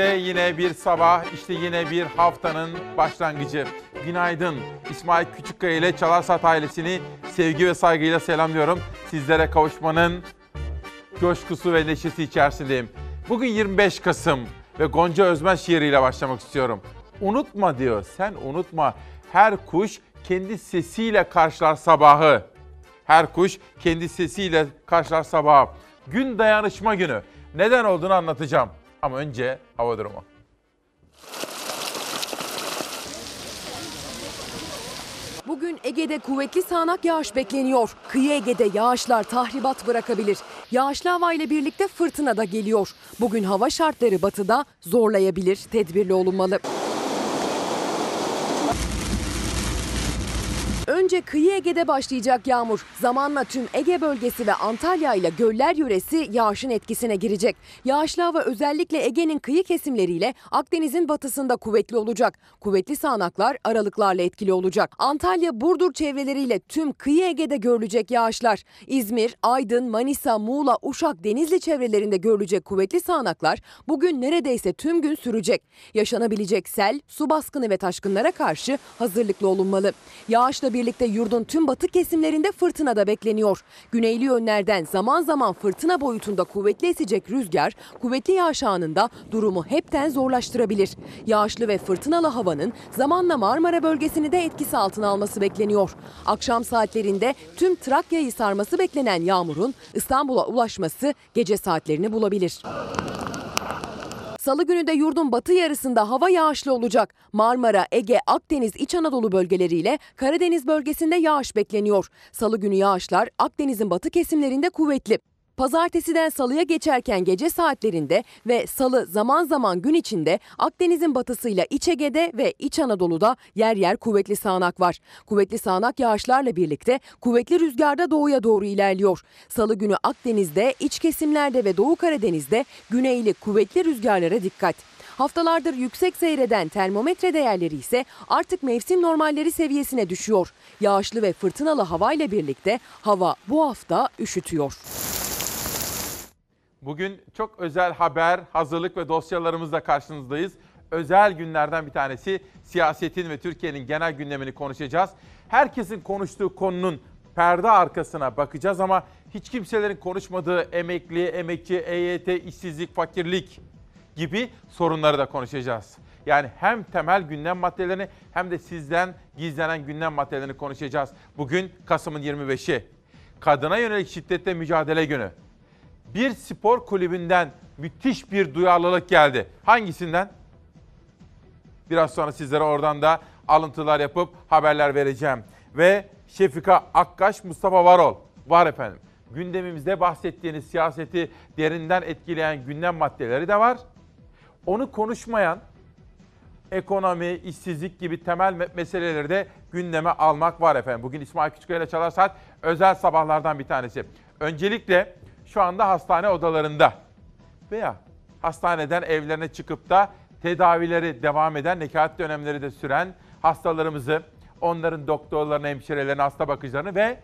İşte yine bir sabah, işte yine bir haftanın başlangıcı. Günaydın. İsmail Küçükkaya ile Çalarsat ailesini sevgi ve saygıyla selamlıyorum. Sizlere kavuşmanın coşkusu ve neşesi içerisindeyim. Bugün 25 Kasım ve Gonca Özmen şiiriyle başlamak istiyorum. Unutma diyor, sen unutma. Her kuş kendi sesiyle karşılar sabahı. Her kuş kendi sesiyle karşılar sabahı. Gün dayanışma günü. Neden olduğunu anlatacağım. Ama önce hava durumu. Bugün Ege'de kuvvetli sağanak yağış bekleniyor. Kıyı Ege'de yağışlar tahribat bırakabilir. Yağışlı hava ile birlikte fırtına da geliyor. Bugün hava şartları batıda zorlayabilir. Tedbirli olunmalı. Önce kıyı Ege'de başlayacak yağmur. Zamanla tüm Ege bölgesi ve Antalya ile göller yöresi yağışın etkisine girecek. Yağışlı hava özellikle Ege'nin kıyı kesimleriyle Akdeniz'in batısında kuvvetli olacak. Kuvvetli sağanaklar aralıklarla etkili olacak. Antalya, Burdur çevreleriyle tüm kıyı Ege'de görülecek yağışlar. İzmir, Aydın, Manisa, Muğla, Uşak, Denizli çevrelerinde görülecek kuvvetli sağanaklar bugün neredeyse tüm gün sürecek. Yaşanabilecek sel, su baskını ve taşkınlara karşı hazırlıklı olunmalı. Yağışla birlikte yurdun tüm batı kesimlerinde fırtına da bekleniyor. Güneyli yönlerden zaman zaman fırtına boyutunda kuvvetli esecek rüzgar, kuvvetli yağış anında durumu hepten zorlaştırabilir. Yağışlı ve fırtınalı havanın zamanla Marmara bölgesini de etkisi altına alması bekleniyor. Akşam saatlerinde tüm Trakya'yı sarması beklenen yağmurun İstanbul'a ulaşması gece saatlerini bulabilir. Salı günü de yurdun batı yarısında hava yağışlı olacak. Marmara, Ege, Akdeniz, İç Anadolu bölgeleriyle Karadeniz bölgesinde yağış bekleniyor. Salı günü yağışlar Akdeniz'in batı kesimlerinde kuvvetli. Pazartesiden salıya geçerken gece saatlerinde ve salı zaman zaman gün içinde Akdeniz'in batısıyla İç Ege'de ve İç Anadolu'da yer yer kuvvetli sağanak var. Kuvvetli sağanak yağışlarla birlikte kuvvetli rüzgarda doğuya doğru ilerliyor. Salı günü Akdeniz'de, iç kesimlerde ve Doğu Karadeniz'de güneyli kuvvetli rüzgarlara dikkat. Haftalardır yüksek seyreden termometre değerleri ise artık mevsim normalleri seviyesine düşüyor. Yağışlı ve fırtınalı havayla birlikte hava bu hafta üşütüyor. Bugün çok özel haber, hazırlık ve dosyalarımızla karşınızdayız. Özel günlerden bir tanesi siyasetin ve Türkiye'nin genel gündemini konuşacağız. Herkesin konuştuğu konunun perde arkasına bakacağız ama hiç kimselerin konuşmadığı emekli, emekçi, EYT, işsizlik, fakirlik gibi sorunları da konuşacağız. Yani hem temel gündem maddelerini hem de sizden gizlenen gündem maddelerini konuşacağız. Bugün Kasım'ın 25'i. Kadına yönelik şiddetle mücadele günü bir spor kulübünden müthiş bir duyarlılık geldi. Hangisinden? Biraz sonra sizlere oradan da alıntılar yapıp haberler vereceğim. Ve Şefika Akkaş, Mustafa Varol. Var efendim. Gündemimizde bahsettiğiniz siyaseti derinden etkileyen gündem maddeleri de var. Onu konuşmayan ekonomi, işsizlik gibi temel meseleleri de gündeme almak var efendim. Bugün İsmail Küçükkaya ile Çalar Saat özel sabahlardan bir tanesi. Öncelikle şu anda hastane odalarında veya hastaneden evlerine çıkıp da tedavileri devam eden, nekaat dönemleri de süren hastalarımızı, onların doktorlarını, hemşirelerini, hasta bakıcılarını ve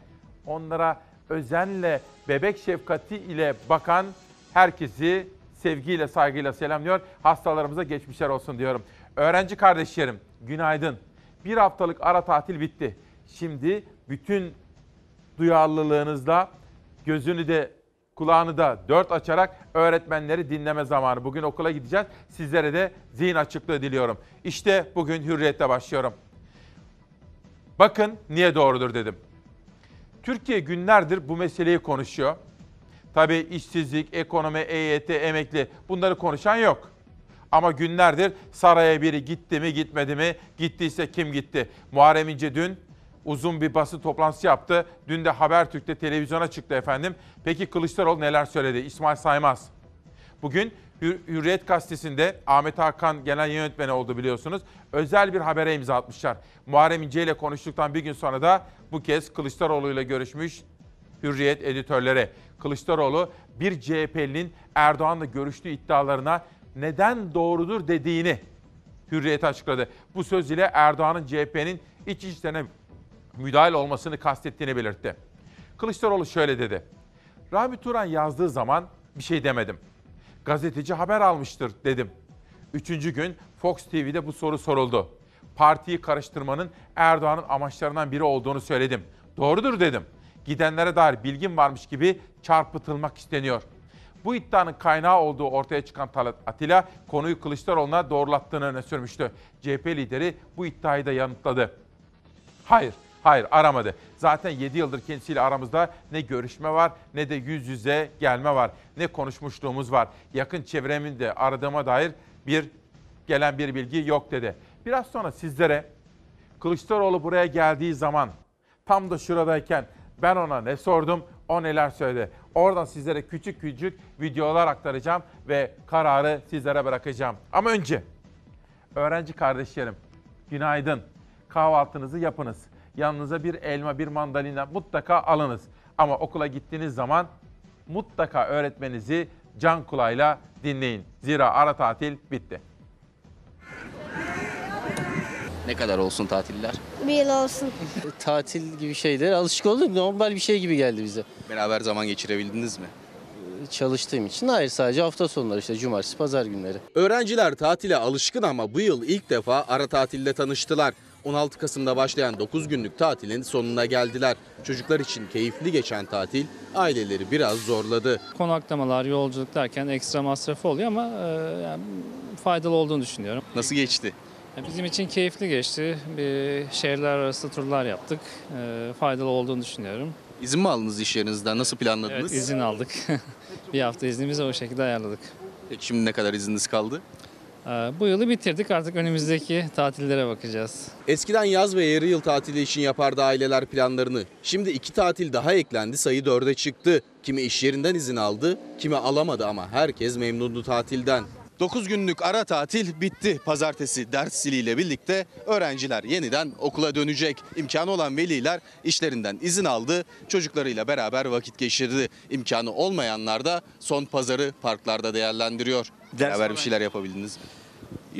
onlara özenle, bebek şefkati ile bakan herkesi sevgiyle, saygıyla selamlıyor. Hastalarımıza geçmişler olsun diyorum. Öğrenci kardeşlerim, günaydın. Bir haftalık ara tatil bitti. Şimdi bütün duyarlılığınızla gözünü de kulağını da dört açarak öğretmenleri dinleme zamanı. Bugün okula gideceğiz. Sizlere de zihin açıklığı diliyorum. İşte bugün hürriyette başlıyorum. Bakın niye doğrudur dedim. Türkiye günlerdir bu meseleyi konuşuyor. Tabii işsizlik, ekonomi, EYT, emekli bunları konuşan yok. Ama günlerdir saraya biri gitti mi gitmedi mi, gittiyse kim gitti? Muharrem İnce dün uzun bir basın toplantısı yaptı. Dün de Habertürk'te televizyona çıktı efendim. Peki Kılıçdaroğlu neler söyledi? İsmail Saymaz. Bugün Hürriyet Gazetesi'nde Ahmet Hakan genel yönetmeni oldu biliyorsunuz. Özel bir habere imza atmışlar. Muharrem İnce ile konuştuktan bir gün sonra da bu kez Kılıçdaroğlu ile görüşmüş Hürriyet editörleri. Kılıçdaroğlu bir CHP'linin Erdoğan'la görüştüğü iddialarına neden doğrudur dediğini Hürriyet açıkladı. Bu söz ile Erdoğan'ın CHP'nin iç işlerine müdahil olmasını kastettiğini belirtti. Kılıçdaroğlu şöyle dedi. Rahmi Turan yazdığı zaman bir şey demedim. Gazeteci haber almıştır dedim. Üçüncü gün Fox TV'de bu soru soruldu. Partiyi karıştırmanın Erdoğan'ın amaçlarından biri olduğunu söyledim. Doğrudur dedim. Gidenlere dair bilgim varmış gibi çarpıtılmak isteniyor. Bu iddianın kaynağı olduğu ortaya çıkan Talat Atilla konuyu Kılıçdaroğlu'na doğrulattığını öne sürmüştü. CHP lideri bu iddiayı da yanıtladı. Hayır, hayır aramadı. Zaten 7 yıldır kendisiyle aramızda ne görüşme var ne de yüz yüze gelme var. Ne konuşmuşluğumuz var. Yakın çevremin de aradığıma dair bir gelen bir bilgi yok dedi. Biraz sonra sizlere Kılıçdaroğlu buraya geldiği zaman tam da şuradayken ben ona ne sordum, o neler söyledi. Oradan sizlere küçük küçük videolar aktaracağım ve kararı sizlere bırakacağım. Ama önce öğrenci kardeşlerim günaydın. Kahvaltınızı yapınız. Yanınıza bir elma, bir mandalina mutlaka alınız. Ama okula gittiğiniz zaman mutlaka öğretmenizi can kulağıyla dinleyin. Zira ara tatil bitti. Ne kadar olsun tatiller? Bir yıl olsun. tatil gibi şeyler alışık olduk. Normal bir şey gibi geldi bize. Beraber zaman geçirebildiniz mi? Çalıştığım için hayır sadece hafta sonları işte cumartesi pazar günleri. Öğrenciler tatile alışkın ama bu yıl ilk defa ara tatilde tanıştılar. 16 Kasım'da başlayan 9 günlük tatilin sonuna geldiler. Çocuklar için keyifli geçen tatil aileleri biraz zorladı. konaklamalar, yolculuk derken ekstra masrafı oluyor ama e, yani faydalı olduğunu düşünüyorum. Nasıl geçti? Bizim için keyifli geçti. Bir şehirler arası turlar yaptık. E, faydalı olduğunu düşünüyorum. İzin mi aldınız iş yerinizden? Nasıl planladınız? Evet, izin aldık. bir hafta iznimizi o şekilde ayarladık. Peki şimdi ne kadar izniniz kaldı? E, bu yılı bitirdik. Artık önümüzdeki tatillere bakacağız. Eskiden yaz ve yarı yıl tatili için yapardı aileler planlarını. Şimdi iki tatil daha eklendi sayı dörde çıktı. Kimi iş yerinden izin aldı, kimi alamadı ama herkes memnundu tatilden. 9 günlük ara tatil bitti. Pazartesi ders ziliyle birlikte öğrenciler yeniden okula dönecek. İmkanı olan veliler işlerinden izin aldı. Çocuklarıyla beraber vakit geçirdi. İmkanı olmayanlar da son pazarı parklarda değerlendiriyor. Beraber bir şeyler yapabildiniz mi?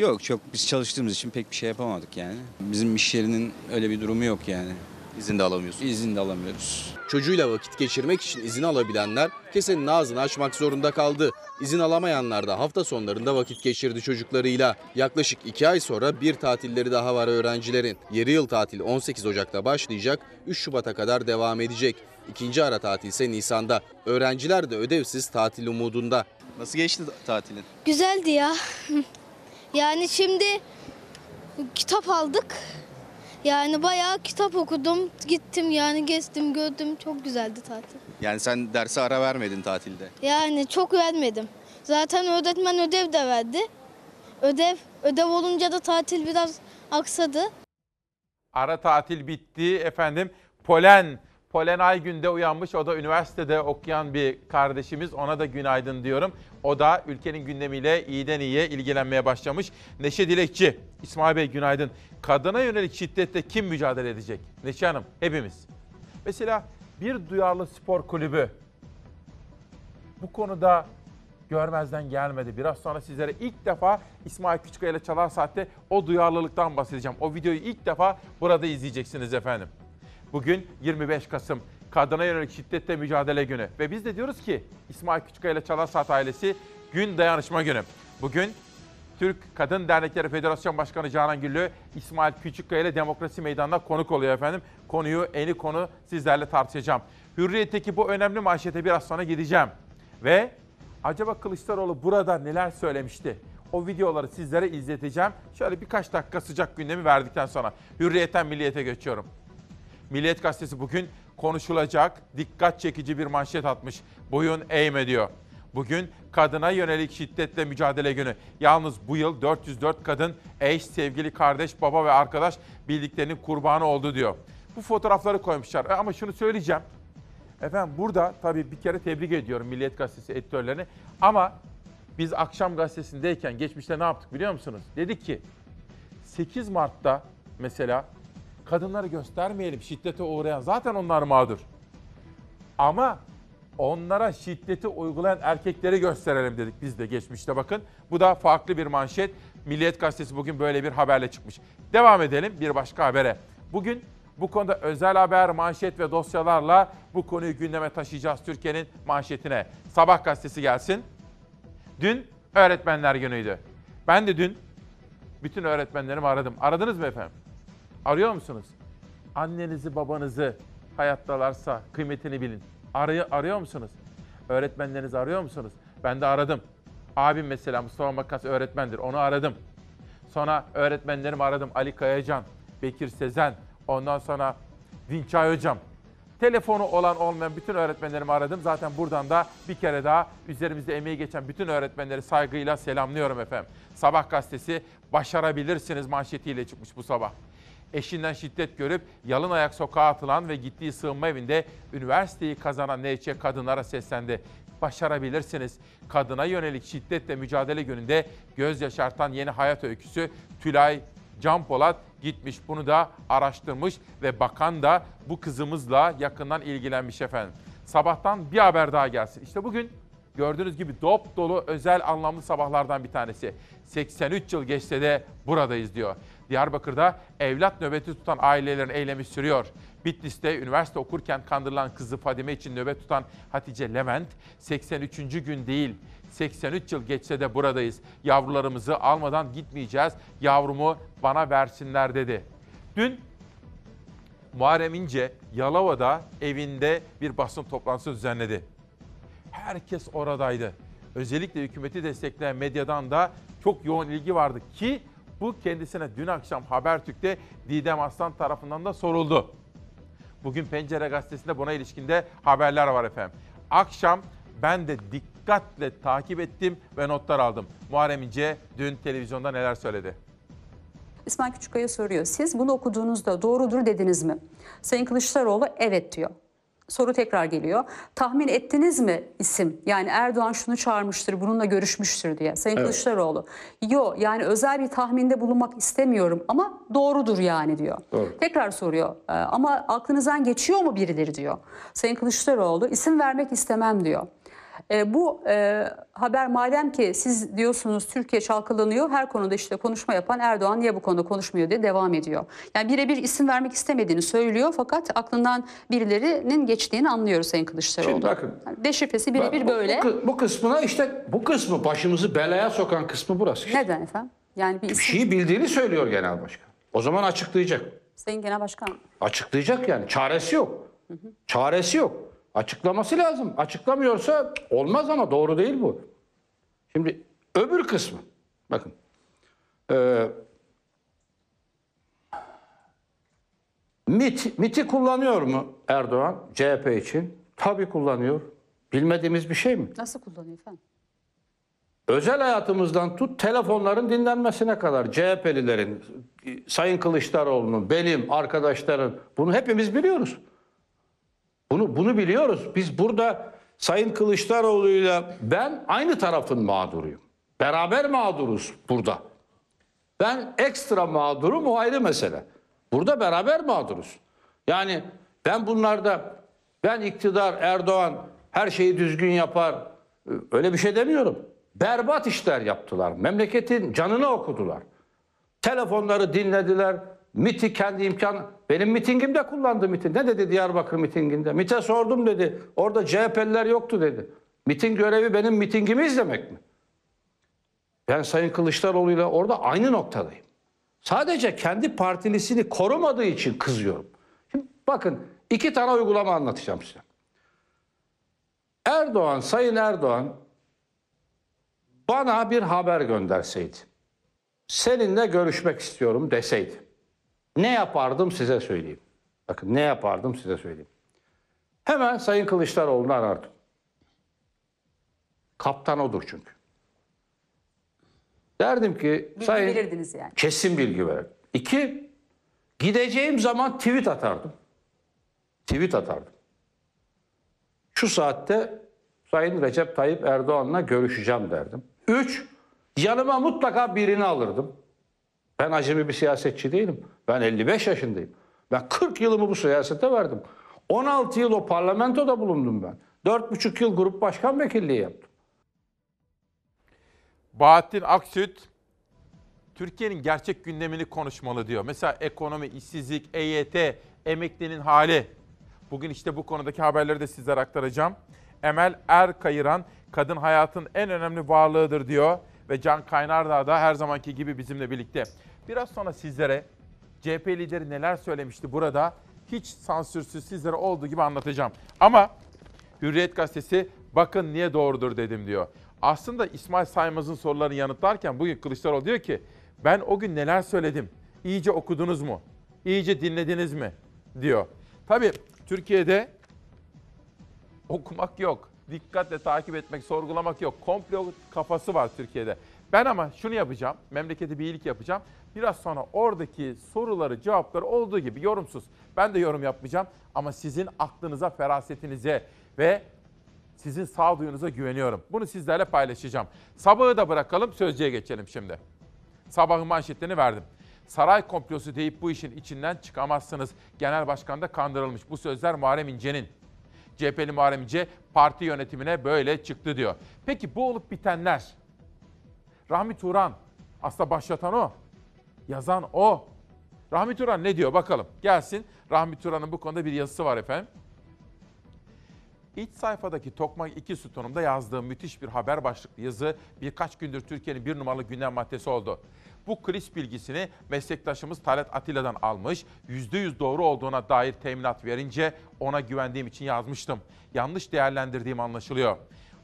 Yok çok biz çalıştığımız için pek bir şey yapamadık yani. Bizim iş yerinin öyle bir durumu yok yani. İzin de alamıyorsunuz. İzin de alamıyoruz. Çocuğuyla vakit geçirmek için izin alabilenler kesenin ağzını açmak zorunda kaldı. İzin alamayanlar da hafta sonlarında vakit geçirdi çocuklarıyla. Yaklaşık iki ay sonra bir tatilleri daha var öğrencilerin. Yarı yıl tatil 18 Ocak'ta başlayacak, 3 Şubat'a kadar devam edecek. İkinci ara tatil ise Nisan'da. Öğrenciler de ödevsiz tatil umudunda. Nasıl geçti tatilin? Güzeldi ya. Yani şimdi kitap aldık. Yani bayağı kitap okudum. Gittim yani gezdim gördüm. Çok güzeldi tatil. Yani sen derse ara vermedin tatilde. Yani çok vermedim. Zaten öğretmen ödev de verdi. Ödev ödev olunca da tatil biraz aksadı. Ara tatil bitti efendim. Polen, Polen Aygün'de uyanmış. O da üniversitede okuyan bir kardeşimiz. Ona da günaydın diyorum. O da ülkenin gündemiyle iyiden iyiye ilgilenmeye başlamış. Neşe Dilekçi, İsmail Bey günaydın. Kadına yönelik şiddetle kim mücadele edecek? Neşe Hanım, hepimiz. Mesela bir duyarlı spor kulübü bu konuda görmezden gelmedi. Biraz sonra sizlere ilk defa İsmail Küçükkaya ile Çalar Saat'te o duyarlılıktan bahsedeceğim. O videoyu ilk defa burada izleyeceksiniz efendim. Bugün 25 Kasım Kadına Yönelik Şiddetle Mücadele Günü ve biz de diyoruz ki İsmail Küçükkaya ile Çalar ailesi Gün Dayanışma Günü. Bugün Türk Kadın Dernekleri Federasyon Başkanı Canan Güllü, İsmail Küçükkaya ile Demokrasi Meydanı'na konuk oluyor efendim. Konuyu, eni konu sizlerle tartışacağım. Hürriyet'teki bu önemli manşete biraz sonra gideceğim. Ve acaba Kılıçdaroğlu burada neler söylemişti? O videoları sizlere izleteceğim. Şöyle birkaç dakika sıcak gündemi verdikten sonra Hürriyet'ten Milliyet'e geçiyorum. Milliyet Gazetesi bugün konuşulacak, dikkat çekici bir manşet atmış. Boyun eğme diyor. Bugün kadına yönelik şiddetle mücadele günü. Yalnız bu yıl 404 kadın eş, sevgili, kardeş, baba ve arkadaş bildiklerinin kurbanı oldu diyor. Bu fotoğrafları koymuşlar. E Ama şunu söyleyeceğim. Efendim burada tabii bir kere tebrik ediyorum Milliyet Gazetesi editörlerini. Ama biz akşam gazetesindeyken geçmişte ne yaptık biliyor musunuz? Dedik ki 8 Mart'ta mesela kadınları göstermeyelim şiddete uğrayan zaten onlar mağdur. Ama onlara şiddeti uygulayan erkekleri gösterelim dedik biz de geçmişte bakın. Bu da farklı bir manşet. Milliyet Gazetesi bugün böyle bir haberle çıkmış. Devam edelim bir başka habere. Bugün bu konuda özel haber, manşet ve dosyalarla bu konuyu gündeme taşıyacağız Türkiye'nin manşetine. Sabah gazetesi gelsin. Dün öğretmenler günüydü. Ben de dün bütün öğretmenlerimi aradım. Aradınız mı efendim? Arıyor musunuz? Annenizi, babanızı hayattalarsa kıymetini bilin. Arıyor, arıyor musunuz? Öğretmenlerinizi arıyor musunuz? Ben de aradım. Abim mesela Mustafa Makas öğretmendir. Onu aradım. Sonra öğretmenlerimi aradım. Ali Kayacan, Bekir Sezen, ondan sonra Dinçay Hocam. Telefonu olan olmayan bütün öğretmenlerimi aradım. Zaten buradan da bir kere daha üzerimizde emeği geçen bütün öğretmenleri saygıyla selamlıyorum efendim. Sabah gazetesi başarabilirsiniz manşetiyle çıkmış bu sabah. Eşinden şiddet görüp yalın ayak sokağa atılan ve gittiği sığınma evinde üniversiteyi kazanan NÇ kadınlara seslendi. Başarabilirsiniz. Kadına yönelik şiddetle mücadele gününde göz yaşartan yeni hayat öyküsü Tülay Can Polat gitmiş bunu da araştırmış ve bakan da bu kızımızla yakından ilgilenmiş efendim. Sabahtan bir haber daha gelsin. İşte bugün gördüğünüz gibi dop dolu özel anlamlı sabahlardan bir tanesi. 83 yıl geçse de buradayız diyor. Diyarbakır'da evlat nöbeti tutan ailelerin eylemi sürüyor. Bitlis'te üniversite okurken kandırılan kızı Fadime için nöbet tutan Hatice Levent 83. gün değil 83 yıl geçse de buradayız. Yavrularımızı almadan gitmeyeceğiz. Yavrumu bana versinler dedi. Dün Muharrem İnce Yalova'da evinde bir basın toplantısı düzenledi. Herkes oradaydı. Özellikle hükümeti destekleyen medyadan da çok yoğun ilgi vardı ki bu kendisine dün akşam Habertürk'te Didem Aslan tarafından da soruldu. Bugün Pencere Gazetesi'nde buna ilişkinde haberler var efendim. Akşam ben de dikkatle takip ettim ve notlar aldım. Muharrem İnce dün televizyonda neler söyledi? İsmail Küçükkaya soruyor. Siz bunu okuduğunuzda doğrudur dediniz mi? Sayın Kılıçdaroğlu evet diyor. Soru tekrar geliyor. Tahmin ettiniz mi isim? Yani Erdoğan şunu çağırmıştır, bununla görüşmüştür diye. Sayın Kılıçdaroğlu. Yo yani özel bir tahminde bulunmak istemiyorum ama doğrudur yani diyor. Tekrar soruyor. "Ee, ama aklınızdan geçiyor mu birileri diyor. Sayın Kılıçdaroğlu isim vermek istemem diyor. E, bu e, haber madem ki siz diyorsunuz Türkiye çalkalanıyor her konuda işte konuşma yapan Erdoğan niye bu konuda konuşmuyor diye devam ediyor. Yani birebir isim vermek istemediğini söylüyor fakat aklından birilerinin geçtiğini anlıyoruz Sayın Kılıçdaroğlu. Şimdi bakın. Yani deşifresi birebir böyle. Bu, bu kısmına işte bu kısmı başımızı belaya sokan kısmı burası. işte. Neden efendim? Yani bir isim. şeyi bildiğini söylüyor genel başkan. O zaman açıklayacak. Sayın Genel Başkan Açıklayacak yani. Çaresi yok. Çaresi yok. Açıklaması lazım. Açıklamıyorsa olmaz ama doğru değil bu. Şimdi öbür kısmı. Bakın. Ee, MIT, MIT'i kullanıyor mu Erdoğan CHP için? Tabii kullanıyor. Bilmediğimiz bir şey mi? nasıl kullanıyor efendim? Özel hayatımızdan tut telefonların dinlenmesine kadar CHP'lilerin, Sayın Kılıçdaroğlu'nun, benim, arkadaşların bunu hepimiz biliyoruz. Bunu bunu biliyoruz. Biz burada Sayın Kılıçdaroğlu'yla ben aynı tarafın mağduruyum. Beraber mağduruz burada. Ben ekstra mağdurum o ayrı mesele. Burada beraber mağduruz. Yani ben bunlarda ben iktidar Erdoğan her şeyi düzgün yapar öyle bir şey demiyorum. Berbat işler yaptılar. Memleketin canını okudular. Telefonları dinlediler. MIT'i kendi imkan... Benim mitingimde kullandı MIT'i. Ne dedi Diyarbakır mitinginde? MIT'e sordum dedi. Orada CHP'liler yoktu dedi. MIT'in görevi benim mitingimi izlemek mi? Ben Sayın Kılıçdaroğlu'yla orada aynı noktadayım. Sadece kendi partilisini korumadığı için kızıyorum. Şimdi bakın iki tane uygulama anlatacağım size. Erdoğan, Sayın Erdoğan bana bir haber gönderseydi, seninle görüşmek istiyorum deseydi, ne yapardım size söyleyeyim. Bakın ne yapardım size söyleyeyim. Hemen Sayın Kılıçdaroğlu'nu arardım. Kaptan odur çünkü. Derdim ki Bilgi Sayın verirdiniz yani. kesin bilgi verir. İki, gideceğim zaman tweet atardım. Tweet atardım. Şu saatte Sayın Recep Tayyip Erdoğan'la görüşeceğim derdim. Üç, yanıma mutlaka birini alırdım. Ben acemi bir siyasetçi değilim. Ben 55 yaşındayım. Ben 40 yılımı bu siyasete verdim. 16 yıl o parlamentoda bulundum ben. 4,5 yıl grup başkan vekilliği yaptım. Bahattin Aksüt Türkiye'nin gerçek gündemini konuşmalı diyor. Mesela ekonomi, işsizlik, EYT, emeklinin hali. Bugün işte bu konudaki haberleri de sizlere aktaracağım. Emel Erkayıran kadın hayatın en önemli varlığıdır diyor ve Can Kaynardağ da her zamanki gibi bizimle birlikte. Biraz sonra sizlere CHP lideri neler söylemişti burada hiç sansürsüz sizlere olduğu gibi anlatacağım. Ama Hürriyet gazetesi bakın niye doğrudur dedim diyor. Aslında İsmail Saymaz'ın sorularını yanıtlarken bugün Kılıçdaroğlu diyor ki ben o gün neler söyledim? İyice okudunuz mu? İyice dinlediniz mi? diyor. Tabii Türkiye'de okumak yok. Dikkatle takip etmek, sorgulamak yok. Komplo kafası var Türkiye'de. Ben ama şunu yapacağım. Memlekete bir iyilik yapacağım. Biraz sonra oradaki soruları, cevapları olduğu gibi yorumsuz. Ben de yorum yapmayacağım ama sizin aklınıza, ferasetinize ve sizin sağduyunuza güveniyorum. Bunu sizlerle paylaşacağım. Sabahı da bırakalım, sözcüye geçelim şimdi. Sabahın manşetlerini verdim. Saray komplosu deyip bu işin içinden çıkamazsınız. Genel başkan da kandırılmış. Bu sözler Muharrem İnce'nin. CHP'li Muharrem İnce parti yönetimine böyle çıktı diyor. Peki bu olup bitenler? Rahmi Turan aslında başlatan o. Yazan o. Rahmi Turan ne diyor bakalım. Gelsin. Rahmi Turan'ın bu konuda bir yazısı var efendim. İç sayfadaki Tokmak 2 sütunumda yazdığım müthiş bir haber başlıklı yazı birkaç gündür Türkiye'nin bir numaralı gündem maddesi oldu. Bu kriz bilgisini meslektaşımız Talat Atilla'dan almış, %100 doğru olduğuna dair teminat verince ona güvendiğim için yazmıştım. Yanlış değerlendirdiğim anlaşılıyor.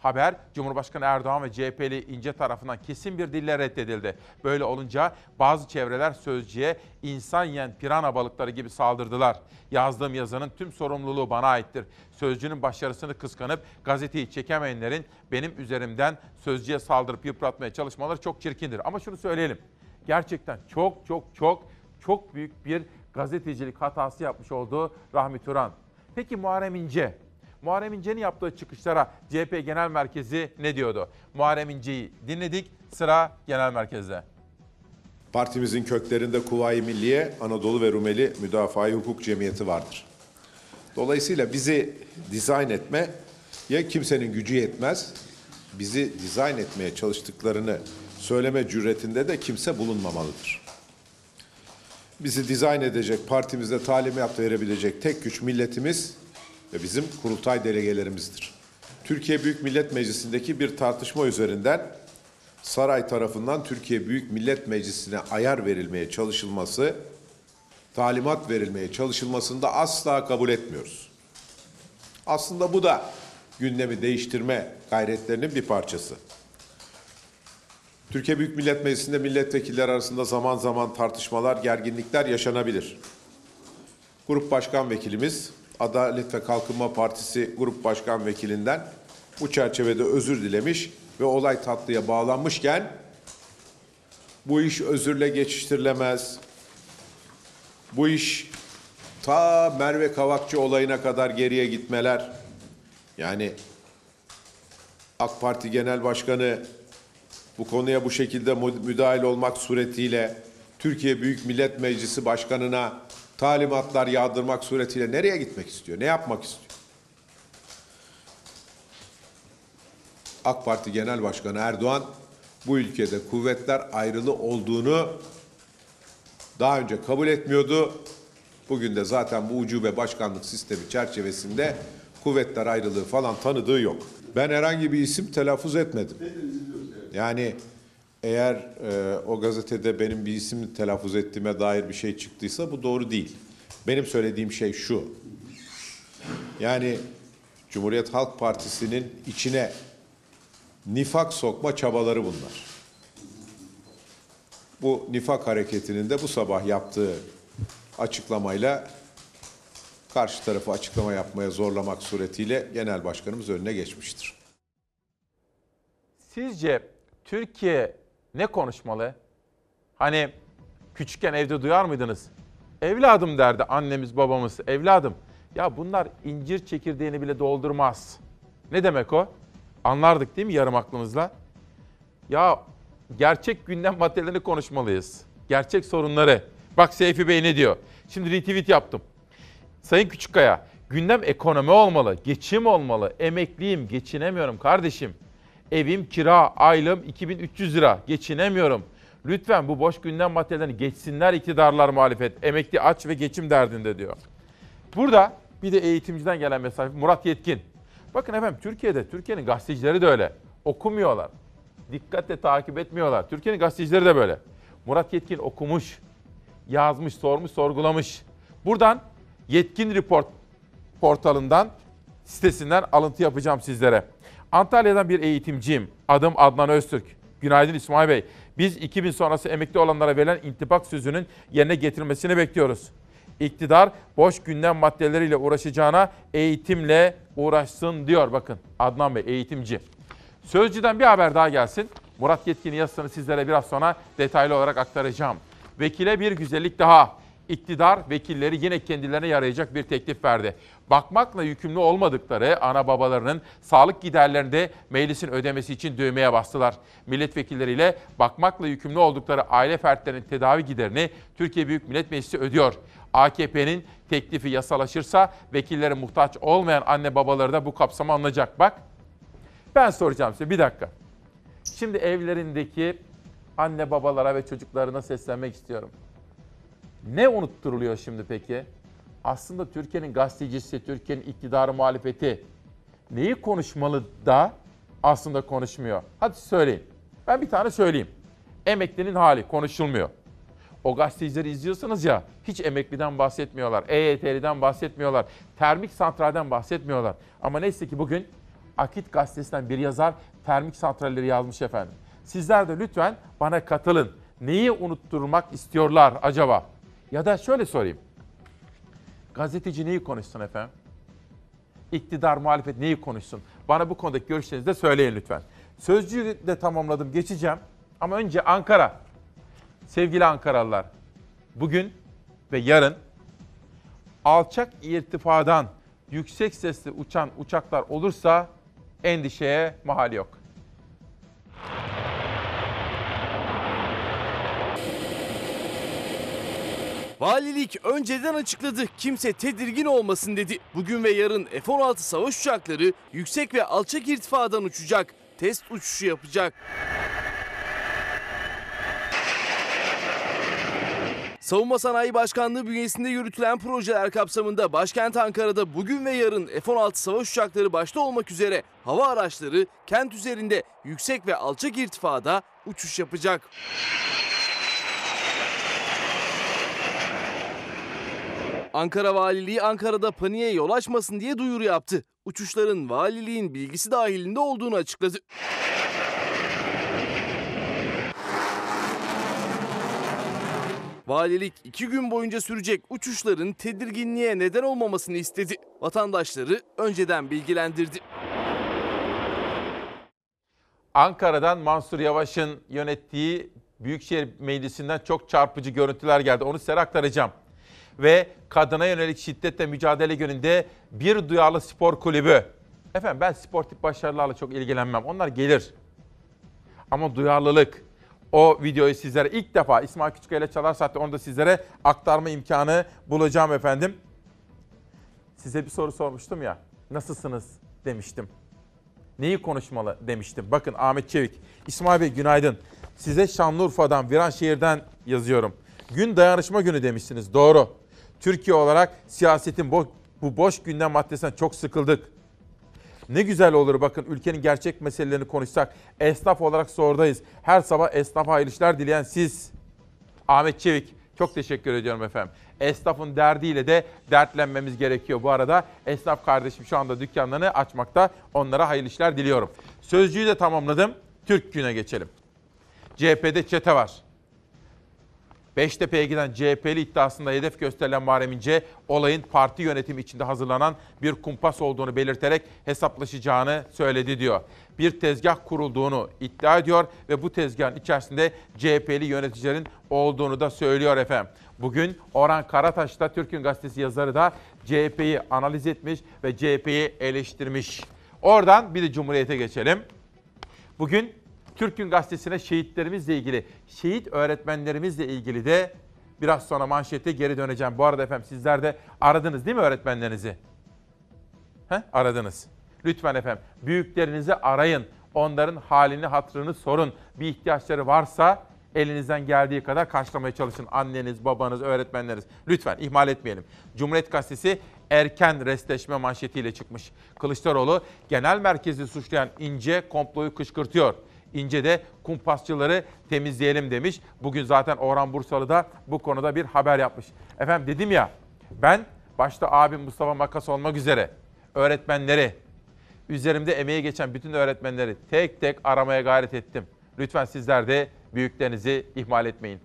Haber Cumhurbaşkanı Erdoğan ve CHP'li İnce tarafından kesin bir dille reddedildi. Böyle olunca bazı çevreler sözcüye insan yiyen pirana balıkları gibi saldırdılar. Yazdığım yazının tüm sorumluluğu bana aittir. Sözcünün başarısını kıskanıp gazeteyi çekemeyenlerin benim üzerimden sözcüye saldırıp yıpratmaya çalışmaları çok çirkindir. Ama şunu söyleyelim. Gerçekten çok çok çok çok büyük bir gazetecilik hatası yapmış oldu Rahmi Turan. Peki Muharrem İnce? Muharrem İnce'nin yaptığı çıkışlara CHP Genel Merkezi ne diyordu? Muharrem İnce'yi dinledik. Sıra Genel Merkez'de. Partimizin köklerinde Kuvayi Milliye, Anadolu ve Rumeli Müdafaa-i Hukuk Cemiyeti vardır. Dolayısıyla bizi dizayn etme ya kimsenin gücü yetmez, bizi dizayn etmeye çalıştıklarını söyleme cüretinde de kimse bulunmamalıdır. Bizi dizayn edecek, partimize talimat verebilecek tek güç milletimiz ve bizim kurultay delegelerimizdir. Türkiye Büyük Millet Meclisi'ndeki bir tartışma üzerinden saray tarafından Türkiye Büyük Millet Meclisi'ne ayar verilmeye çalışılması, talimat verilmeye çalışılmasını da asla kabul etmiyoruz. Aslında bu da gündemi değiştirme gayretlerinin bir parçası. Türkiye Büyük Millet Meclisi'nde milletvekilleri arasında zaman zaman tartışmalar, gerginlikler yaşanabilir. Grup Başkan Vekilimiz Adalet ve Kalkınma Partisi Grup Başkan Vekilinden bu çerçevede özür dilemiş ve olay tatlıya bağlanmışken bu iş özürle geçiştirilemez. Bu iş ta Merve Kavakçı olayına kadar geriye gitmeler. Yani AK Parti Genel Başkanı bu konuya bu şekilde müdahil olmak suretiyle Türkiye Büyük Millet Meclisi Başkanı'na talimatlar yağdırmak suretiyle nereye gitmek istiyor? Ne yapmak istiyor? AK Parti Genel Başkanı Erdoğan bu ülkede kuvvetler ayrılı olduğunu daha önce kabul etmiyordu. Bugün de zaten bu ucube başkanlık sistemi çerçevesinde kuvvetler ayrılığı falan tanıdığı yok. Ben herhangi bir isim telaffuz etmedim. Yani eğer e, o gazetede benim bir isim telaffuz ettiğime dair bir şey çıktıysa bu doğru değil. Benim söylediğim şey şu. Yani Cumhuriyet Halk Partisi'nin içine nifak sokma çabaları bunlar. Bu nifak hareketinin de bu sabah yaptığı açıklamayla karşı tarafı açıklama yapmaya zorlamak suretiyle genel başkanımız önüne geçmiştir. Sizce Türkiye ne konuşmalı? Hani küçükken evde duyar mıydınız? Evladım derdi annemiz babamız. Evladım ya bunlar incir çekirdeğini bile doldurmaz. Ne demek o? Anlardık değil mi yarım aklımızla? Ya gerçek gündem maddelerini konuşmalıyız. Gerçek sorunları. Bak Seyfi Bey ne diyor? Şimdi retweet yaptım. Sayın Küçükkaya, gündem ekonomi olmalı, geçim olmalı. Emekliyim, geçinemiyorum kardeşim. Evim kira, aylığım 2300 lira. Geçinemiyorum. Lütfen bu boş gündem maddelerini geçsinler iktidarlar muhalefet. Emekli aç ve geçim derdinde diyor. Burada bir de eğitimciden gelen mesaj Murat Yetkin. Bakın efendim Türkiye'de, Türkiye'nin gazetecileri de öyle. Okumuyorlar. Dikkatle takip etmiyorlar. Türkiye'nin gazetecileri de böyle. Murat Yetkin okumuş, yazmış, sormuş, sorgulamış. Buradan Yetkin Report portalından, sitesinden alıntı yapacağım sizlere. Antalya'dan bir eğitimciyim. Adım Adnan Öztürk. Günaydın İsmail Bey. Biz 2000 sonrası emekli olanlara verilen intibak sözünün yerine getirilmesini bekliyoruz. İktidar boş gündem maddeleriyle uğraşacağına eğitimle uğraşsın diyor. Bakın Adnan Bey eğitimci. Sözcüden bir haber daha gelsin. Murat Yetkin'in yazısını sizlere biraz sonra detaylı olarak aktaracağım. Vekile bir güzellik daha. İktidar vekilleri yine kendilerine yarayacak bir teklif verdi. Bakmakla yükümlü olmadıkları ana babalarının sağlık giderlerinde meclisin ödemesi için düğmeye bastılar. Milletvekilleriyle bakmakla yükümlü oldukları aile fertlerinin tedavi giderini Türkiye Büyük Millet Meclisi ödüyor. AKP'nin teklifi yasalaşırsa vekillere muhtaç olmayan anne babaları da bu kapsama alınacak. Bak ben soracağım size bir dakika. Şimdi evlerindeki anne babalara ve çocuklarına seslenmek istiyorum. Ne unutturuluyor şimdi peki? Aslında Türkiye'nin gazetecisi, Türkiye'nin iktidarı muhalefeti neyi konuşmalı da aslında konuşmuyor. Hadi söyleyin. Ben bir tane söyleyeyim. Emeklinin hali konuşulmuyor. O gazetecileri izliyorsunuz ya hiç emekliden bahsetmiyorlar. EYT'liden bahsetmiyorlar. Termik santralden bahsetmiyorlar. Ama neyse ki bugün Akit gazetesinden bir yazar termik santralleri yazmış efendim. Sizler de lütfen bana katılın. Neyi unutturmak istiyorlar acaba? Ya da şöyle sorayım. Gazeteci neyi konuşsun efendim? İktidar, muhalefet neyi konuşsun? Bana bu konudaki görüşlerinizi de söyleyin lütfen. Sözcüğü de tamamladım, geçeceğim. Ama önce Ankara. Sevgili Ankaralılar, bugün ve yarın alçak irtifadan yüksek sesli uçan uçaklar olursa endişeye mahal yok. Valilik önceden açıkladı. Kimse tedirgin olmasın dedi. Bugün ve yarın F-16 savaş uçakları yüksek ve alçak irtifadan uçacak. Test uçuşu yapacak. Savunma Sanayi Başkanlığı bünyesinde yürütülen projeler kapsamında başkent Ankara'da bugün ve yarın F-16 savaş uçakları başta olmak üzere hava araçları kent üzerinde yüksek ve alçak irtifada uçuş yapacak. Ankara Valiliği Ankara'da paniğe yol açmasın diye duyuru yaptı. Uçuşların valiliğin bilgisi dahilinde olduğunu açıkladı. Valilik iki gün boyunca sürecek uçuşların tedirginliğe neden olmamasını istedi. Vatandaşları önceden bilgilendirdi. Ankara'dan Mansur Yavaş'ın yönettiği Büyükşehir Meclisi'nden çok çarpıcı görüntüler geldi. Onu size aktaracağım. Ve kadına yönelik şiddetle mücadele gününde bir duyarlı spor kulübü. Efendim ben sportif başarılarla çok ilgilenmem. Onlar gelir. Ama duyarlılık, o videoyu sizlere ilk defa İsmail Küçükkaya ile Çalar Saat'te onu da sizlere aktarma imkanı bulacağım efendim. Size bir soru sormuştum ya. Nasılsınız demiştim. Neyi konuşmalı demiştim. Bakın Ahmet Çevik. İsmail Bey günaydın. Size Şanlıurfa'dan, Viranşehir'den yazıyorum. Gün dayanışma günü demişsiniz. Doğru. Türkiye olarak siyasetin bo- bu boş gündem maddesinden çok sıkıldık. Ne güzel olur bakın ülkenin gerçek meselelerini konuşsak. Esnaf olarak sordayız. Her sabah esnafa hayırlı işler dileyen siz. Ahmet Çevik çok teşekkür ediyorum efendim. Esnafın derdiyle de dertlenmemiz gerekiyor bu arada. Esnaf kardeşim şu anda dükkanlarını açmakta. Onlara hayırlı işler diliyorum. Sözcüğü de tamamladım. Türk Günü'ne geçelim. CHP'de çete var. Beştepe'ye giden CHP'li iddiasında hedef gösterilen Muharrem İnce, olayın parti yönetimi içinde hazırlanan bir kumpas olduğunu belirterek hesaplaşacağını söyledi diyor. Bir tezgah kurulduğunu iddia ediyor ve bu tezgahın içerisinde CHP'li yöneticilerin olduğunu da söylüyor efendim. Bugün Orhan Karataş'ta Türk'ün gazetesi yazarı da CHP'yi analiz etmiş ve CHP'yi eleştirmiş. Oradan bir de Cumhuriyet'e geçelim. Bugün Türk'ün gazetesine şehitlerimizle ilgili, şehit öğretmenlerimizle ilgili de biraz sonra manşete geri döneceğim. Bu arada efendim sizler de aradınız değil mi öğretmenlerinizi? He? Aradınız. Lütfen efendim büyüklerinizi arayın. Onların halini, hatırını sorun. Bir ihtiyaçları varsa elinizden geldiği kadar karşılamaya çalışın. Anneniz, babanız, öğretmenleriniz. Lütfen ihmal etmeyelim. Cumhuriyet Gazetesi erken restleşme manşetiyle çıkmış. Kılıçdaroğlu genel merkezi suçlayan İnce komployu kışkırtıyor. İnce de kumpasçıları temizleyelim demiş. Bugün zaten Orhan Bursalı da bu konuda bir haber yapmış. Efendim dedim ya ben başta abim Mustafa Makas olmak üzere öğretmenleri, üzerimde emeği geçen bütün öğretmenleri tek tek aramaya gayret ettim. Lütfen sizler de büyüklerinizi ihmal etmeyin.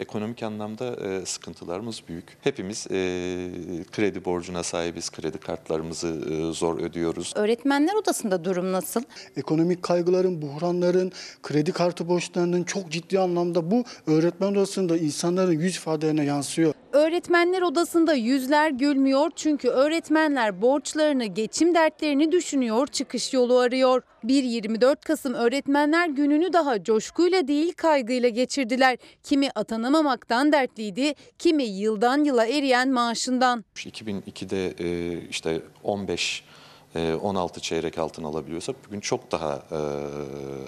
Ekonomik anlamda e, sıkıntılarımız büyük. Hepimiz e, kredi borcuna sahibiz, kredi kartlarımızı e, zor ödüyoruz. Öğretmenler odasında durum nasıl? Ekonomik kaygıların, buhranların, kredi kartı borçlarının çok ciddi anlamda bu öğretmen odasında insanların yüz ifadelerine yansıyor. Öğretmenler odasında yüzler gülmüyor çünkü öğretmenler borçlarını, geçim dertlerini düşünüyor, çıkış yolu arıyor. 1-24 Kasım Öğretmenler Günü'nü daha coşkuyla değil kaygıyla geçirdiler. Kimi atanamamaktan dertliydi, kimi yıldan yıla eriyen maaşından. 2002'de e, işte 15 e, 16 çeyrek altın alabiliyorsak bugün çok daha e,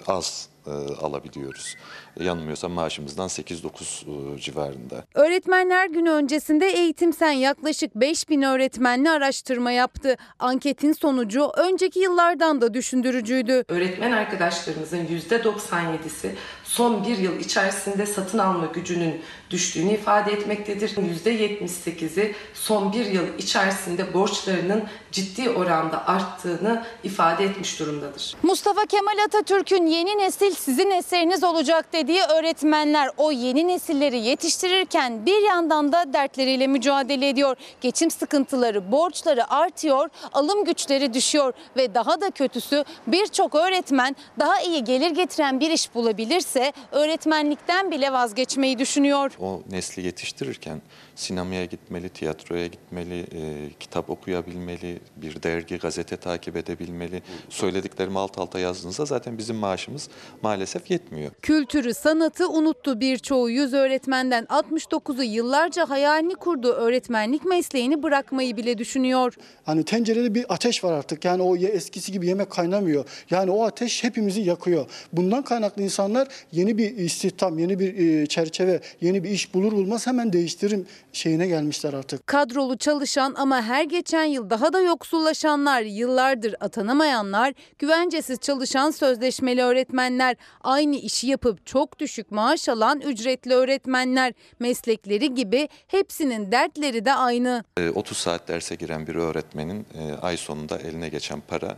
az e, alabiliyoruz. Yanılmıyorsam maaşımızdan 8-9 e, civarında. Öğretmenler Günü öncesinde Eğitim Sen yaklaşık 5000 öğretmenli araştırma yaptı. Anketin sonucu önceki yıllardan da düşündürücüydü. Öğretmen arkadaşlarımızın %97'si son bir yıl içerisinde satın alma gücünün düştüğünü ifade etmektedir. %78'i son bir yıl içerisinde borçlarının ciddi oranda arttığını ifade etmiş durumdadır. Mustafa Kemal Atatürk'ün yeni nesil sizin eseriniz olacak dediği öğretmenler o yeni nesilleri yetiştirirken bir yandan da dertleriyle mücadele ediyor. Geçim sıkıntıları, borçları artıyor, alım güçleri düşüyor ve daha da kötüsü birçok öğretmen daha iyi gelir getiren bir iş bulabilirse öğretmenlikten bile vazgeçmeyi düşünüyor. O nesli yetiştirirken sinemaya gitmeli, tiyatroya gitmeli, e, kitap okuyabilmeli, bir dergi, gazete takip edebilmeli. Söylediklerimi alt alta yazdığınızda zaten bizim maaşımız maalesef yetmiyor. Kültürü, sanatı unuttu birçoğu. Yüz öğretmenden 69'u yıllarca hayalini kurduğu öğretmenlik mesleğini bırakmayı bile düşünüyor. Hani tencerede bir ateş var artık. Yani o eskisi gibi yemek kaynamıyor. Yani o ateş hepimizi yakıyor. Bundan kaynaklı insanlar yeni bir istihdam, yeni bir e, çerçeve, yeni bir iş bulur bulmaz hemen değiştirim şeyine gelmişler artık. Kadrolu çalışan ama her geçen yıl daha da yoksullaşanlar, yıllardır atanamayanlar, güvencesiz çalışan sözleşmeli öğretmenler, aynı işi yapıp çok düşük maaş alan ücretli öğretmenler, meslekleri gibi hepsinin dertleri de aynı. E, 30 saat derse giren bir öğretmenin e, ay sonunda eline geçen para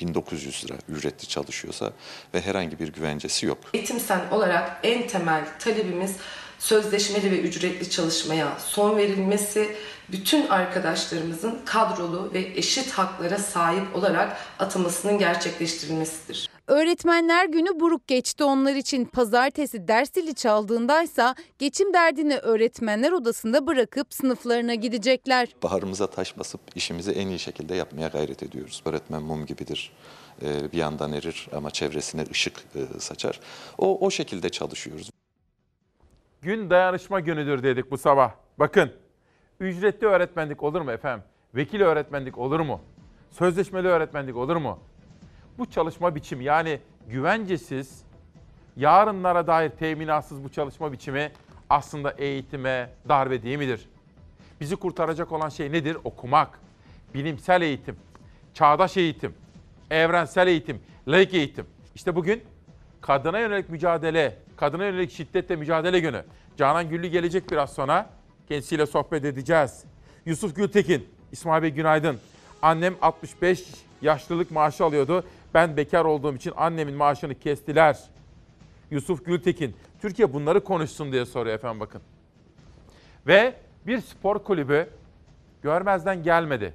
1900 lira ücretli çalışıyorsa ve herhangi bir güvencesi yok. Eğitim Sen olarak en temel talebimiz sözleşmeli ve ücretli çalışmaya son verilmesi, bütün arkadaşlarımızın kadrolu ve eşit haklara sahip olarak atamasının gerçekleştirilmesidir. Öğretmenler günü buruk geçti onlar için. Pazartesi ders zili çaldığındaysa geçim derdini öğretmenler odasında bırakıp sınıflarına gidecekler. Baharımıza taş basıp işimizi en iyi şekilde yapmaya gayret ediyoruz. Öğretmen mum gibidir. E, bir yandan erir ama çevresine ışık e, saçar. O, o şekilde çalışıyoruz. Gün dayanışma günüdür dedik bu sabah. Bakın ücretli öğretmenlik olur mu efendim? Vekil öğretmenlik olur mu? Sözleşmeli öğretmenlik olur mu? Bu çalışma biçimi yani güvencesiz, yarınlara dair teminatsız bu çalışma biçimi aslında eğitime darbe değil midir? Bizi kurtaracak olan şey nedir? Okumak, bilimsel eğitim, çağdaş eğitim, evrensel eğitim, laik eğitim. İşte bugün kadına yönelik mücadele, kadına yönelik şiddetle mücadele günü. Canan Güllü gelecek biraz sonra. Kendisiyle sohbet edeceğiz. Yusuf Gültekin, İsmail Bey günaydın. Annem 65 yaşlılık maaşı alıyordu. Ben bekar olduğum için annemin maaşını kestiler. Yusuf Gültekin, Türkiye bunları konuşsun diye soruyor efendim bakın. Ve bir spor kulübü görmezden gelmedi.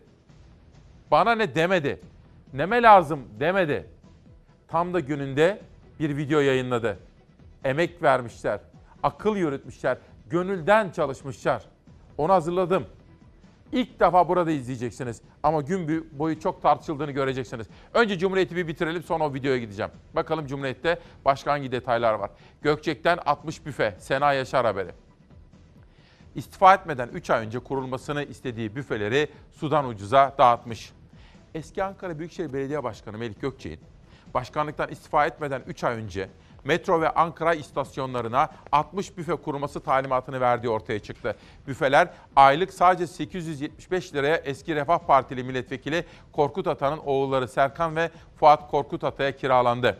Bana ne demedi. Neme lazım demedi. Tam da gününde bir video yayınladı. Emek vermişler, akıl yürütmüşler, gönülden çalışmışlar. Onu hazırladım. İlk defa burada izleyeceksiniz ama gün boyu çok tartışıldığını göreceksiniz. Önce Cumhuriyet'i bir bitirelim sonra o videoya gideceğim. Bakalım Cumhuriyet'te başka hangi detaylar var. Gökçek'ten 60 büfe, Sena Yaşar haberi. İstifa etmeden 3 ay önce kurulmasını istediği büfeleri sudan ucuza dağıtmış. Eski Ankara Büyükşehir Belediye Başkanı Melik Gökçek'in başkanlıktan istifa etmeden 3 ay önce metro ve Ankara istasyonlarına 60 büfe kurması talimatını verdiği ortaya çıktı. Büfeler aylık sadece 875 liraya eski Refah Partili milletvekili Korkut Ata'nın oğulları Serkan ve Fuat Korkut Ata'ya kiralandı.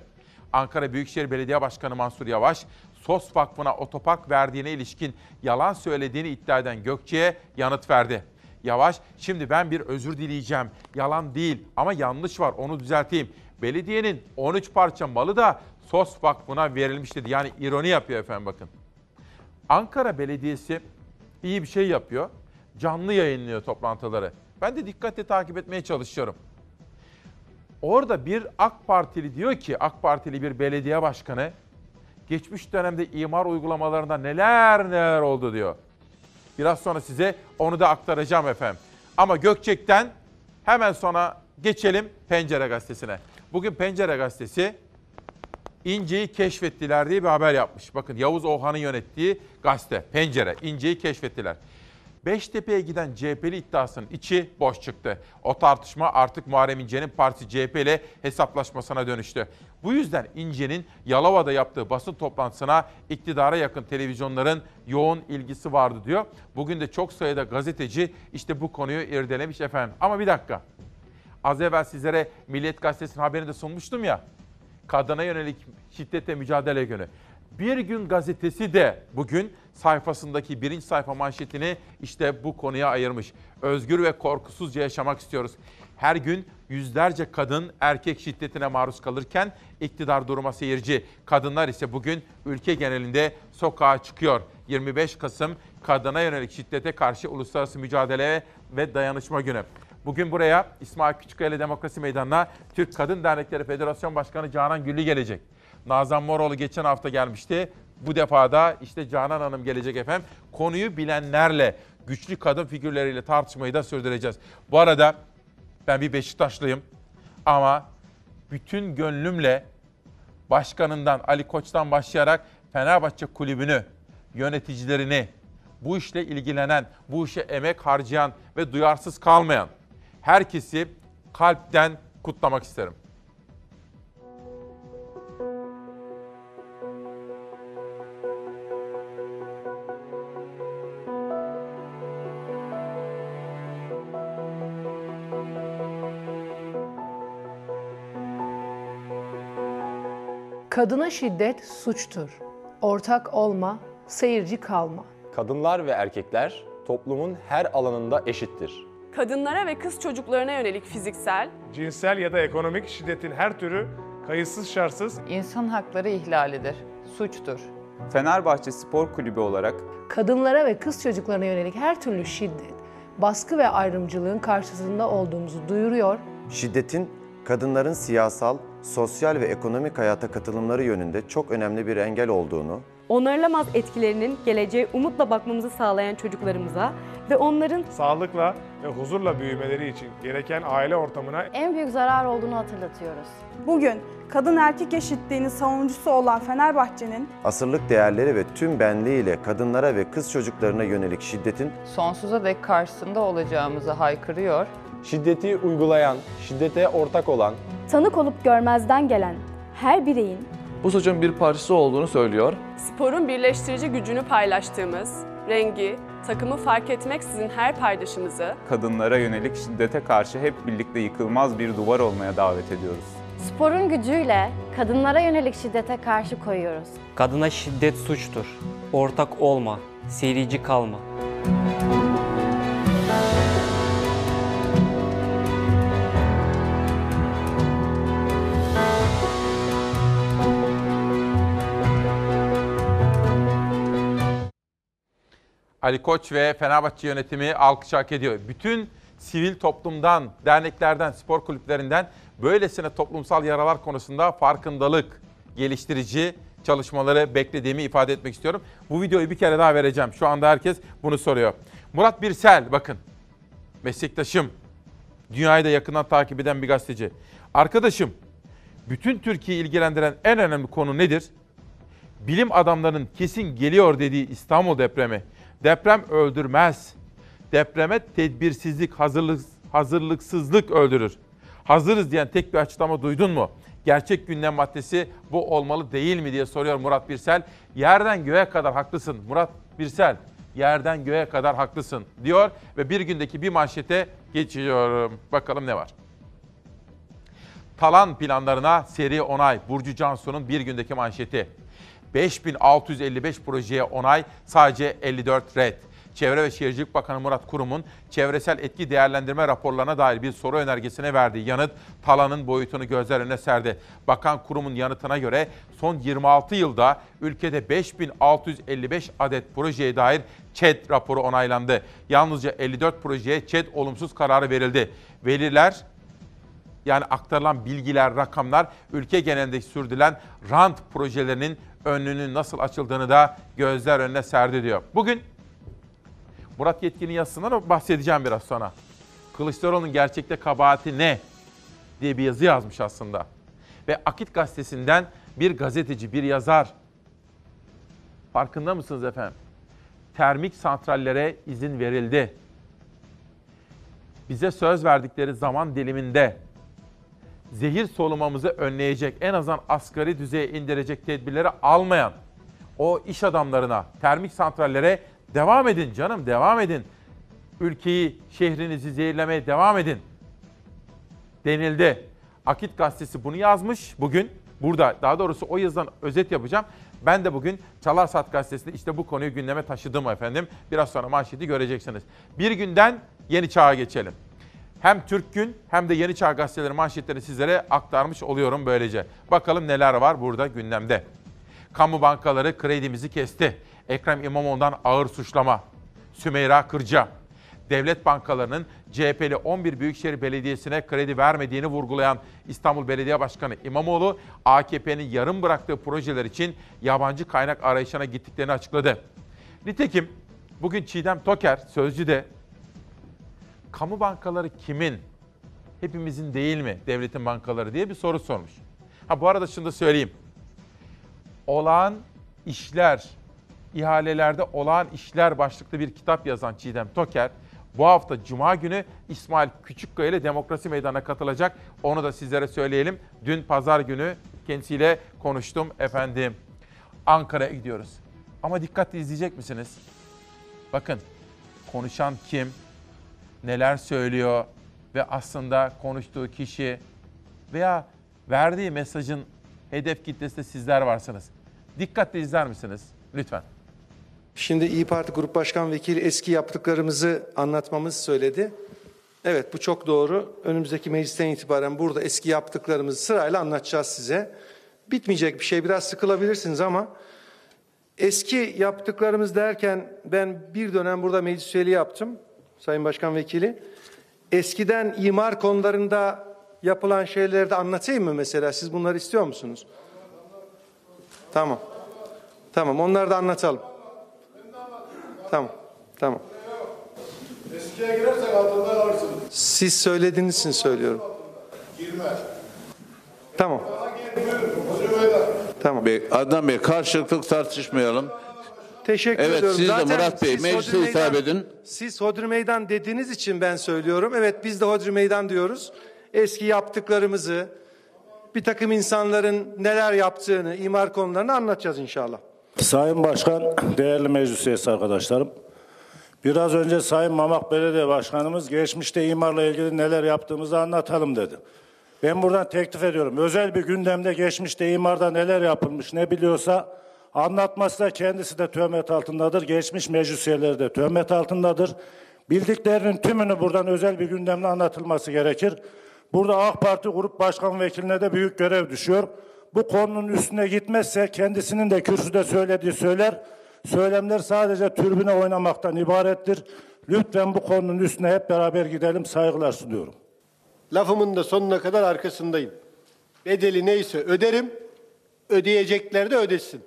Ankara Büyükşehir Belediye Başkanı Mansur Yavaş, SOS Vakfı'na otopark verdiğine ilişkin yalan söylediğini iddia eden Gökçe'ye yanıt verdi. Yavaş, şimdi ben bir özür dileyeceğim. Yalan değil ama yanlış var onu düzelteyim. Belediyenin 13 parça malı da SOS Vakfı'na verilmiş dedi. Yani ironi yapıyor efendim bakın. Ankara Belediyesi iyi bir şey yapıyor. Canlı yayınlıyor toplantıları. Ben de dikkatle takip etmeye çalışıyorum. Orada bir AK Partili diyor ki, AK Partili bir belediye başkanı, geçmiş dönemde imar uygulamalarında neler neler oldu diyor. Biraz sonra size onu da aktaracağım efendim. Ama Gökçek'ten hemen sonra geçelim Pencere Gazetesi'ne. Bugün Pencere Gazetesi İnce'yi keşfettiler diye bir haber yapmış. Bakın Yavuz Oğhan'ın yönettiği gazete Pencere İnce'yi keşfettiler. Beştepe'ye giden CHP'li iddiasının içi boş çıktı. O tartışma artık Muharrem İnce'nin partisi CHP ile hesaplaşmasına dönüştü. Bu yüzden İnce'nin Yalova'da yaptığı basın toplantısına iktidara yakın televizyonların yoğun ilgisi vardı diyor. Bugün de çok sayıda gazeteci işte bu konuyu irdelemiş efendim. Ama bir dakika. Az evvel sizlere Milliyet Gazetesi'nin haberini de sunmuştum ya. Kadına yönelik şiddete mücadele günü. Bir gün gazetesi de bugün sayfasındaki birinci sayfa manşetini işte bu konuya ayırmış. Özgür ve korkusuzca yaşamak istiyoruz. Her gün yüzlerce kadın erkek şiddetine maruz kalırken iktidar duruma seyirci. Kadınlar ise bugün ülke genelinde sokağa çıkıyor. 25 Kasım kadına yönelik şiddete karşı uluslararası mücadele ve dayanışma günü. Bugün buraya İsmail Küçükkaya Demokrasi Meydanı'na Türk Kadın Dernekleri Federasyon Başkanı Canan Güllü gelecek. Nazan Moroğlu geçen hafta gelmişti. Bu defa da işte Canan Hanım gelecek efendim. Konuyu bilenlerle, güçlü kadın figürleriyle tartışmayı da sürdüreceğiz. Bu arada ben bir Beşiktaşlıyım ama bütün gönlümle başkanından Ali Koç'tan başlayarak Fenerbahçe kulübünü, yöneticilerini, bu işle ilgilenen, bu işe emek harcayan ve duyarsız kalmayan herkesi kalpten kutlamak isterim. Kadına şiddet suçtur. Ortak olma, seyirci kalma. Kadınlar ve erkekler toplumun her alanında eşittir. Kadınlara ve kız çocuklarına yönelik fiziksel, cinsel ya da ekonomik şiddetin her türü kayıtsız şartsız insan hakları ihlalidir, suçtur. Fenerbahçe Spor Kulübü olarak kadınlara ve kız çocuklarına yönelik her türlü şiddet, baskı ve ayrımcılığın karşısında olduğumuzu duyuruyor. Şiddetin kadınların siyasal, sosyal ve ekonomik hayata katılımları yönünde çok önemli bir engel olduğunu, onarılamaz etkilerinin geleceğe umutla bakmamızı sağlayan çocuklarımıza ve onların sağlıkla ve huzurla büyümeleri için gereken aile ortamına en büyük zarar olduğunu hatırlatıyoruz. Bugün kadın erkek eşitliğinin savunucusu olan Fenerbahçe'nin asırlık değerleri ve tüm benliğiyle kadınlara ve kız çocuklarına yönelik şiddetin sonsuza dek karşısında olacağımızı haykırıyor. Şiddeti uygulayan, şiddete ortak olan, tanık olup görmezden gelen her bireyin bu suçun bir parçası olduğunu söylüyor. Sporun birleştirici gücünü paylaştığımız, rengi, takımı fark etmeksizin her paydaşımızı kadınlara yönelik şiddete karşı hep birlikte yıkılmaz bir duvar olmaya davet ediyoruz. Sporun gücüyle kadınlara yönelik şiddete karşı koyuyoruz. Kadına şiddet suçtur. Ortak olma, seyirci kalma. Ali Koç ve Fenerbahçe yönetimi alkış hak ediyor. Bütün sivil toplumdan, derneklerden, spor kulüplerinden böylesine toplumsal yaralar konusunda farkındalık geliştirici çalışmaları beklediğimi ifade etmek istiyorum. Bu videoyu bir kere daha vereceğim. Şu anda herkes bunu soruyor. Murat Birsel bakın meslektaşım, dünyayı da yakından takip eden bir gazeteci. Arkadaşım, bütün Türkiye'yi ilgilendiren en önemli konu nedir? Bilim adamlarının kesin geliyor dediği İstanbul depremi. Deprem öldürmez. Depreme tedbirsizlik, hazırlık, hazırlıksızlık öldürür. Hazırız diyen tek bir açıklama duydun mu? Gerçek gündem maddesi bu olmalı değil mi diye soruyor Murat Birsel. Yerden göğe kadar haklısın Murat Birsel. Yerden göğe kadar haklısın diyor ve bir gündeki bir manşete geçiyorum. Bakalım ne var. Talan planlarına seri onay. Burcu Cansu'nun bir gündeki manşeti. 5655 projeye onay, sadece 54 red. Çevre ve Şehircilik Bakanı Murat Kurum'un çevresel etki değerlendirme raporlarına dair bir soru önergesine verdiği yanıt talanın boyutunu gözler önüne serdi. Bakan Kurum'un yanıtına göre son 26 yılda ülkede 5655 adet projeye dair ÇED raporu onaylandı. Yalnızca 54 projeye ÇED olumsuz kararı verildi. Veriler yani aktarılan bilgiler, rakamlar ülke genelinde sürdürülen rant projelerinin önünün nasıl açıldığını da gözler önüne serdi diyor. Bugün Murat Yetkin'in yazısından da bahsedeceğim biraz sonra. Kılıçdaroğlu'nun gerçekte kabahati ne diye bir yazı yazmış aslında. Ve Akit gazetesinden bir gazeteci, bir yazar. Farkında mısınız efendim? Termik santrallere izin verildi. Bize söz verdikleri zaman diliminde zehir solumamızı önleyecek, en azından asgari düzeye indirecek tedbirleri almayan o iş adamlarına, termik santrallere devam edin canım, devam edin. Ülkeyi, şehrinizi zehirlemeye devam edin denildi. Akit gazetesi bunu yazmış bugün. Burada daha doğrusu o yazıdan özet yapacağım. Ben de bugün Çalar Saat gazetesinde işte bu konuyu gündeme taşıdım efendim. Biraz sonra manşeti göreceksiniz. Bir günden yeni çağa geçelim. Hem Türk Gün hem de Yeni Çağ gazeteleri manşetlerini sizlere aktarmış oluyorum böylece. Bakalım neler var burada gündemde. Kamu bankaları kredimizi kesti. Ekrem İmamoğlu'ndan ağır suçlama. Sümeyra Kırca. Devlet bankalarının CHP'li 11 Büyükşehir Belediyesi'ne kredi vermediğini vurgulayan İstanbul Belediye Başkanı İmamoğlu, AKP'nin yarım bıraktığı projeler için yabancı kaynak arayışına gittiklerini açıkladı. Nitekim bugün Çiğdem Toker Sözcü'de kamu bankaları kimin? Hepimizin değil mi devletin bankaları diye bir soru sormuş. Ha bu arada şunu da söyleyeyim. Olağan işler, ihalelerde olağan işler başlıklı bir kitap yazan Çiğdem Toker, bu hafta Cuma günü İsmail Küçükkaya ile Demokrasi Meydanı'na katılacak. Onu da sizlere söyleyelim. Dün pazar günü kendisiyle konuştum efendim. Ankara'ya gidiyoruz. Ama dikkatli izleyecek misiniz? Bakın konuşan kim, neler söylüyor ve aslında konuştuğu kişi veya verdiği mesajın hedef kitlesinde sizler varsınız. Dikkatle izler misiniz? Lütfen. Şimdi İyi Parti Grup Başkan Vekili eski yaptıklarımızı anlatmamızı söyledi. Evet bu çok doğru. Önümüzdeki meclisten itibaren burada eski yaptıklarımızı sırayla anlatacağız size. Bitmeyecek bir şey biraz sıkılabilirsiniz ama eski yaptıklarımız derken ben bir dönem burada meclis üyeliği yaptım. Sayın Başkan Vekili. Eskiden imar konularında yapılan şeyleri de anlatayım mı mesela? Siz bunları istiyor musunuz? Tamam. Tamam onları da anlatalım. Tamam. Tamam. Eskiye girersek altında. Siz söylediğiniz için söylüyorum. Tamam. Tamam. Bey, Adnan Bey karşılıklı tartışmayalım. Teşekkür evet, ediyorum. siz de Zaten Murat Bey meclise hitap edin. Siz Hodri Meydan dediğiniz için ben söylüyorum. Evet biz de Hodri Meydan diyoruz. Eski yaptıklarımızı, bir takım insanların neler yaptığını, imar konularını anlatacağız inşallah. Sayın Başkan, değerli meclis üyesi arkadaşlarım. Biraz önce Sayın Mamak Belediye Başkanımız geçmişte imarla ilgili neler yaptığımızı anlatalım dedi. Ben buradan teklif ediyorum. Özel bir gündemde geçmişte imarda neler yapılmış ne biliyorsa anlatması da kendisi de töhmet altındadır. Geçmiş meclis üyeleri de töhmet altındadır. Bildiklerinin tümünü buradan özel bir gündemle anlatılması gerekir. Burada AK Parti Grup Başkan Vekiline de büyük görev düşüyor. Bu konunun üstüne gitmezse kendisinin de kürsüde söylediği söyler, söylemler sadece türbüne oynamaktan ibarettir. Lütfen bu konunun üstüne hep beraber gidelim. Saygılar sunuyorum. Lafımın da sonuna kadar arkasındayım. Bedeli neyse öderim, ödeyecekler de ödesin.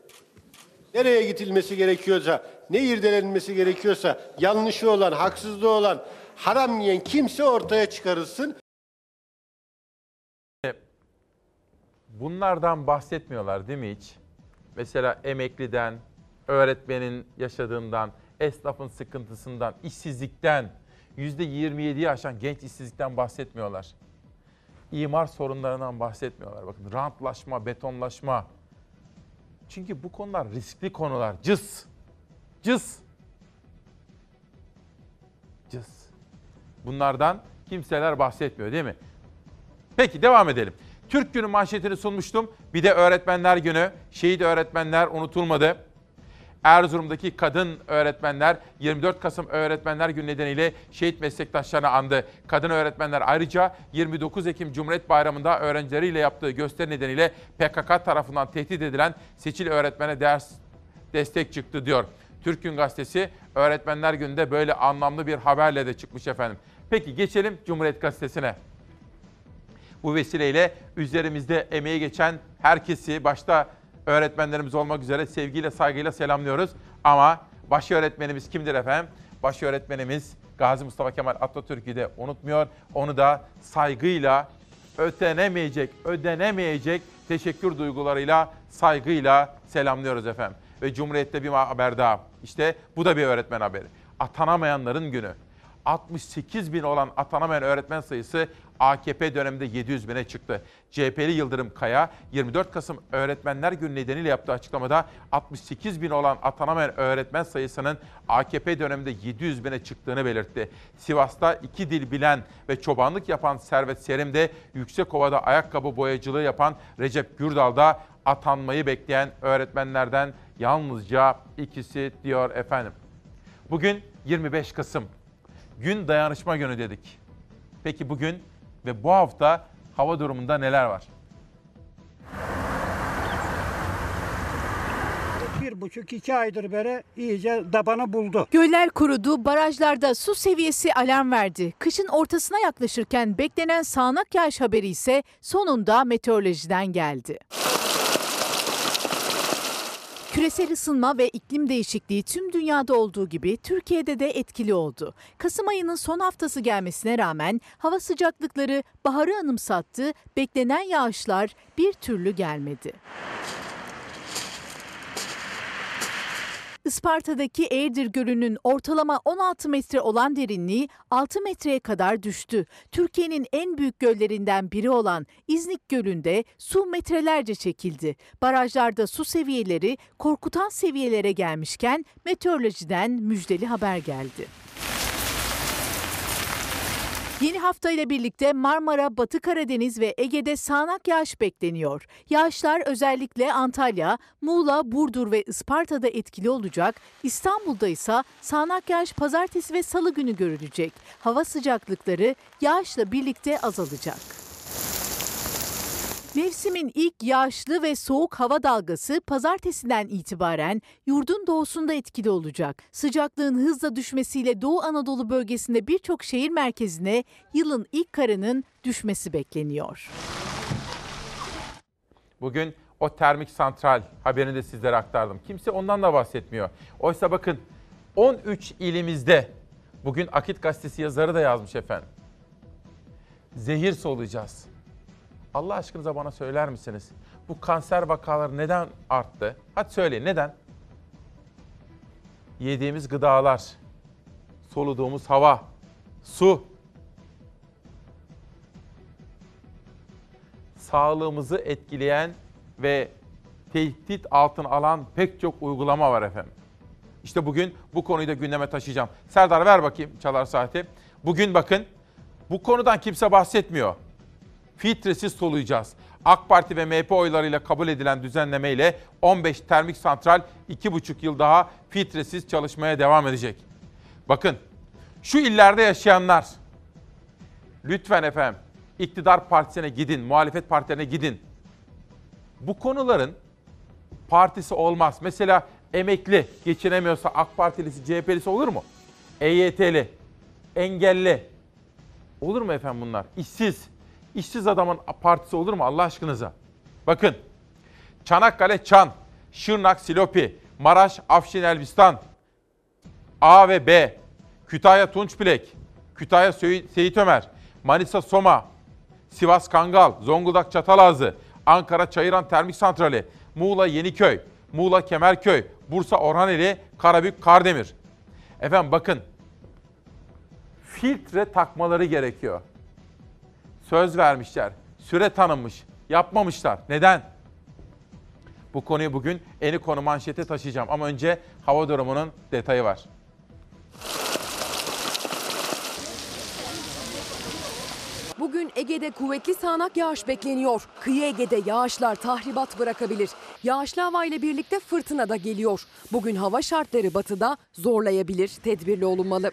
Nereye gidilmesi gerekiyorsa, ne irdelenmesi gerekiyorsa, yanlışı olan, haksızlığı olan, haram yiyen kimse ortaya çıkarılsın. Bunlardan bahsetmiyorlar değil mi hiç? Mesela emekliden, öğretmenin yaşadığından, esnafın sıkıntısından, işsizlikten, %27'yi aşan genç işsizlikten bahsetmiyorlar. imar sorunlarından bahsetmiyorlar. Bakın rantlaşma, betonlaşma. Çünkü bu konular riskli konular. Cız. Cız. Cız. Bunlardan kimseler bahsetmiyor değil mi? Peki devam edelim. Türk Günü manşetini sunmuştum. Bir de Öğretmenler Günü. Şehit öğretmenler unutulmadı. Erzurum'daki kadın öğretmenler 24 Kasım Öğretmenler Günü nedeniyle şehit meslektaşlarını andı. Kadın öğretmenler ayrıca 29 Ekim Cumhuriyet Bayramı'nda öğrencileriyle yaptığı gösteri nedeniyle PKK tarafından tehdit edilen seçil öğretmene ders destek çıktı diyor. Türk Gün Gazetesi Öğretmenler Günü'nde böyle anlamlı bir haberle de çıkmış efendim. Peki geçelim Cumhuriyet Gazetesi'ne. Bu vesileyle üzerimizde emeği geçen herkesi başta öğretmenlerimiz olmak üzere sevgiyle saygıyla selamlıyoruz. Ama baş öğretmenimiz kimdir efendim? Baş öğretmenimiz Gazi Mustafa Kemal Atatürk'ü de unutmuyor. Onu da saygıyla ötenemeyecek, ödenemeyecek teşekkür duygularıyla, saygıyla selamlıyoruz efendim. Ve Cumhuriyet'te bir haber daha. İşte bu da bir öğretmen haberi. Atanamayanların günü. 68 bin olan atanamayan öğretmen sayısı AKP döneminde 700 bine çıktı. CHP'li Yıldırım Kaya 24 Kasım Öğretmenler Günü nedeniyle yaptığı açıklamada 68 bin olan atanamayan öğretmen sayısının AKP döneminde 700 bine çıktığını belirtti. Sivas'ta iki dil bilen ve çobanlık yapan Servet Serim de Yüksekova'da ayakkabı boyacılığı yapan Recep Gürdal da atanmayı bekleyen öğretmenlerden yalnızca ikisi diyor efendim. Bugün 25 Kasım. Gün dayanışma günü dedik. Peki bugün ve bu hafta hava durumunda neler var? Bir buçuk iki aydır beri iyice dabanı buldu. Göller kurudu, barajlarda su seviyesi alarm verdi. Kışın ortasına yaklaşırken beklenen sağanak yağış haberi ise sonunda meteorolojiden geldi. Küresel ısınma ve iklim değişikliği tüm dünyada olduğu gibi Türkiye'de de etkili oldu. Kasım ayının son haftası gelmesine rağmen hava sıcaklıkları baharı anımsattı, beklenen yağışlar bir türlü gelmedi. Isparta'daki Eğirdir Gölü'nün ortalama 16 metre olan derinliği 6 metreye kadar düştü. Türkiye'nin en büyük göllerinden biri olan İznik Gölü'nde su metrelerce çekildi. Barajlarda su seviyeleri korkutan seviyelere gelmişken meteorolojiden müjdeli haber geldi. Yeni hafta ile birlikte Marmara, Batı Karadeniz ve Ege'de sağanak yağış bekleniyor. Yağışlar özellikle Antalya, Muğla, Burdur ve Isparta'da etkili olacak. İstanbul'da ise sağanak yağış pazartesi ve salı günü görülecek. Hava sıcaklıkları yağışla birlikte azalacak. Mevsimin ilk yağışlı ve soğuk hava dalgası pazartesiden itibaren yurdun doğusunda etkili olacak. Sıcaklığın hızla düşmesiyle Doğu Anadolu bölgesinde birçok şehir merkezine yılın ilk karının düşmesi bekleniyor. Bugün o termik santral haberini de sizlere aktardım. Kimse ondan da bahsetmiyor. Oysa bakın 13 ilimizde bugün Akit Gazetesi yazarı da yazmış efendim. Zehir soluyacağız. Allah aşkınıza bana söyler misiniz? Bu kanser vakaları neden arttı? Hadi söyleyin neden? Yediğimiz gıdalar, soluduğumuz hava, su, sağlığımızı etkileyen ve tehdit altına alan pek çok uygulama var efendim. İşte bugün bu konuyu da gündeme taşıyacağım. Serdar ver bakayım çalar saati. Bugün bakın bu konudan kimse bahsetmiyor filtresiz soluyacağız. AK Parti ve MHP oylarıyla kabul edilen düzenlemeyle 15 termik santral 2,5 yıl daha filtresiz çalışmaya devam edecek. Bakın şu illerde yaşayanlar lütfen efendim iktidar partisine gidin, muhalefet partilerine gidin. Bu konuların partisi olmaz. Mesela emekli geçinemiyorsa AK Partilisi, CHP'lisi olur mu? EYT'li, engelli. Olur mu efendim bunlar? İşsiz, işsiz adamın partisi olur mu Allah aşkınıza? Bakın Çanakkale Çan, Şırnak Silopi, Maraş Afşin Elbistan, A ve B, Kütahya Tunçbilek, Kütahya Seyit Ömer, Manisa Soma, Sivas Kangal, Zonguldak Çatalazı, Ankara Çayıran Termik Santrali, Muğla Yeniköy, Muğla Kemerköy, Bursa Orhaneli, Karabük Kardemir. Efendim bakın filtre takmaları gerekiyor söz vermişler. süre tanınmış. Yapmamışlar. Neden? Bu konuyu bugün eni konu manşete taşıyacağım. Ama önce hava durumunun detayı var. Bugün Ege'de kuvvetli sağanak yağış bekleniyor. Kıyı Ege'de yağışlar tahribat bırakabilir. Yağışlı hava ile birlikte fırtına da geliyor. Bugün hava şartları batıda zorlayabilir. Tedbirli olunmalı.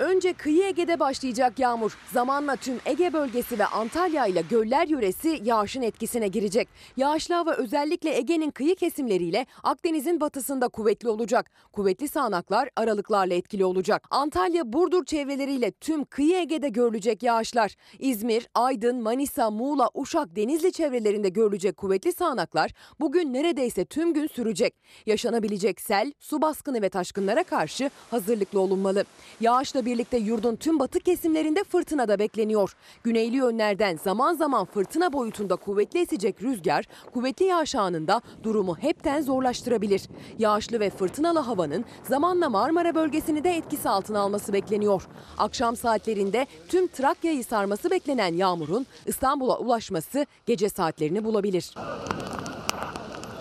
Önce kıyı Ege'de başlayacak yağmur. Zamanla tüm Ege bölgesi ve Antalya ile göller yöresi yağışın etkisine girecek. Yağışlı hava özellikle Ege'nin kıyı kesimleriyle Akdeniz'in batısında kuvvetli olacak. Kuvvetli sağanaklar aralıklarla etkili olacak. Antalya, Burdur çevreleriyle tüm kıyı Ege'de görülecek yağışlar. İzmir, Aydın, Manisa, Muğla, Uşak, Denizli çevrelerinde görülecek kuvvetli sağanaklar bugün neredeyse tüm gün sürecek. Yaşanabilecek sel, su baskını ve taşkınlara karşı hazırlıklı olunmalı. Yağışla birlikte yurdun tüm batı kesimlerinde fırtına da bekleniyor. Güneyli yönlerden zaman zaman fırtına boyutunda kuvvetli esecek rüzgar, kuvvetli yağış anında durumu hepten zorlaştırabilir. Yağışlı ve fırtınalı havanın zamanla Marmara bölgesini de etkisi altına alması bekleniyor. Akşam saatlerinde tüm Trakya'yı sarması beklenen yağmurun İstanbul'a ulaşması gece saatlerini bulabilir.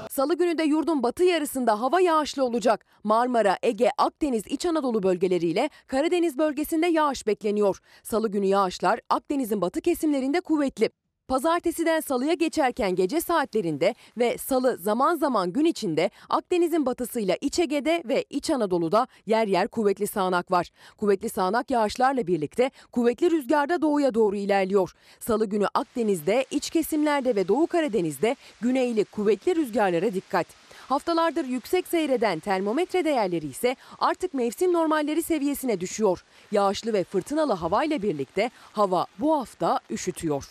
Salı günü de yurdun batı yarısında hava yağışlı olacak. Marmara, Ege, Akdeniz, İç Anadolu bölgeleriyle Karadeniz bölgesinde yağış bekleniyor. Salı günü yağışlar Akdeniz'in batı kesimlerinde kuvvetli. Pazartesiden salıya geçerken gece saatlerinde ve salı zaman zaman gün içinde Akdeniz'in batısıyla İç Ege'de ve İç Anadolu'da yer yer kuvvetli sağanak var. Kuvvetli sağanak yağışlarla birlikte kuvvetli rüzgarda doğuya doğru ilerliyor. Salı günü Akdeniz'de, iç kesimlerde ve Doğu Karadeniz'de güneyli kuvvetli rüzgarlara dikkat. Haftalardır yüksek seyreden termometre değerleri ise artık mevsim normalleri seviyesine düşüyor. Yağışlı ve fırtınalı havayla birlikte hava bu hafta üşütüyor.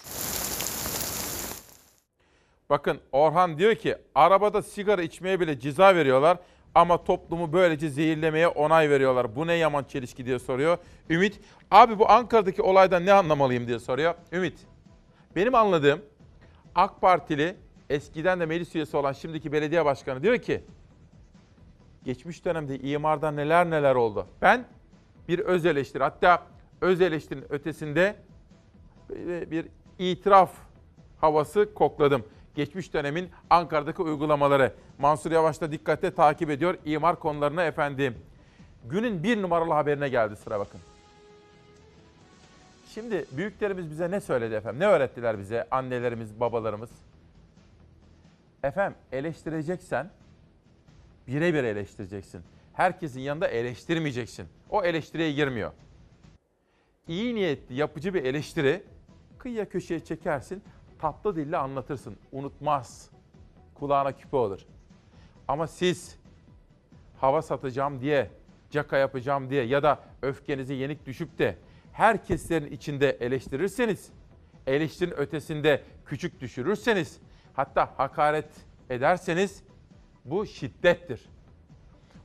Bakın Orhan diyor ki arabada sigara içmeye bile ceza veriyorlar ama toplumu böylece zehirlemeye onay veriyorlar. Bu ne yaman çelişki diye soruyor. Ümit abi bu Ankara'daki olaydan ne anlamalıyım diye soruyor. Ümit benim anladığım AK Partili eskiden de meclis üyesi olan şimdiki belediye başkanı diyor ki geçmiş dönemde imarda neler neler oldu. Ben bir öz eleştiri hatta öz eleştirinin ötesinde bir itiraf havası kokladım. Geçmiş dönemin Ankara'daki uygulamaları. Mansur Yavaş da dikkatle takip ediyor imar konularını efendim. Günün bir numaralı haberine geldi sıra bakın. Şimdi büyüklerimiz bize ne söyledi efendim? Ne öğrettiler bize annelerimiz, babalarımız? Efendim eleştireceksen birebir eleştireceksin. Herkesin yanında eleştirmeyeceksin. O eleştiriye girmiyor. İyi niyetli, yapıcı bir eleştiri kıyıya köşeye çekersin, tatlı dille anlatırsın. Unutmaz. Kulağına küpe olur. Ama siz hava satacağım diye, caka yapacağım diye ya da öfkenizi yenik düşüp de herkeslerin içinde eleştirirseniz, eleştirinin ötesinde küçük düşürürseniz, hatta hakaret ederseniz bu şiddettir.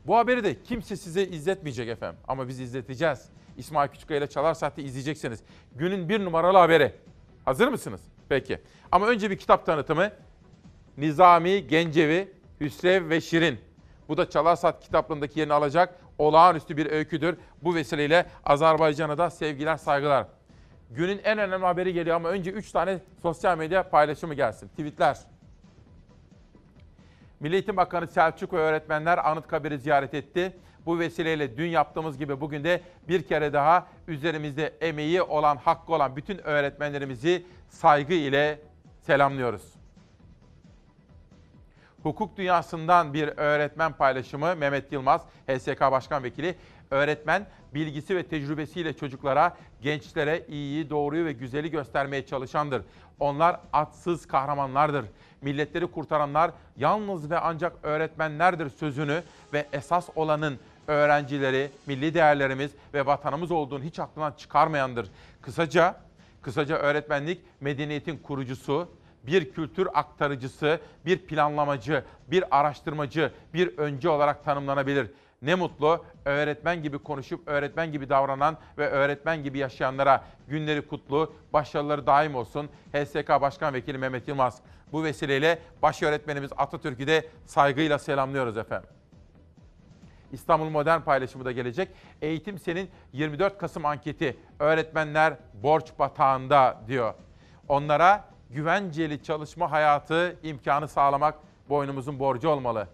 Bu haberi de kimse size izletmeyecek efendim ama biz izleteceğiz. İsmail Küçükkaya ile Çalar Saat'te izleyeceksiniz. Günün bir numaralı haberi. Hazır mısınız? Peki. Ama önce bir kitap tanıtımı. Nizami Gencevi, Hüsrev ve Şirin. Bu da Çalar Saat kitaplığındaki yerini alacak olağanüstü bir öyküdür. Bu vesileyle Azerbaycan'a da sevgiler, saygılar. Günün en önemli haberi geliyor ama önce 3 tane sosyal medya paylaşımı gelsin. Tweetler. Milli Eğitim Bakanı Selçuk ve öğretmenler Anıtkabir'i ziyaret etti. Bu vesileyle dün yaptığımız gibi bugün de bir kere daha üzerimizde emeği olan, hakkı olan bütün öğretmenlerimizi saygı ile selamlıyoruz. Hukuk dünyasından bir öğretmen paylaşımı Mehmet Yılmaz, HSK Başkan Vekili. Öğretmen bilgisi ve tecrübesiyle çocuklara, gençlere iyiyi, doğruyu ve güzeli göstermeye çalışandır. Onlar atsız kahramanlardır. Milletleri kurtaranlar yalnız ve ancak öğretmenlerdir sözünü ve esas olanın öğrencileri, milli değerlerimiz ve vatanımız olduğunu hiç aklından çıkarmayandır. Kısaca, kısaca öğretmenlik medeniyetin kurucusu, bir kültür aktarıcısı, bir planlamacı, bir araştırmacı, bir öncü olarak tanımlanabilir. Ne mutlu öğretmen gibi konuşup öğretmen gibi davranan ve öğretmen gibi yaşayanlara günleri kutlu, başarıları daim olsun. HSK Başkan Vekili Mehmet Yılmaz. Bu vesileyle baş öğretmenimiz Atatürk'ü de saygıyla selamlıyoruz efendim. İstanbul Modern paylaşımı da gelecek. Eğitim Senin 24 Kasım anketi. Öğretmenler borç batağında diyor. Onlara güvenceli çalışma hayatı imkanı sağlamak boynumuzun borcu olmalı.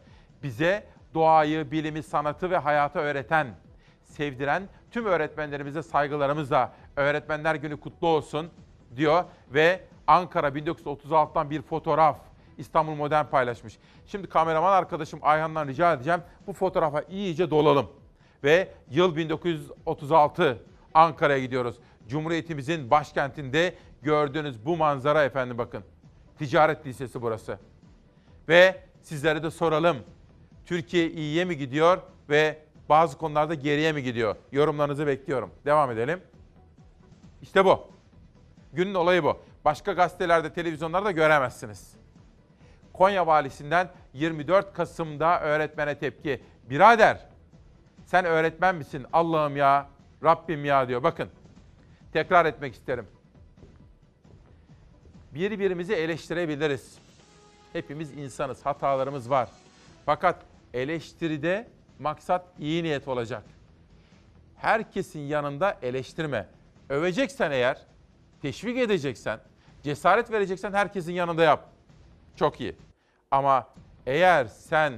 Bize doğayı, bilimi, sanatı ve hayatı öğreten, sevdiren tüm öğretmenlerimize saygılarımızla Öğretmenler Günü kutlu olsun diyor ve Ankara 1936'dan bir fotoğraf İstanbul Modern paylaşmış. Şimdi kameraman arkadaşım Ayhan'dan rica edeceğim bu fotoğrafa iyice dolalım. Ve yıl 1936 Ankara'ya gidiyoruz. Cumhuriyetimizin başkentinde gördüğünüz bu manzara efendim bakın. Ticaret Lisesi burası. Ve sizlere de soralım. Türkiye iyiye mi gidiyor ve bazı konularda geriye mi gidiyor? Yorumlarınızı bekliyorum. Devam edelim. İşte bu. Günün olayı bu. Başka gazetelerde, televizyonlarda göremezsiniz. Konya valisinden 24 Kasım'da öğretmene tepki. Birader sen öğretmen misin? Allah'ım ya, Rabbim ya diyor. Bakın tekrar etmek isterim. Birbirimizi eleştirebiliriz. Hepimiz insanız, hatalarımız var. Fakat eleştiride maksat iyi niyet olacak. Herkesin yanında eleştirme. Öveceksen eğer, teşvik edeceksen, cesaret vereceksen herkesin yanında yap. Çok iyi. Ama eğer sen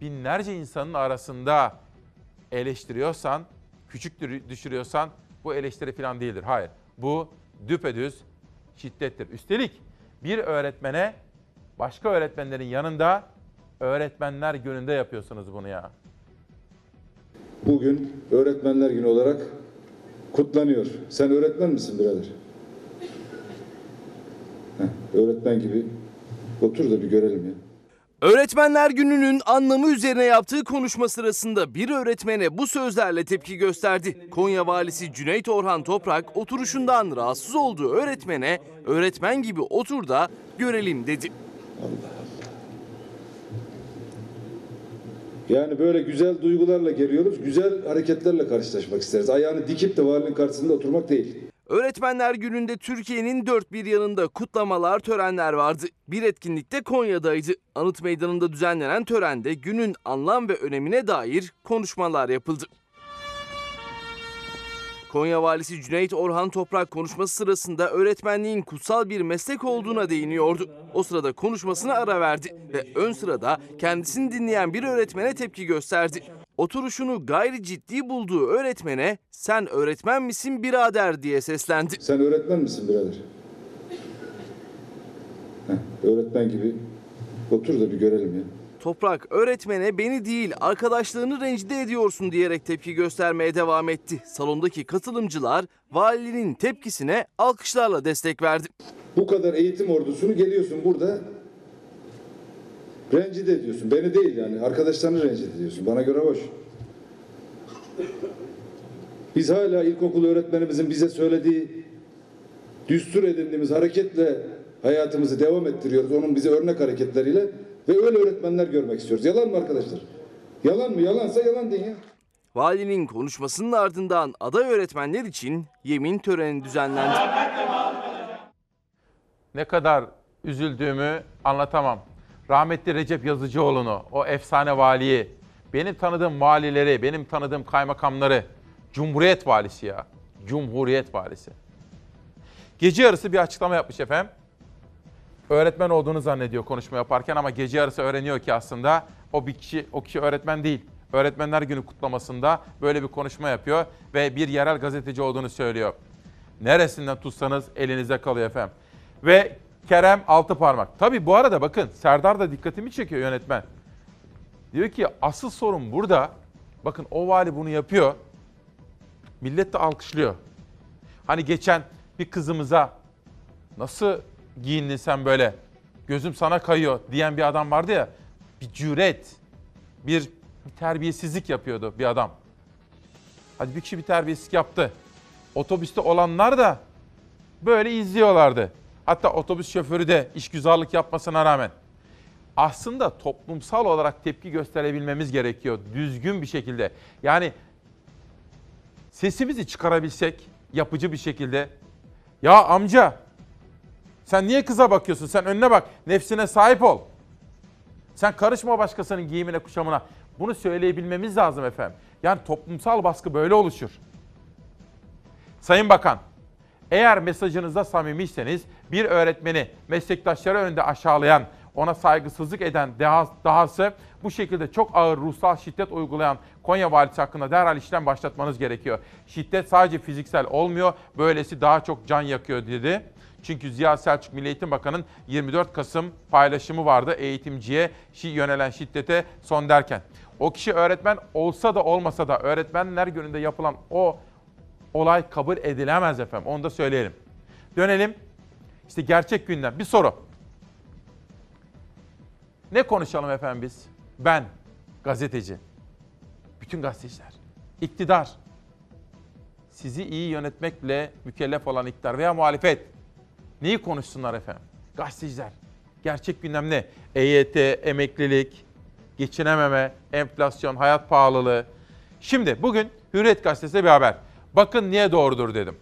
binlerce insanın arasında eleştiriyorsan, küçük düşürüyorsan bu eleştiri falan değildir. Hayır. Bu düpedüz şiddettir. Üstelik bir öğretmene başka öğretmenlerin yanında öğretmenler gününde yapıyorsunuz bunu ya. Bugün öğretmenler günü olarak kutlanıyor. Sen öğretmen misin birader? Heh, öğretmen gibi otur da bir görelim ya. Öğretmenler Günü'nün anlamı üzerine yaptığı konuşma sırasında bir öğretmene bu sözlerle tepki gösterdi. Konya Valisi Cüneyt Orhan Toprak oturuşundan rahatsız olduğu öğretmene öğretmen gibi otur da görelim dedi. Yani böyle güzel duygularla geliyoruz, güzel hareketlerle karşılaşmak isteriz. Ayağını dikip de valinin karşısında oturmak değil. Öğretmenler Günü'nde Türkiye'nin dört bir yanında kutlamalar, törenler vardı. Bir etkinlikte Konya'daydı. Anıt Meydanı'nda düzenlenen törende günün anlam ve önemine dair konuşmalar yapıldı. Konya Valisi Cüneyt Orhan Toprak konuşması sırasında öğretmenliğin kutsal bir meslek olduğuna değiniyordu. O sırada konuşmasına ara verdi ve ön sırada kendisini dinleyen bir öğretmene tepki gösterdi. Oturuşunu gayri ciddi bulduğu öğretmene sen öğretmen misin birader diye seslendi. Sen öğretmen misin birader? Heh, öğretmen gibi otur da bir görelim ya. Toprak öğretmene beni değil arkadaşlarını rencide ediyorsun diyerek tepki göstermeye devam etti. Salondaki katılımcılar valinin tepkisine alkışlarla destek verdi. Bu kadar eğitim ordusunu geliyorsun burada rencide ediyorsun. Beni değil yani arkadaşlarını rencide ediyorsun. Bana göre hoş. Biz hala ilkokul öğretmenimizin bize söylediği düstur edindiğimiz hareketle hayatımızı devam ettiriyoruz. Onun bize örnek hareketleriyle ve öyle öğretmenler görmek istiyoruz. Yalan mı arkadaşlar? Yalan mı? Yalansa yalan deyin ya. Valinin konuşmasının ardından aday öğretmenler için yemin töreni düzenlendi. Ne kadar üzüldüğümü anlatamam. Rahmetli Recep Yazıcıoğlu'nu, o efsane valiyi, benim tanıdığım valileri, benim tanıdığım kaymakamları, Cumhuriyet valisi ya. Cumhuriyet valisi. Gece yarısı bir açıklama yapmış efendim öğretmen olduğunu zannediyor konuşma yaparken ama gece yarısı öğreniyor ki aslında o bir kişi o kişi öğretmen değil. Öğretmenler Günü kutlamasında böyle bir konuşma yapıyor ve bir yerel gazeteci olduğunu söylüyor. Neresinden tutsanız elinize kalıyor efendim. Ve Kerem Altıparmak. Tabii bu arada bakın Serdar da dikkatimi çekiyor yönetmen. Diyor ki asıl sorun burada. Bakın o vali bunu yapıyor. Millet de alkışlıyor. Hani geçen bir kızımıza nasıl giyindin sen böyle? Gözüm sana kayıyor diyen bir adam vardı ya. Bir cüret, bir, bir terbiyesizlik yapıyordu bir adam. Hadi bir kişi bir terbiyesizlik yaptı. Otobüste olanlar da böyle izliyorlardı. Hatta otobüs şoförü de işgüzarlık yapmasına rağmen. Aslında toplumsal olarak tepki gösterebilmemiz gerekiyor düzgün bir şekilde. Yani sesimizi çıkarabilsek yapıcı bir şekilde. Ya amca sen niye kıza bakıyorsun? Sen önüne bak. Nefsine sahip ol. Sen karışma başkasının giyimine, kuşamına. Bunu söyleyebilmemiz lazım efendim. Yani toplumsal baskı böyle oluşur. Sayın Bakan, eğer mesajınızda samimiyseniz bir öğretmeni meslektaşları önünde aşağılayan, ona saygısızlık eden daha, dahası bu şekilde çok ağır ruhsal şiddet uygulayan Konya valisi hakkında derhal işlem başlatmanız gerekiyor. Şiddet sadece fiziksel olmuyor, böylesi daha çok can yakıyor dedi. Çünkü Ziya Selçuk Milli Eğitim Bakanı'nın 24 Kasım paylaşımı vardı eğitimciye yönelen şiddete son derken. O kişi öğretmen olsa da olmasa da öğretmenler gününde yapılan o olay kabul edilemez efendim. Onu da söyleyelim. Dönelim. İşte gerçek gündem. Bir soru. Ne konuşalım efendim biz? Ben, gazeteci, bütün gazeteciler, iktidar, sizi iyi yönetmekle mükellef olan iktidar veya muhalefet neyi konuşsunlar efendim? Gazeteciler. Gerçek gündem ne? EYT, emeklilik, geçinememe, enflasyon, hayat pahalılığı. Şimdi bugün Hürriyet Gazetesi'de bir haber. Bakın niye doğrudur dedim.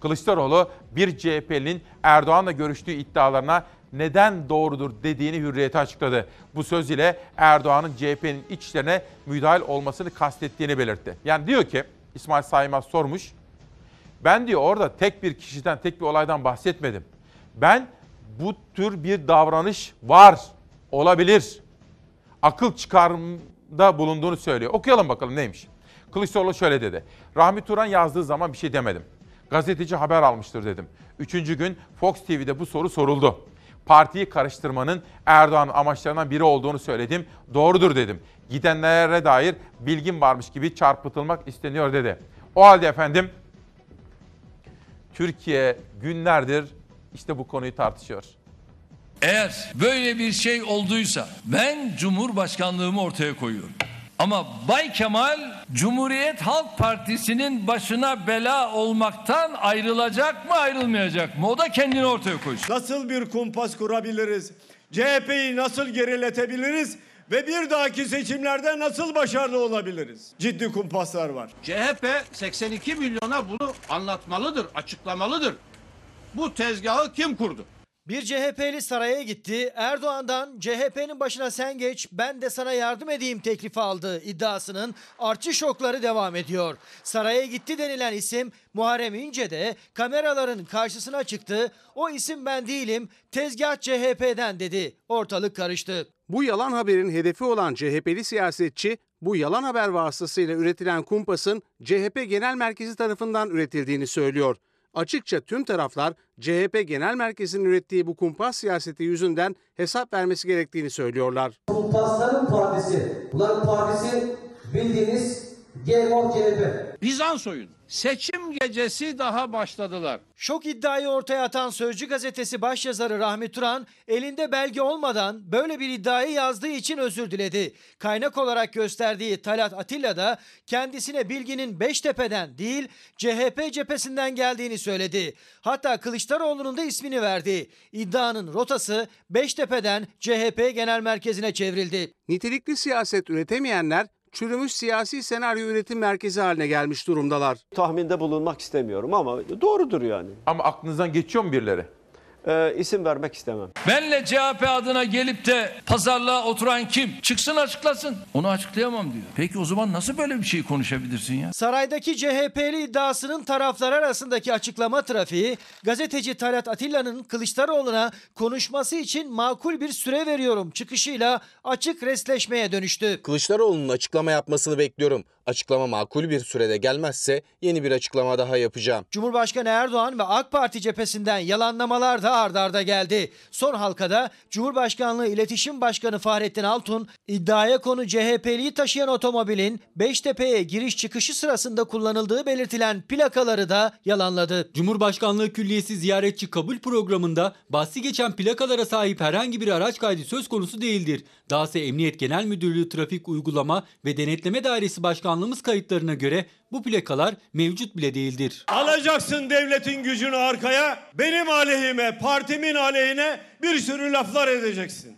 Kılıçdaroğlu bir CHP'nin Erdoğan'la görüştüğü iddialarına neden doğrudur dediğini hürriyete açıkladı. Bu söz ile Erdoğan'ın CHP'nin iç işlerine müdahil olmasını kastettiğini belirtti. Yani diyor ki İsmail Saymaz sormuş. Ben diyor orada tek bir kişiden, tek bir olaydan bahsetmedim. Ben bu tür bir davranış var, olabilir. Akıl çıkarımda bulunduğunu söylüyor. Okuyalım bakalım neymiş. Kılıçdaroğlu şöyle dedi. Rahmi Turan yazdığı zaman bir şey demedim. Gazeteci haber almıştır dedim. Üçüncü gün Fox TV'de bu soru soruldu. Partiyi karıştırmanın Erdoğan'ın amaçlarından biri olduğunu söyledim. Doğrudur dedim. Gidenlere dair bilgim varmış gibi çarpıtılmak isteniyor dedi. O halde efendim Türkiye günlerdir işte bu konuyu tartışıyor. Eğer böyle bir şey olduysa ben Cumhurbaşkanlığımı ortaya koyuyorum. Ama Bay Kemal Cumhuriyet Halk Partisi'nin başına bela olmaktan ayrılacak mı ayrılmayacak mı? O da kendini ortaya koysun. Nasıl bir kumpas kurabiliriz? CHP'yi nasıl geriletebiliriz? Ve bir dahaki seçimlerde nasıl başarılı olabiliriz? Ciddi kumpaslar var. CHP 82 milyona bunu anlatmalıdır, açıklamalıdır. Bu tezgahı kim kurdu? Bir CHP'li saraya gitti. Erdoğan'dan CHP'nin başına sen geç ben de sana yardım edeyim teklifi aldı iddiasının artçı şokları devam ediyor. Saraya gitti denilen isim Muharrem İnce de kameraların karşısına çıktı. O isim ben değilim tezgah CHP'den dedi. Ortalık karıştı. Bu yalan haberin hedefi olan CHP'li siyasetçi bu yalan haber vasıtasıyla üretilen kumpasın CHP Genel Merkezi tarafından üretildiğini söylüyor. Açıkça tüm taraflar CHP Genel Merkezi'nin ürettiği bu kumpas siyaseti yüzünden hesap vermesi gerektiğini söylüyorlar. Kumpasların partisi, bunların partisi bildiğiniz GMO CHP. Bizans oyunu. Seçim gecesi daha başladılar. Şok iddiayı ortaya atan Sözcü gazetesi başyazarı Rahmi Turan elinde belge olmadan böyle bir iddiayı yazdığı için özür diledi. Kaynak olarak gösterdiği Talat Atilla da kendisine bilginin Beştepe'den değil CHP cephesinden geldiğini söyledi. Hatta Kılıçdaroğlu'nun da ismini verdi. İddianın rotası Beştepe'den CHP genel merkezine çevrildi. Nitelikli siyaset üretemeyenler çürümüş siyasi senaryo üretim merkezi haline gelmiş durumdalar. Tahminde bulunmak istemiyorum ama doğrudur yani. Ama aklınızdan geçiyor mu birileri? Ee, isim vermek istemem. Benle CHP adına gelip de pazarlığa oturan kim? Çıksın açıklasın. Onu açıklayamam diyor. Peki o zaman nasıl böyle bir şey konuşabilirsin ya? Saraydaki CHP'li iddiasının taraflar arasındaki açıklama trafiği gazeteci Talat Atilla'nın Kılıçdaroğlu'na konuşması için makul bir süre veriyorum çıkışıyla açık resleşmeye dönüştü. Kılıçdaroğlu'nun açıklama yapmasını bekliyorum. Açıklama makul bir sürede gelmezse yeni bir açıklama daha yapacağım. Cumhurbaşkanı Erdoğan ve AK Parti cephesinden yalanlamalar da ard arda geldi. Son halkada Cumhurbaşkanlığı İletişim Başkanı Fahrettin Altun iddiaya konu CHP'liyi taşıyan otomobilin Beştepe'ye giriş çıkışı sırasında kullanıldığı belirtilen plakaları da yalanladı. Cumhurbaşkanlığı Külliyesi ziyaretçi kabul programında bahsi geçen plakalara sahip herhangi bir araç kaydı söz konusu değildir. Dahası Emniyet Genel Müdürlüğü Trafik Uygulama ve Denetleme Dairesi Başkanlığımız kayıtlarına göre bu plakalar mevcut bile değildir. Alacaksın devletin gücünü arkaya, benim aleyhime, partimin aleyhine bir sürü laflar edeceksin.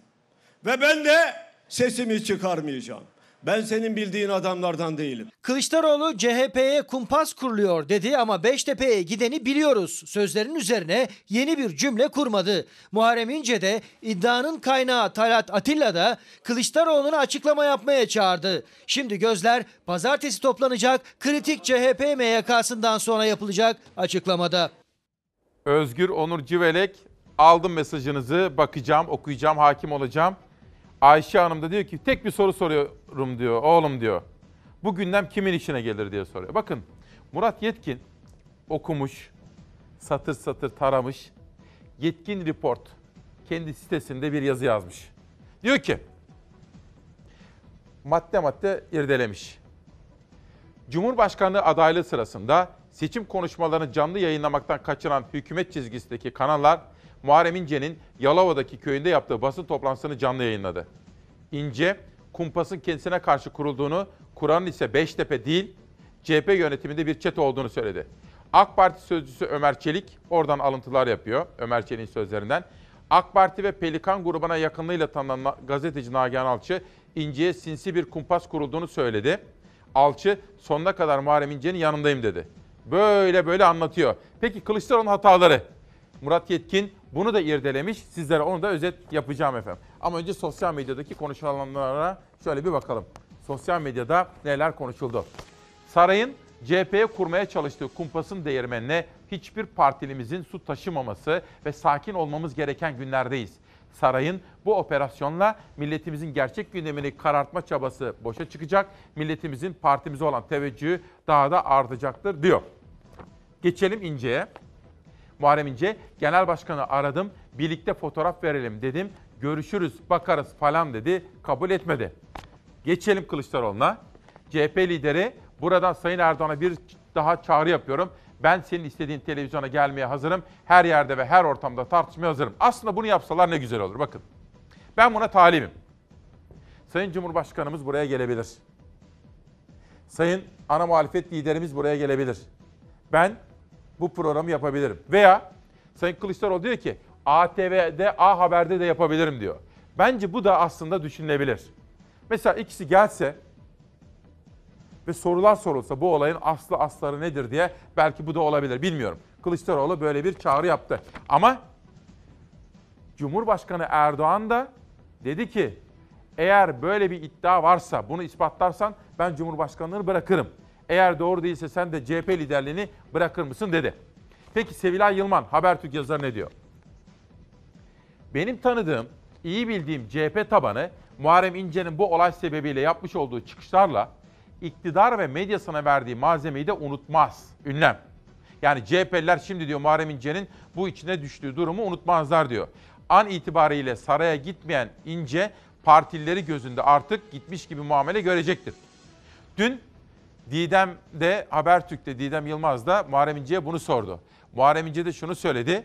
Ve ben de sesimi çıkarmayacağım. Ben senin bildiğin adamlardan değilim. Kılıçdaroğlu CHP'ye kumpas kuruluyor dedi ama Beştepe'ye gideni biliyoruz. Sözlerin üzerine yeni bir cümle kurmadı. Muharrem İnce de iddianın kaynağı Talat Atilla da Kılıçdaroğlu'na açıklama yapmaya çağırdı. Şimdi gözler pazartesi toplanacak kritik CHP MYK'sından sonra yapılacak açıklamada. Özgür Onur Civelek aldım mesajınızı bakacağım okuyacağım hakim olacağım. Ayşe Hanım da diyor ki tek bir soru soruyorum diyor oğlum diyor. Bu gündem kimin işine gelir diye soruyor. Bakın Murat Yetkin okumuş, satır satır taramış. Yetkin Report kendi sitesinde bir yazı yazmış. Diyor ki madde madde irdelemiş. Cumhurbaşkanlığı adaylığı sırasında seçim konuşmalarını canlı yayınlamaktan kaçıran hükümet çizgisindeki kanallar Muharrem İnce'nin Yalova'daki köyünde yaptığı basın toplantısını canlı yayınladı. İnce, kumpasın kendisine karşı kurulduğunu, Kur'an'ın ise Beştepe değil, CHP yönetiminde bir çete olduğunu söyledi. AK Parti sözcüsü Ömer Çelik oradan alıntılar yapıyor Ömer Çelik'in sözlerinden. AK Parti ve Pelikan grubuna yakınlığıyla tanınan gazeteci Nagihan Alçı, İnce'ye sinsi bir kumpas kurulduğunu söyledi. Alçı sonuna kadar Muharrem İnce'nin yanındayım dedi. Böyle böyle anlatıyor. Peki Kılıçdaroğlu'nun hataları? Murat Yetkin bunu da irdelemiş. Sizlere onu da özet yapacağım efendim. Ama önce sosyal medyadaki konuşulanlara şöyle bir bakalım. Sosyal medyada neler konuşuldu? Sarayın CHP'ye kurmaya çalıştığı kumpasın değirmenine hiçbir partilimizin su taşımaması ve sakin olmamız gereken günlerdeyiz. Sarayın bu operasyonla milletimizin gerçek gündemini karartma çabası boşa çıkacak. Milletimizin partimize olan teveccühü daha da artacaktır diyor. Geçelim İnce'ye. Muharrem İnce, genel başkanı aradım, birlikte fotoğraf verelim dedim. Görüşürüz, bakarız falan dedi, kabul etmedi. Geçelim Kılıçdaroğlu'na. CHP lideri buradan Sayın Erdoğan'a bir daha çağrı yapıyorum. Ben senin istediğin televizyona gelmeye hazırım. Her yerde ve her ortamda tartışmaya hazırım. Aslında bunu yapsalar ne güzel olur bakın. Ben buna talibim. Sayın Cumhurbaşkanımız buraya gelebilir. Sayın ana muhalefet liderimiz buraya gelebilir. Ben bu programı yapabilirim. Veya Sayın Kılıçdaroğlu diyor ki ATV'de, A Haber'de de yapabilirim diyor. Bence bu da aslında düşünülebilir. Mesela ikisi gelse ve sorular sorulsa bu olayın aslı asları nedir diye belki bu da olabilir bilmiyorum. Kılıçdaroğlu böyle bir çağrı yaptı. Ama Cumhurbaşkanı Erdoğan da dedi ki eğer böyle bir iddia varsa bunu ispatlarsan ben Cumhurbaşkanlığını bırakırım. Eğer doğru değilse sen de CHP liderliğini bırakır mısın dedi. Peki Sevilay Yılman Habertürk yazarı ne diyor? Benim tanıdığım, iyi bildiğim CHP tabanı Muharrem İnce'nin bu olay sebebiyle yapmış olduğu çıkışlarla iktidar ve medyasına verdiği malzemeyi de unutmaz. Ünlem. Yani CHP'liler şimdi diyor Muharrem İnce'nin bu içine düştüğü durumu unutmazlar diyor. An itibariyle saraya gitmeyen İnce partilileri gözünde artık gitmiş gibi muamele görecektir. Dün Didem'de Habertürk'te Didem Yılmaz da Muharrem İnce'ye bunu sordu. Muharrem İnce de şunu söyledi.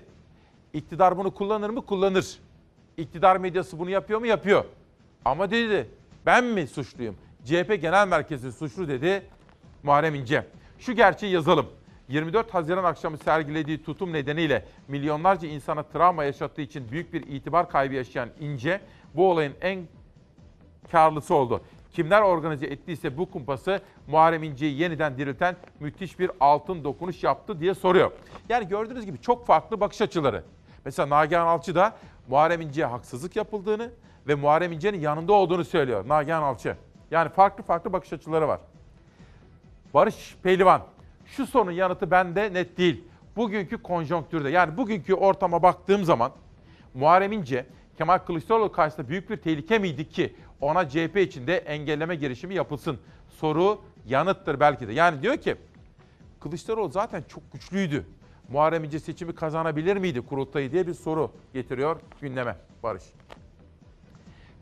İktidar bunu kullanır mı? Kullanır. İktidar medyası bunu yapıyor mu? Yapıyor. Ama dedi ben mi suçluyum? CHP Genel Merkezi suçlu dedi Muharrem İnce. Şu gerçeği yazalım. 24 Haziran akşamı sergilediği tutum nedeniyle milyonlarca insana travma yaşattığı için büyük bir itibar kaybı yaşayan İnce bu olayın en karlısı oldu. Kimler organize ettiyse bu kumpası Muharrem İnce'yi yeniden dirilten müthiş bir altın dokunuş yaptı diye soruyor. Yani gördüğünüz gibi çok farklı bakış açıları. Mesela Nagihan Alçı da Muharrem İnce'ye haksızlık yapıldığını ve Muharrem İnce'nin yanında olduğunu söylüyor Nagihan Alçı. Yani farklı farklı bakış açıları var. Barış Pehlivan, şu sorunun yanıtı bende net değil. Bugünkü konjonktürde yani bugünkü ortama baktığım zaman Muharrem İnce Kemal Kılıçdaroğlu karşısında büyük bir tehlike miydi ki ona CHP içinde engelleme girişimi yapılsın? Soru yanıttır belki de. Yani diyor ki Kılıçdaroğlu zaten çok güçlüydü. Muharrem İnce seçimi kazanabilir miydi kurultayı diye bir soru getiriyor gündeme Barış.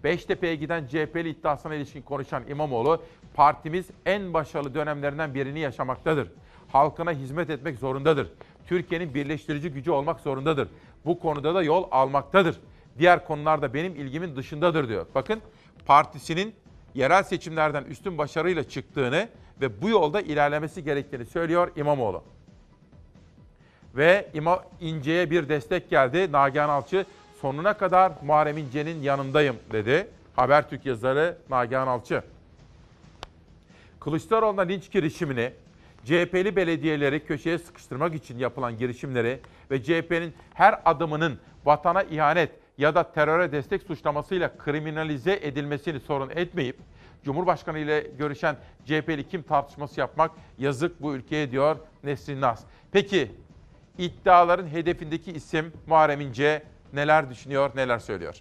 Beştepe'ye giden CHP'li iddiasına ilişkin konuşan İmamoğlu, partimiz en başarılı dönemlerinden birini yaşamaktadır. Halkına hizmet etmek zorundadır. Türkiye'nin birleştirici gücü olmak zorundadır. Bu konuda da yol almaktadır. Diğer konularda benim ilgimin dışındadır diyor. Bakın partisinin yerel seçimlerden üstün başarıyla çıktığını ve bu yolda ilerlemesi gerektiğini söylüyor İmamoğlu. Ve İma İnce'ye bir destek geldi. Nagihan Alçı sonuna kadar Muharrem İnce'nin yanındayım dedi. Habertürk yazarı Nagihan Alçı. Kılıçdaroğlu'na linç girişimini, CHP'li belediyeleri köşeye sıkıştırmak için yapılan girişimleri ve CHP'nin her adımının vatana ihanet ya da teröre destek suçlamasıyla kriminalize edilmesini sorun etmeyip Cumhurbaşkanı ile görüşen CHP'li kim tartışması yapmak yazık bu ülkeye diyor Nesrin Naz. Peki iddiaların hedefindeki isim Muharrem İnce neler düşünüyor, neler söylüyor?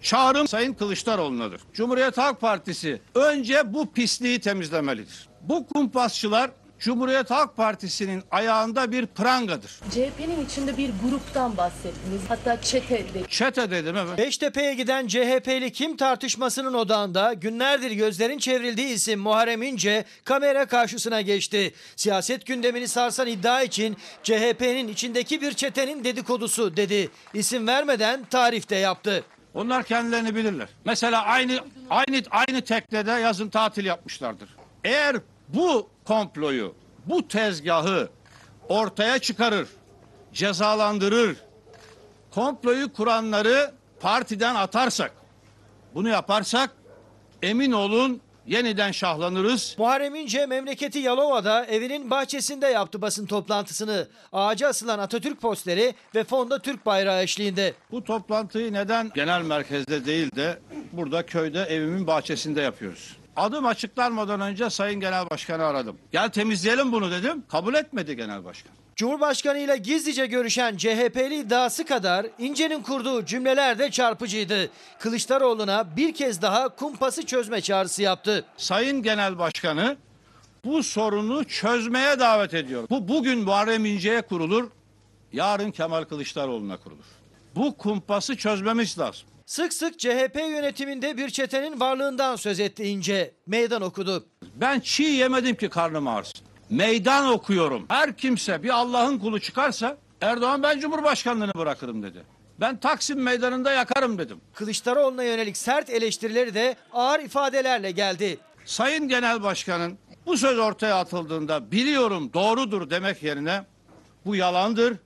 Çağrım Sayın Kılıçdaroğlu'nadır. Cumhuriyet Halk Partisi önce bu pisliği temizlemelidir. Bu kumpasçılar Cumhuriyet Halk Partisi'nin ayağında bir prangadır. CHP'nin içinde bir gruptan bahsettiniz. Hatta çete de. Çete dedim evet. Beştepe'ye giden CHP'li kim tartışmasının odağında günlerdir gözlerin çevrildiği isim Muharrem İnce kamera karşısına geçti. Siyaset gündemini sarsan iddia için CHP'nin içindeki bir çetenin dedikodusu dedi. İsim vermeden tarif de yaptı. Onlar kendilerini bilirler. Mesela aynı aynı aynı teknede yazın tatil yapmışlardır. Eğer bu komployu, bu tezgahı ortaya çıkarır, cezalandırır, komployu kuranları partiden atarsak, bunu yaparsak emin olun yeniden şahlanırız. Muharrem İnce memleketi Yalova'da evinin bahçesinde yaptı basın toplantısını. Ağaca asılan Atatürk posteri ve fonda Türk bayrağı eşliğinde. Bu toplantıyı neden genel merkezde değil de burada köyde evimin bahçesinde yapıyoruz? Adım açıklanmadan önce Sayın Genel Başkan'ı aradım. Gel temizleyelim bunu dedim. Kabul etmedi Genel Başkan. Cumhurbaşkanı ile gizlice görüşen CHP'li iddiası kadar İnce'nin kurduğu cümleler de çarpıcıydı. Kılıçdaroğlu'na bir kez daha kumpası çözme çağrısı yaptı. Sayın Genel Başkanı bu sorunu çözmeye davet ediyor. Bu bugün Muharrem İnce'ye kurulur, yarın Kemal Kılıçdaroğlu'na kurulur. Bu kumpası çözmemiz lazım. Sık sık CHP yönetiminde bir çetenin varlığından söz etti İnce. Meydan okudu. Ben çiğ yemedim ki karnım ağrısın. Meydan okuyorum. Her kimse bir Allah'ın kulu çıkarsa Erdoğan ben Cumhurbaşkanlığını bırakırım dedi. Ben Taksim Meydanı'nda yakarım dedim. Kılıçdaroğlu'na yönelik sert eleştirileri de ağır ifadelerle geldi. Sayın Genel Başkan'ın bu söz ortaya atıldığında biliyorum doğrudur demek yerine bu yalandır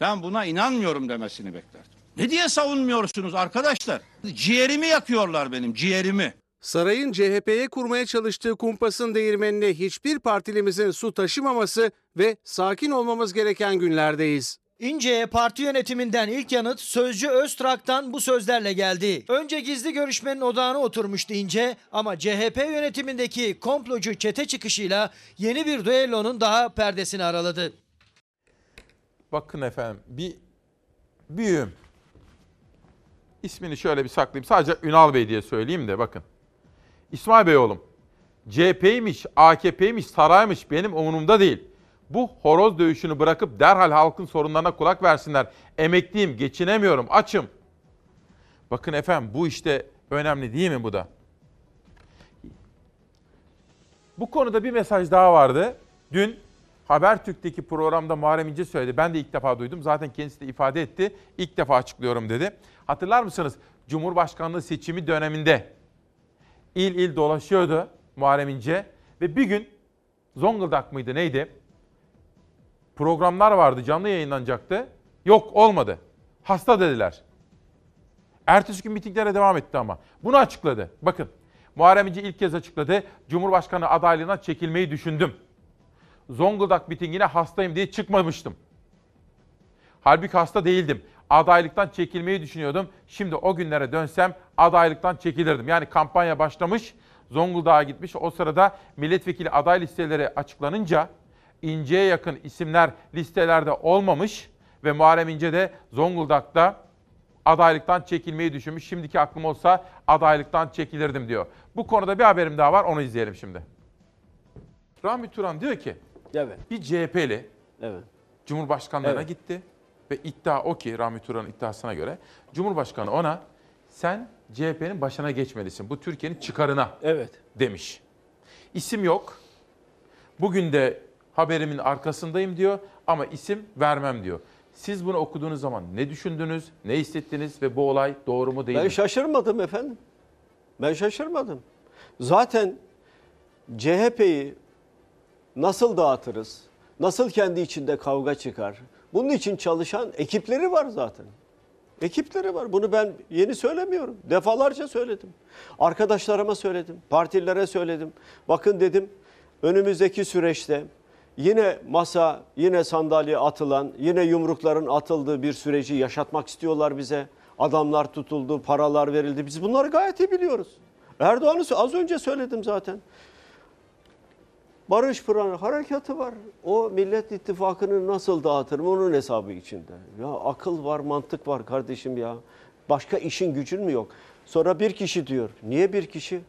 ben buna inanmıyorum demesini beklerdim. Ne diye savunmuyorsunuz arkadaşlar? Ciğerimi yakıyorlar benim ciğerimi. Sarayın CHP'ye kurmaya çalıştığı kumpasın değirmenine hiçbir partilimizin su taşımaması ve sakin olmamız gereken günlerdeyiz. İnce'ye parti yönetiminden ilk yanıt Sözcü Öztrak'tan bu sözlerle geldi. Önce gizli görüşmenin odağına oturmuştu İnce ama CHP yönetimindeki komplocu çete çıkışıyla yeni bir düellonun daha perdesini araladı. Bakın efendim bir büyüğüm. İsmini şöyle bir saklayayım. Sadece Ünal Bey diye söyleyeyim de bakın. İsmail Bey oğlum. CHP'ymiş, AKP'ymiş, saraymış benim umurumda değil. Bu horoz dövüşünü bırakıp derhal halkın sorunlarına kulak versinler. Emekliyim, geçinemiyorum, açım. Bakın efendim bu işte önemli değil mi bu da? Bu konuda bir mesaj daha vardı. Dün Habertürk'teki programda Muharrem İnce söyledi. Ben de ilk defa duydum. Zaten kendisi de ifade etti. İlk defa açıklıyorum dedi. Hatırlar mısınız? Cumhurbaşkanlığı seçimi döneminde il il dolaşıyordu Muharrem İnce. Ve bir gün Zonguldak mıydı neydi? Programlar vardı canlı yayınlanacaktı. Yok olmadı. Hasta dediler. Ertesi gün mitinglere devam etti ama. Bunu açıkladı. Bakın Muharrem İnce ilk kez açıkladı. Cumhurbaşkanı adaylığına çekilmeyi düşündüm. Zonguldak mitingine hastayım diye çıkmamıştım. Halbuki hasta değildim. Adaylıktan çekilmeyi düşünüyordum. Şimdi o günlere dönsem adaylıktan çekilirdim. Yani kampanya başlamış, Zonguldak'a gitmiş. O sırada milletvekili aday listeleri açıklanınca İnce'ye yakın isimler listelerde olmamış ve Muharrem İnce de Zonguldak'ta adaylıktan çekilmeyi düşünmüş. Şimdiki aklım olsa adaylıktan çekilirdim diyor. Bu konuda bir haberim daha var onu izleyelim şimdi. Rahmi Turan diyor ki Evet. bir CHP'li Evet. Cumhurbaşkanlığına Evet. gitti ve iddia o ki Rahmi Turan'ın iddiasına göre Cumhurbaşkanı ona sen CHP'nin başına geçmelisin. Bu Türkiye'nin çıkarına Evet. demiş. İsim yok. Bugün de haberimin arkasındayım diyor ama isim vermem diyor. Siz bunu okuduğunuz zaman ne düşündünüz, ne hissettiniz ve bu olay doğru mu değil Ben mi? şaşırmadım efendim. Ben şaşırmadım. Zaten CHP'yi nasıl dağıtırız? Nasıl kendi içinde kavga çıkar? Bunun için çalışan ekipleri var zaten. Ekipleri var. Bunu ben yeni söylemiyorum. Defalarca söyledim. Arkadaşlarıma söyledim. Partilere söyledim. Bakın dedim önümüzdeki süreçte yine masa, yine sandalye atılan, yine yumrukların atıldığı bir süreci yaşatmak istiyorlar bize. Adamlar tutuldu, paralar verildi. Biz bunları gayet iyi biliyoruz. Erdoğan'ı az önce söyledim zaten. Barış Pınar harekatı var. O Millet İttifakı'nı nasıl dağıtırım onun hesabı içinde. Ya akıl var, mantık var kardeşim ya. Başka işin gücün mü yok? Sonra bir kişi diyor. Niye bir kişi?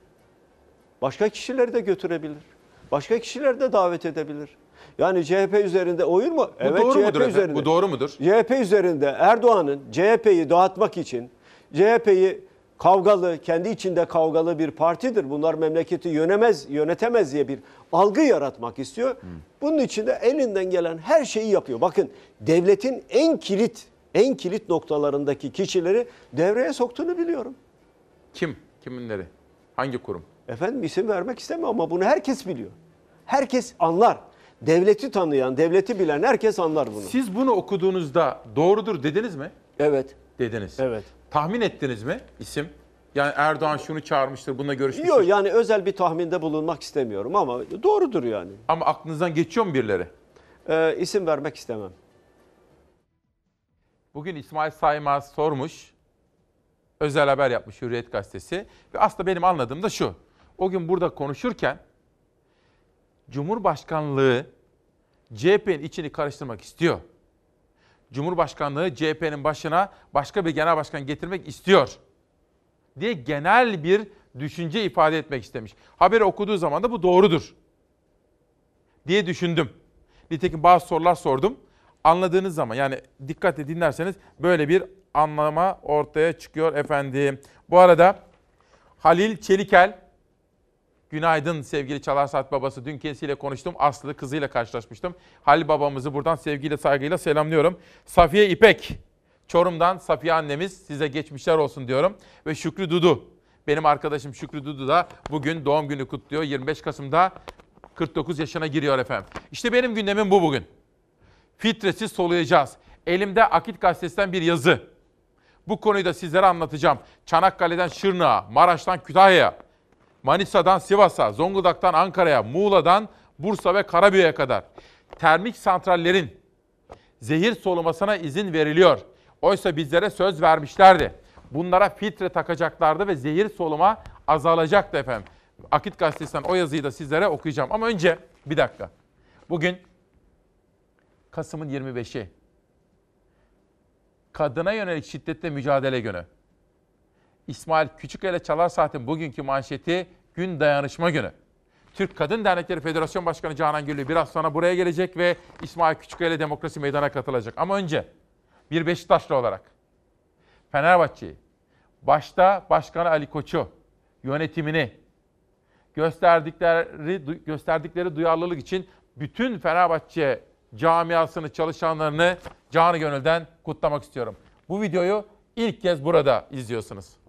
Başka kişileri de götürebilir. Başka kişileri de davet edebilir. Yani CHP üzerinde oyun mu? Bu doğru mudur efendim? Bu doğru mudur? CHP üzerinde Erdoğan'ın CHP'yi dağıtmak için CHP'yi kavgalı, kendi içinde kavgalı bir partidir. Bunlar memleketi yönemez, yönetemez diye bir algı yaratmak istiyor. Bunun için de elinden gelen her şeyi yapıyor. Bakın devletin en kilit, en kilit noktalarındaki kişileri devreye soktuğunu biliyorum. Kim? Kiminleri? Hangi kurum? Efendim isim vermek istemiyorum ama bunu herkes biliyor. Herkes anlar. Devleti tanıyan, devleti bilen herkes anlar bunu. Siz bunu okuduğunuzda doğrudur dediniz mi? Evet. Dediniz. Evet. Tahmin ettiniz mi isim? Yani Erdoğan şunu çağırmıştır, bununla görüşmüştür. Yok yani özel bir tahminde bulunmak istemiyorum ama doğrudur yani. Ama aklınızdan geçiyor mu birileri? Ee, isim vermek istemem. Bugün İsmail Saymaz sormuş. Özel haber yapmış Hürriyet Gazetesi. Ve aslında benim anladığım da şu. O gün burada konuşurken Cumhurbaşkanlığı CHP'nin içini karıştırmak istiyor. Cumhurbaşkanlığı CHP'nin başına başka bir genel başkan getirmek istiyor. Diye genel bir düşünce ifade etmek istemiş. Haberi okuduğu zaman da bu doğrudur. Diye düşündüm. Nitekim bazı sorular sordum. Anladığınız zaman yani dikkatle dinlerseniz böyle bir anlama ortaya çıkıyor efendim. Bu arada Halil Çelikel, günaydın sevgili Çalar Saat babası. Dün kendisiyle konuştum. Aslı kızıyla karşılaşmıştım. Halil babamızı buradan sevgiyle saygıyla selamlıyorum. Safiye İpek, Çorum'dan Safiye annemiz size geçmişler olsun diyorum. Ve Şükrü Dudu, benim arkadaşım Şükrü Dudu da bugün doğum günü kutluyor. 25 Kasım'da 49 yaşına giriyor efendim. İşte benim gündemim bu bugün. Filtresiz soluyacağız. Elimde Akit Gazetesi'nden bir yazı. Bu konuyu da sizlere anlatacağım. Çanakkale'den Şırnak'a, Maraş'tan Kütahya'ya, Manisa'dan Sivas'a, Zonguldak'tan Ankara'ya, Muğla'dan Bursa ve Karabük'e kadar termik santrallerin zehir solumasına izin veriliyor. Oysa bizlere söz vermişlerdi. Bunlara filtre takacaklardı ve zehir soluma azalacaktı efendim. Akit Gazetesi'nden o yazıyı da sizlere okuyacağım. Ama önce bir dakika. Bugün Kasım'ın 25'i. Kadına yönelik şiddetle mücadele günü. İsmail Küçükel'e Çalar Saat'in bugünkü manşeti Gün Dayanışma Günü. Türk Kadın Dernekleri Federasyon Başkanı Canan Güllü biraz sonra buraya gelecek ve İsmail Küçükel'e Demokrasi Meydan'a katılacak. Ama önce bir Beşiktaşlı olarak Fenerbahçe'yi, başta Başkanı Ali Koç'u, yönetimini, gösterdikleri gösterdikleri duyarlılık için bütün Fenerbahçe camiasını, çalışanlarını canı gönülden kutlamak istiyorum. Bu videoyu ilk kez burada izliyorsunuz.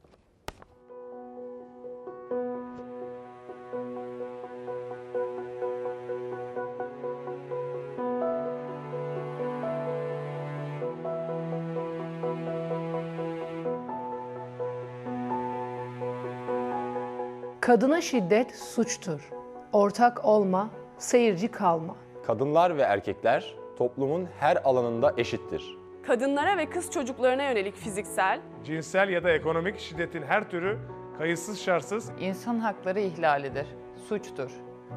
Kadına şiddet suçtur. Ortak olma, seyirci kalma. Kadınlar ve erkekler toplumun her alanında eşittir. Kadınlara ve kız çocuklarına yönelik fiziksel, cinsel ya da ekonomik şiddetin her türü kayıtsız şartsız insan hakları ihlalidir, suçtur.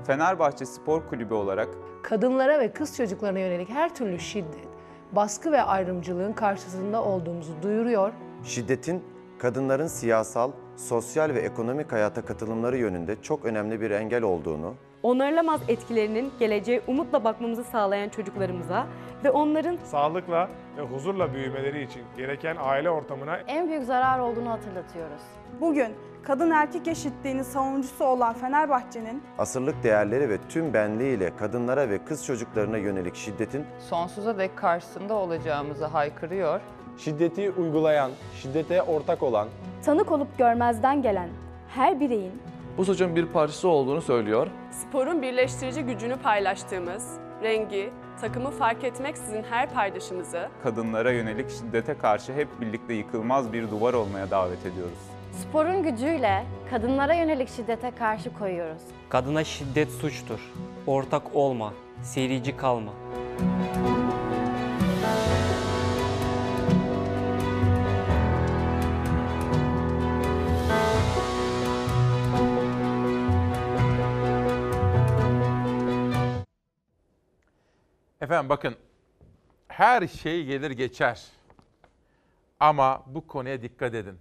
Fenerbahçe Spor Kulübü olarak kadınlara ve kız çocuklarına yönelik her türlü şiddet, baskı ve ayrımcılığın karşısında olduğumuzu duyuruyor. Şiddetin kadınların siyasal, sosyal ve ekonomik hayata katılımları yönünde çok önemli bir engel olduğunu, onarılamaz etkilerinin geleceğe umutla bakmamızı sağlayan çocuklarımıza ve onların sağlıkla ve huzurla büyümeleri için gereken aile ortamına en büyük zarar olduğunu hatırlatıyoruz. Bugün kadın erkek eşitliğinin savunucusu olan Fenerbahçe'nin asırlık değerleri ve tüm benliğiyle kadınlara ve kız çocuklarına yönelik şiddetin sonsuza dek karşısında olacağımızı haykırıyor. Şiddeti uygulayan, şiddete ortak olan, tanık olup görmezden gelen her bireyin bu suçun bir parçası olduğunu söylüyor. Sporun birleştirici gücünü paylaştığımız, rengi, takımı fark etmeksizin her paydaşımızı kadınlara yönelik şiddete karşı hep birlikte yıkılmaz bir duvar olmaya davet ediyoruz. Sporun gücüyle kadınlara yönelik şiddete karşı koyuyoruz. Kadına şiddet suçtur. Ortak olma, seyirci kalma. Efendim bakın her şey gelir geçer. Ama bu konuya dikkat edin.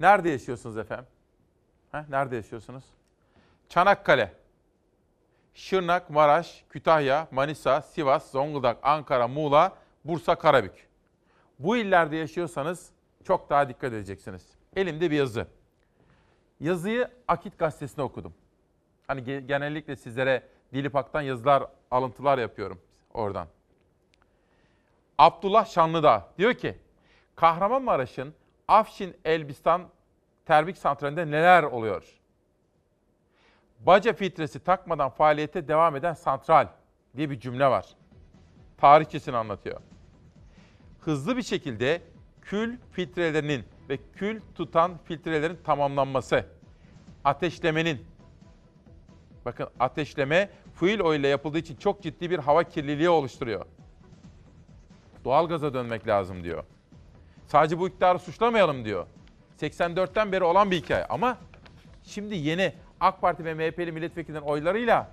Nerede yaşıyorsunuz efendim? Ha, nerede yaşıyorsunuz? Çanakkale, Şırnak, Maraş, Kütahya, Manisa, Sivas, Zonguldak, Ankara, Muğla, Bursa, Karabük. Bu illerde yaşıyorsanız çok daha dikkat edeceksiniz. Elimde bir yazı. Yazıyı Akit Gazetesi'nde okudum. Hani ge- genellikle sizlere Dilipak'tan yazılar, alıntılar yapıyorum oradan. Abdullah Şanlıdağ diyor ki, Kahramanmaraş'ın Afşin Elbistan Termik Santrali'nde neler oluyor? Baca filtresi takmadan faaliyete devam eden santral diye bir cümle var. Tarihçesini anlatıyor. Hızlı bir şekilde kül filtrelerinin ve kül tutan filtrelerin tamamlanması, ateşlemenin, bakın ateşleme fuel oil ile yapıldığı için çok ciddi bir hava kirliliği oluşturuyor. Doğalgaza dönmek lazım diyor. Sadece bu iktidarı suçlamayalım diyor. 84'ten beri olan bir hikaye ama şimdi yeni AK Parti ve MHP'li milletvekillerinin oylarıyla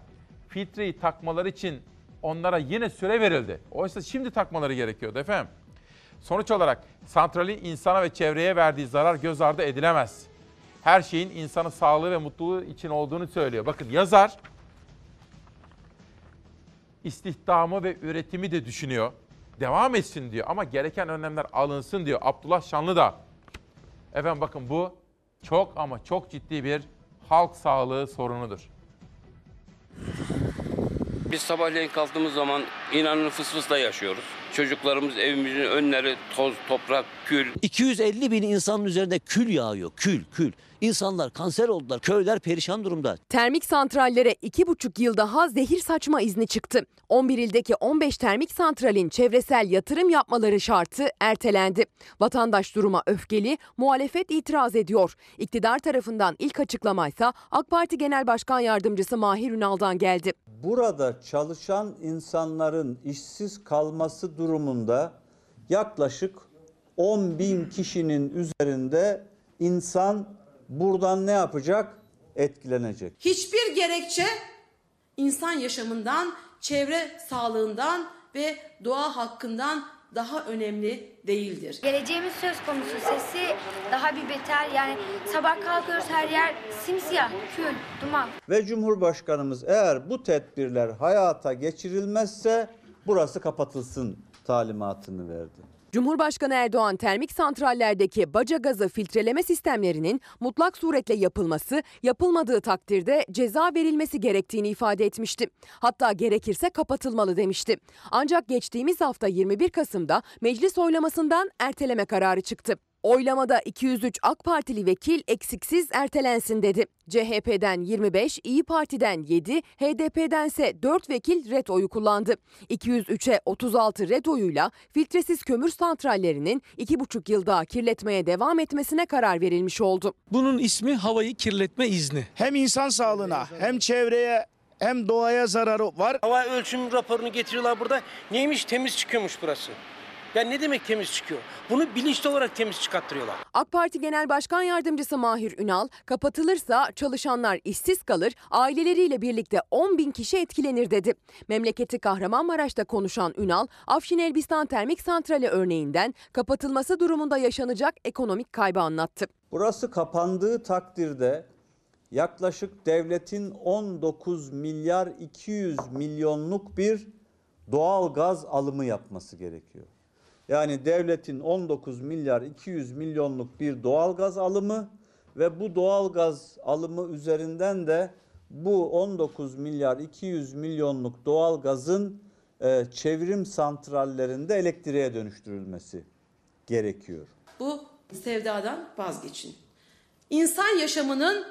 filtreyi takmaları için onlara yine süre verildi. Oysa şimdi takmaları gerekiyordu efendim. Sonuç olarak santralin insana ve çevreye verdiği zarar göz ardı edilemez. Her şeyin insanın sağlığı ve mutluluğu için olduğunu söylüyor. Bakın yazar istihdamı ve üretimi de düşünüyor. Devam etsin diyor ama gereken önlemler alınsın diyor. Abdullah Şanlı da. Efendim bakın bu çok ama çok ciddi bir halk sağlığı sorunudur. Biz sabahleyin kalktığımız zaman inanın fıs fısla yaşıyoruz. Çocuklarımız evimizin önleri toz, toprak, kül. 250 bin insanın üzerinde kül yağıyor. Kül, kül. İnsanlar kanser oldular. Köyler perişan durumda. Termik santrallere 2,5 yıl daha zehir saçma izni çıktı. 11 ildeki 15 termik santralin çevresel yatırım yapmaları şartı ertelendi. Vatandaş duruma öfkeli, muhalefet itiraz ediyor. İktidar tarafından ilk açıklamaysa AK Parti Genel Başkan Yardımcısı Mahir Ünal'dan geldi. Burada çalışan insanların işsiz kalması durumunda yaklaşık 10 bin kişinin üzerinde insan buradan ne yapacak? Etkilenecek. Hiçbir gerekçe insan yaşamından, çevre sağlığından ve doğa hakkından daha önemli değildir. Geleceğimiz söz konusu sesi daha bir beter yani sabah kalkıyoruz her yer simsiyah, kül, duman. Ve Cumhurbaşkanımız eğer bu tedbirler hayata geçirilmezse burası kapatılsın talimatını verdi. Cumhurbaşkanı Erdoğan termik santrallerdeki baca gazı filtreleme sistemlerinin mutlak suretle yapılması, yapılmadığı takdirde ceza verilmesi gerektiğini ifade etmişti. Hatta gerekirse kapatılmalı demişti. Ancak geçtiğimiz hafta 21 Kasım'da meclis oylamasından erteleme kararı çıktı. Oylamada 203 AK Partili vekil eksiksiz ertelensin dedi. CHP'den 25, İyi Parti'den 7, HDP'dense 4 vekil red oyu kullandı. 203'e 36 red oyuyla filtresiz kömür santrallerinin 2,5 yıl daha kirletmeye devam etmesine karar verilmiş oldu. Bunun ismi havayı kirletme izni. Hem insan sağlığına hem çevreye hem doğaya zararı var. Hava ölçüm raporunu getiriyorlar burada. Neymiş temiz çıkıyormuş burası. Ya ne demek temiz çıkıyor? Bunu bilinçli olarak temiz çıkarttırıyorlar. AK Parti Genel Başkan Yardımcısı Mahir Ünal, kapatılırsa çalışanlar işsiz kalır, aileleriyle birlikte 10 bin kişi etkilenir dedi. Memleketi Kahramanmaraş'ta konuşan Ünal, Afşin Elbistan Termik Santrali örneğinden kapatılması durumunda yaşanacak ekonomik kaybı anlattı. Burası kapandığı takdirde yaklaşık devletin 19 milyar 200 milyonluk bir doğal gaz alımı yapması gerekiyor. Yani devletin 19 milyar 200 milyonluk bir doğal gaz alımı ve bu doğal gaz alımı üzerinden de bu 19 milyar 200 milyonluk doğal gazın e, çevrim santrallerinde elektriğe dönüştürülmesi gerekiyor. Bu sevdadan vazgeçin. İnsan yaşamının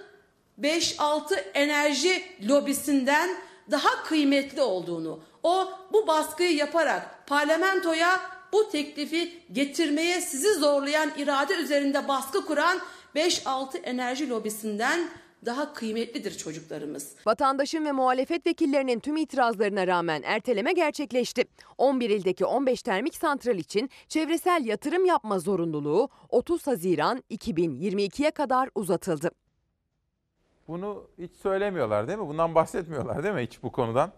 5-6 enerji lobisinden daha kıymetli olduğunu, o bu baskıyı yaparak parlamentoya bu teklifi getirmeye sizi zorlayan irade üzerinde baskı kuran 5-6 enerji lobisinden daha kıymetlidir çocuklarımız. Vatandaşın ve muhalefet vekillerinin tüm itirazlarına rağmen erteleme gerçekleşti. 11 ildeki 15 termik santral için çevresel yatırım yapma zorunluluğu 30 Haziran 2022'ye kadar uzatıldı. Bunu hiç söylemiyorlar değil mi? Bundan bahsetmiyorlar değil mi hiç bu konudan?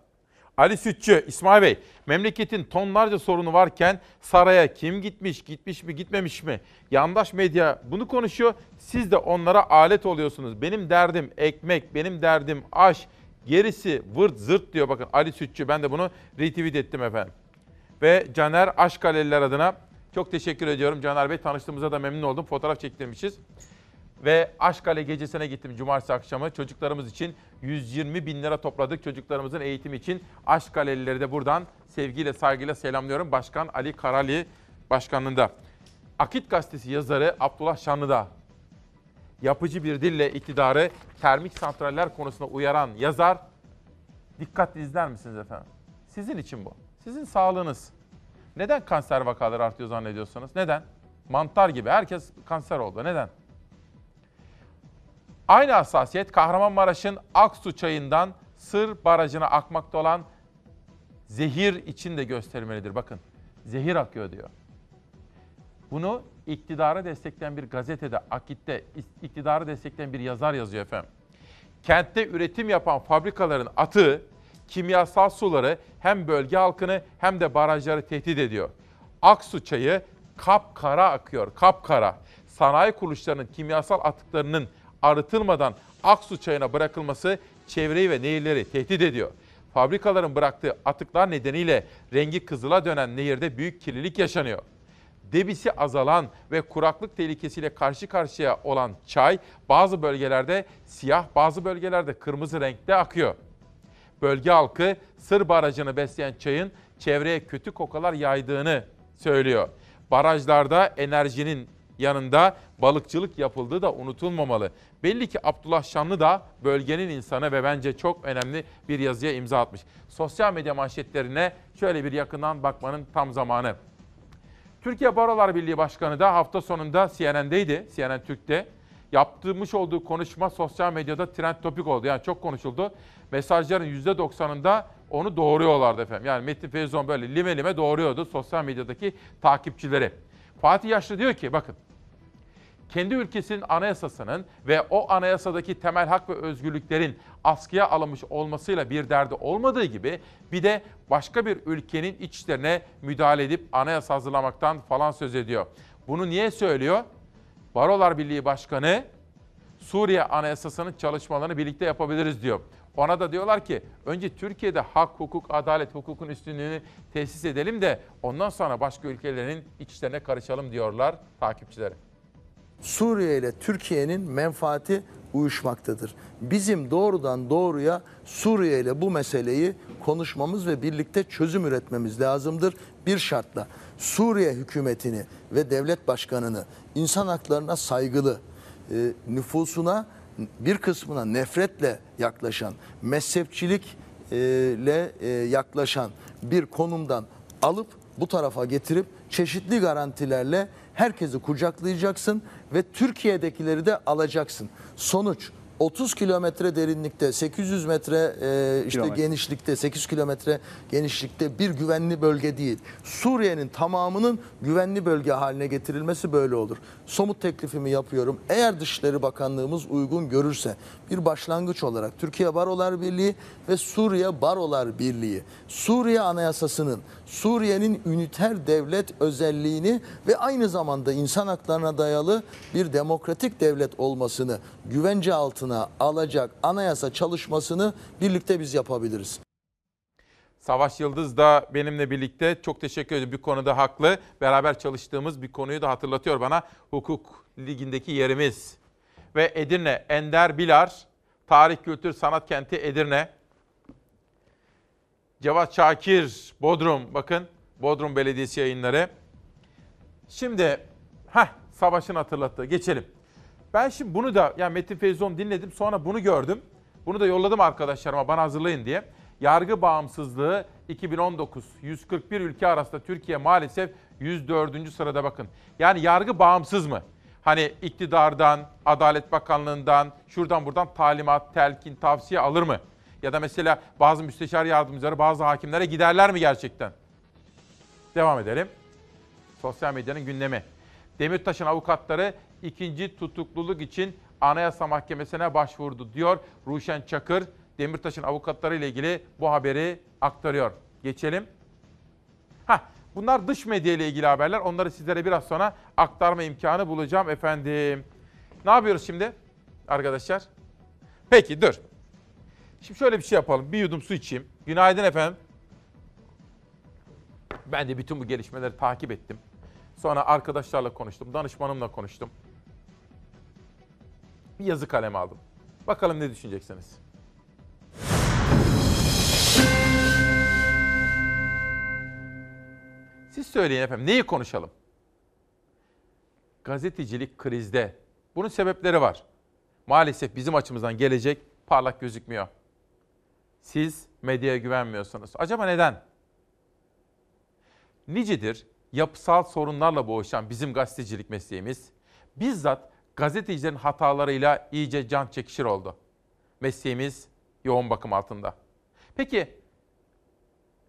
Ali Sütçü, İsmail Bey, memleketin tonlarca sorunu varken saraya kim gitmiş, gitmiş mi, gitmemiş mi? Yandaş medya bunu konuşuyor. Siz de onlara alet oluyorsunuz. Benim derdim ekmek, benim derdim aş. Gerisi vırt zırt diyor bakın Ali Sütçü. Ben de bunu retweet ettim efendim. Ve Caner Aşkaleliler adına çok teşekkür ediyorum. Caner Bey tanıştığımıza da memnun oldum. Fotoğraf çektirmişiz. Ve Aşkale gecesine gittim cumartesi akşamı. Çocuklarımız için 120 bin lira topladık çocuklarımızın eğitimi için. Aşkalelileri de buradan sevgiyle saygıyla selamlıyorum. Başkan Ali Karali başkanlığında. Akit gazetesi yazarı Abdullah Şanlıda yapıcı bir dille iktidarı termik santraller konusunda uyaran yazar. Dikkatli izler misiniz efendim? Sizin için bu. Sizin sağlığınız. Neden kanser vakaları artıyor zannediyorsunuz? Neden? Mantar gibi herkes kanser oldu. Neden? Aynı hassasiyet Kahramanmaraş'ın Aksu çayından Sır Barajı'na akmakta olan zehir için de göstermelidir. Bakın zehir akıyor diyor. Bunu iktidara destekleyen bir gazetede, Akit'te iktidarı destekleyen bir yazar yazıyor efendim. Kentte üretim yapan fabrikaların atığı kimyasal suları hem bölge halkını hem de barajları tehdit ediyor. Aksu çayı kapkara akıyor, kapkara. Sanayi kuruluşlarının kimyasal atıklarının arıtılmadan Aksu çayına bırakılması çevreyi ve nehirleri tehdit ediyor. Fabrikaların bıraktığı atıklar nedeniyle rengi kızıla dönen nehirde büyük kirlilik yaşanıyor. Debisi azalan ve kuraklık tehlikesiyle karşı karşıya olan çay bazı bölgelerde siyah, bazı bölgelerde kırmızı renkte akıyor. Bölge halkı Sır Barajı'nı besleyen çayın çevreye kötü kokular yaydığını söylüyor. Barajlarda enerjinin yanında balıkçılık yapıldığı da unutulmamalı. Belli ki Abdullah Şanlı da bölgenin insanı ve bence çok önemli bir yazıya imza atmış. Sosyal medya manşetlerine şöyle bir yakından bakmanın tam zamanı. Türkiye Barolar Birliği Başkanı da hafta sonunda CNN'deydi, CNN Türk'te. Yaptırmış olduğu konuşma sosyal medyada trend topik oldu. Yani çok konuşuldu. Mesajların %90'ında onu doğruyorlardı efendim. Yani Metin Feyzon böyle lime lime doğruyordu sosyal medyadaki takipçileri. Fatih Yaşlı diyor ki bakın kendi ülkesinin anayasasının ve o anayasadaki temel hak ve özgürlüklerin askıya alınmış olmasıyla bir derdi olmadığı gibi bir de başka bir ülkenin iç işlerine müdahale edip anayasa hazırlamaktan falan söz ediyor. Bunu niye söylüyor? Barolar Birliği Başkanı Suriye Anayasası'nın çalışmalarını birlikte yapabiliriz diyor. Ona da diyorlar ki önce Türkiye'de hak, hukuk, adalet, hukukun üstünlüğünü tesis edelim de ondan sonra başka ülkelerin iç işlerine karışalım diyorlar takipçileri. Suriye ile Türkiye'nin menfaati uyuşmaktadır. Bizim doğrudan doğruya Suriye ile bu meseleyi konuşmamız ve birlikte çözüm üretmemiz lazımdır. Bir şartla Suriye hükümetini ve devlet başkanını insan haklarına saygılı, e, nüfusuna bir kısmına nefretle yaklaşan, mezhepçilikle e, yaklaşan bir konumdan alıp bu tarafa getirip çeşitli garantilerle herkesi kucaklayacaksın ve Türkiye'dekileri de alacaksın. Sonuç 30 kilometre derinlikte, 800 metre e, işte Kilometre. genişlikte, 8 kilometre genişlikte bir güvenli bölge değil. Suriye'nin tamamının güvenli bölge haline getirilmesi böyle olur. Somut teklifimi yapıyorum. Eğer Dışişleri Bakanlığımız uygun görürse bir başlangıç olarak Türkiye Barolar Birliği ve Suriye Barolar Birliği, Suriye Anayasası'nın Suriye'nin üniter devlet özelliğini ve aynı zamanda insan haklarına dayalı bir demokratik devlet olmasını güvence altına alacak anayasa çalışmasını birlikte biz yapabiliriz. Savaş Yıldız da benimle birlikte çok teşekkür ederim. Bir konuda haklı. Beraber çalıştığımız bir konuyu da hatırlatıyor bana. Hukuk ligindeki yerimiz. Ve Edirne, Ender Bilar, Tarih Kültür Sanat Kenti Edirne. Cevat Şakir, Bodrum. Bakın Bodrum Belediyesi yayınları. Şimdi ha savaşın hatırlattığı geçelim. Ben şimdi bunu da yani Metin Feyzon dinledim sonra bunu gördüm. Bunu da yolladım arkadaşlarıma bana hazırlayın diye. Yargı bağımsızlığı 2019 141 ülke arasında Türkiye maalesef 104. sırada bakın. Yani yargı bağımsız mı? Hani iktidardan, Adalet Bakanlığı'ndan, şuradan buradan talimat, telkin, tavsiye alır mı? Ya da mesela bazı müsteşar yardımcıları bazı hakimlere giderler mi gerçekten? Devam edelim. Sosyal medyanın gündemi. Demirtaş'ın avukatları ikinci tutukluluk için Anayasa Mahkemesi'ne başvurdu diyor Ruşen Çakır. Demirtaş'ın avukatları ile ilgili bu haberi aktarıyor. Geçelim. Ha, bunlar dış medya ile ilgili haberler. Onları sizlere biraz sonra aktarma imkanı bulacağım efendim. Ne yapıyoruz şimdi arkadaşlar? Peki dur. Şimdi şöyle bir şey yapalım. Bir yudum su içeyim. Günaydın efendim. Ben de bütün bu gelişmeleri takip ettim. Sonra arkadaşlarla konuştum, danışmanımla konuştum. Bir yazı kaleme aldım. Bakalım ne düşüneceksiniz. Siz söyleyin efendim neyi konuşalım? Gazetecilik krizde. Bunun sebepleri var. Maalesef bizim açımızdan gelecek parlak gözükmüyor. Siz medyaya güvenmiyorsunuz. Acaba neden? Nicedir yapısal sorunlarla boğuşan bizim gazetecilik mesleğimiz bizzat gazetecilerin hatalarıyla iyice can çekişir oldu. Mesleğimiz yoğun bakım altında. Peki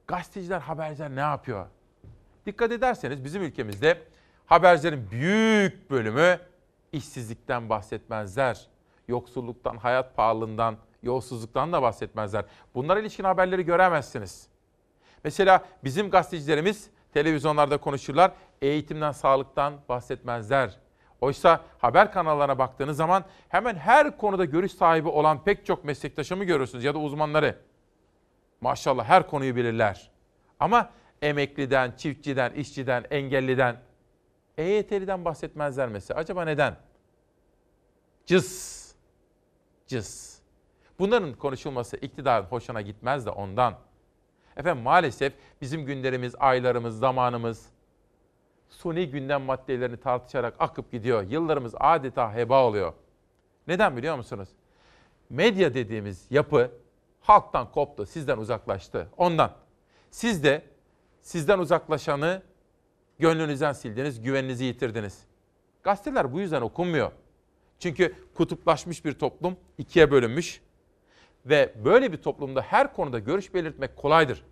gazeteciler, haberciler ne yapıyor? Dikkat ederseniz bizim ülkemizde habercilerin büyük bölümü işsizlikten bahsetmezler. Yoksulluktan, hayat pahalılığından, yolsuzluktan da bahsetmezler. Bunlara ilişkin haberleri göremezsiniz. Mesela bizim gazetecilerimiz televizyonlarda konuşurlar, eğitimden, sağlıktan bahsetmezler. Oysa haber kanallarına baktığınız zaman hemen her konuda görüş sahibi olan pek çok meslektaşımı görürsünüz ya da uzmanları. Maşallah her konuyu bilirler. Ama emekliden, çiftçiden, işçiden, engelliden, EYT'liden bahsetmezler mesela. Acaba neden? Cız, cız. Bunların konuşulması iktidarın hoşuna gitmez de ondan. Efendim maalesef bizim günlerimiz, aylarımız, zamanımız suni gündem maddelerini tartışarak akıp gidiyor. Yıllarımız adeta heba oluyor. Neden biliyor musunuz? Medya dediğimiz yapı halktan koptu, sizden uzaklaştı. Ondan. Siz de sizden uzaklaşanı gönlünüzden sildiniz, güveninizi yitirdiniz. Gazeteler bu yüzden okunmuyor. Çünkü kutuplaşmış bir toplum ikiye bölünmüş ve böyle bir toplumda her konuda görüş belirtmek kolaydır.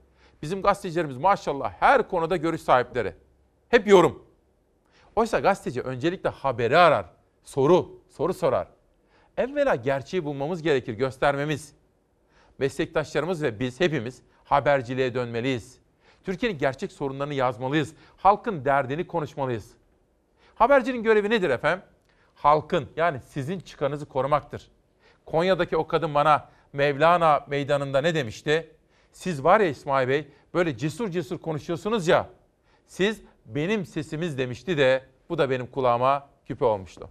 Bizim gazetecilerimiz maşallah her konuda görüş sahipleri. Hep yorum. Oysa gazeteci öncelikle haberi arar, soru, soru sorar. Evvela gerçeği bulmamız gerekir, göstermemiz. Meslektaşlarımız ve biz hepimiz haberciliğe dönmeliyiz. Türkiye'nin gerçek sorunlarını yazmalıyız. Halkın derdini konuşmalıyız. Habercinin görevi nedir efendim? Halkın yani sizin çıkanınızı korumaktır. Konya'daki o kadın bana Mevlana meydanında ne demişti? Siz var ya İsmail Bey böyle cesur cesur konuşuyorsunuz ya. Siz benim sesimiz demişti de bu da benim kulağıma küpe olmuştu.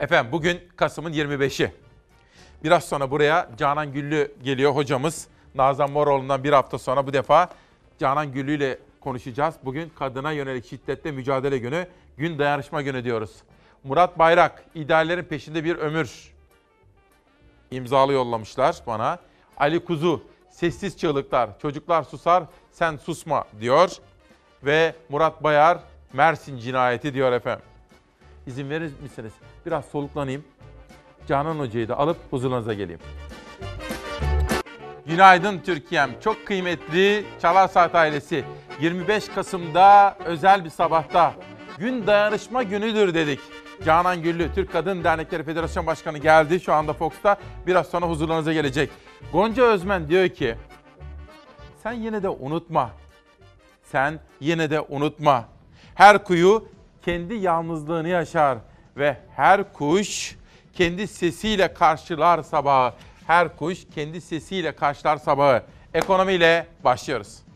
Efendim bugün Kasım'ın 25'i. Biraz sonra buraya Canan Güllü geliyor hocamız. Nazan Moroğlu'ndan bir hafta sonra bu defa Canan Güllü ile konuşacağız. Bugün kadına yönelik şiddetle mücadele günü, gün dayanışma günü diyoruz. Murat Bayrak, ideallerin peşinde bir ömür imzalı yollamışlar bana. Ali Kuzu, sessiz çığlıklar, çocuklar susar, sen susma diyor. Ve Murat Bayar, Mersin cinayeti diyor efendim. İzin verir misiniz? Biraz soluklanayım. Canan Hoca'yı da alıp huzurlarınıza geleyim. Günaydın Türkiye'm. Çok kıymetli Çalar Saat ailesi. 25 Kasım'da özel bir sabahta gün dayanışma günüdür dedik. Canan Güllü, Türk Kadın Dernekleri Federasyon Başkanı geldi şu anda Fox'ta. Biraz sonra huzurlarınıza gelecek. Gonca Özmen diyor ki, sen yine de unutma. Sen yine de unutma. Her kuyu kendi yalnızlığını yaşar ve her kuş kendi sesiyle karşılar sabahı. Her kuş kendi sesiyle karşılar sabahı. Ekonomiyle başlıyoruz.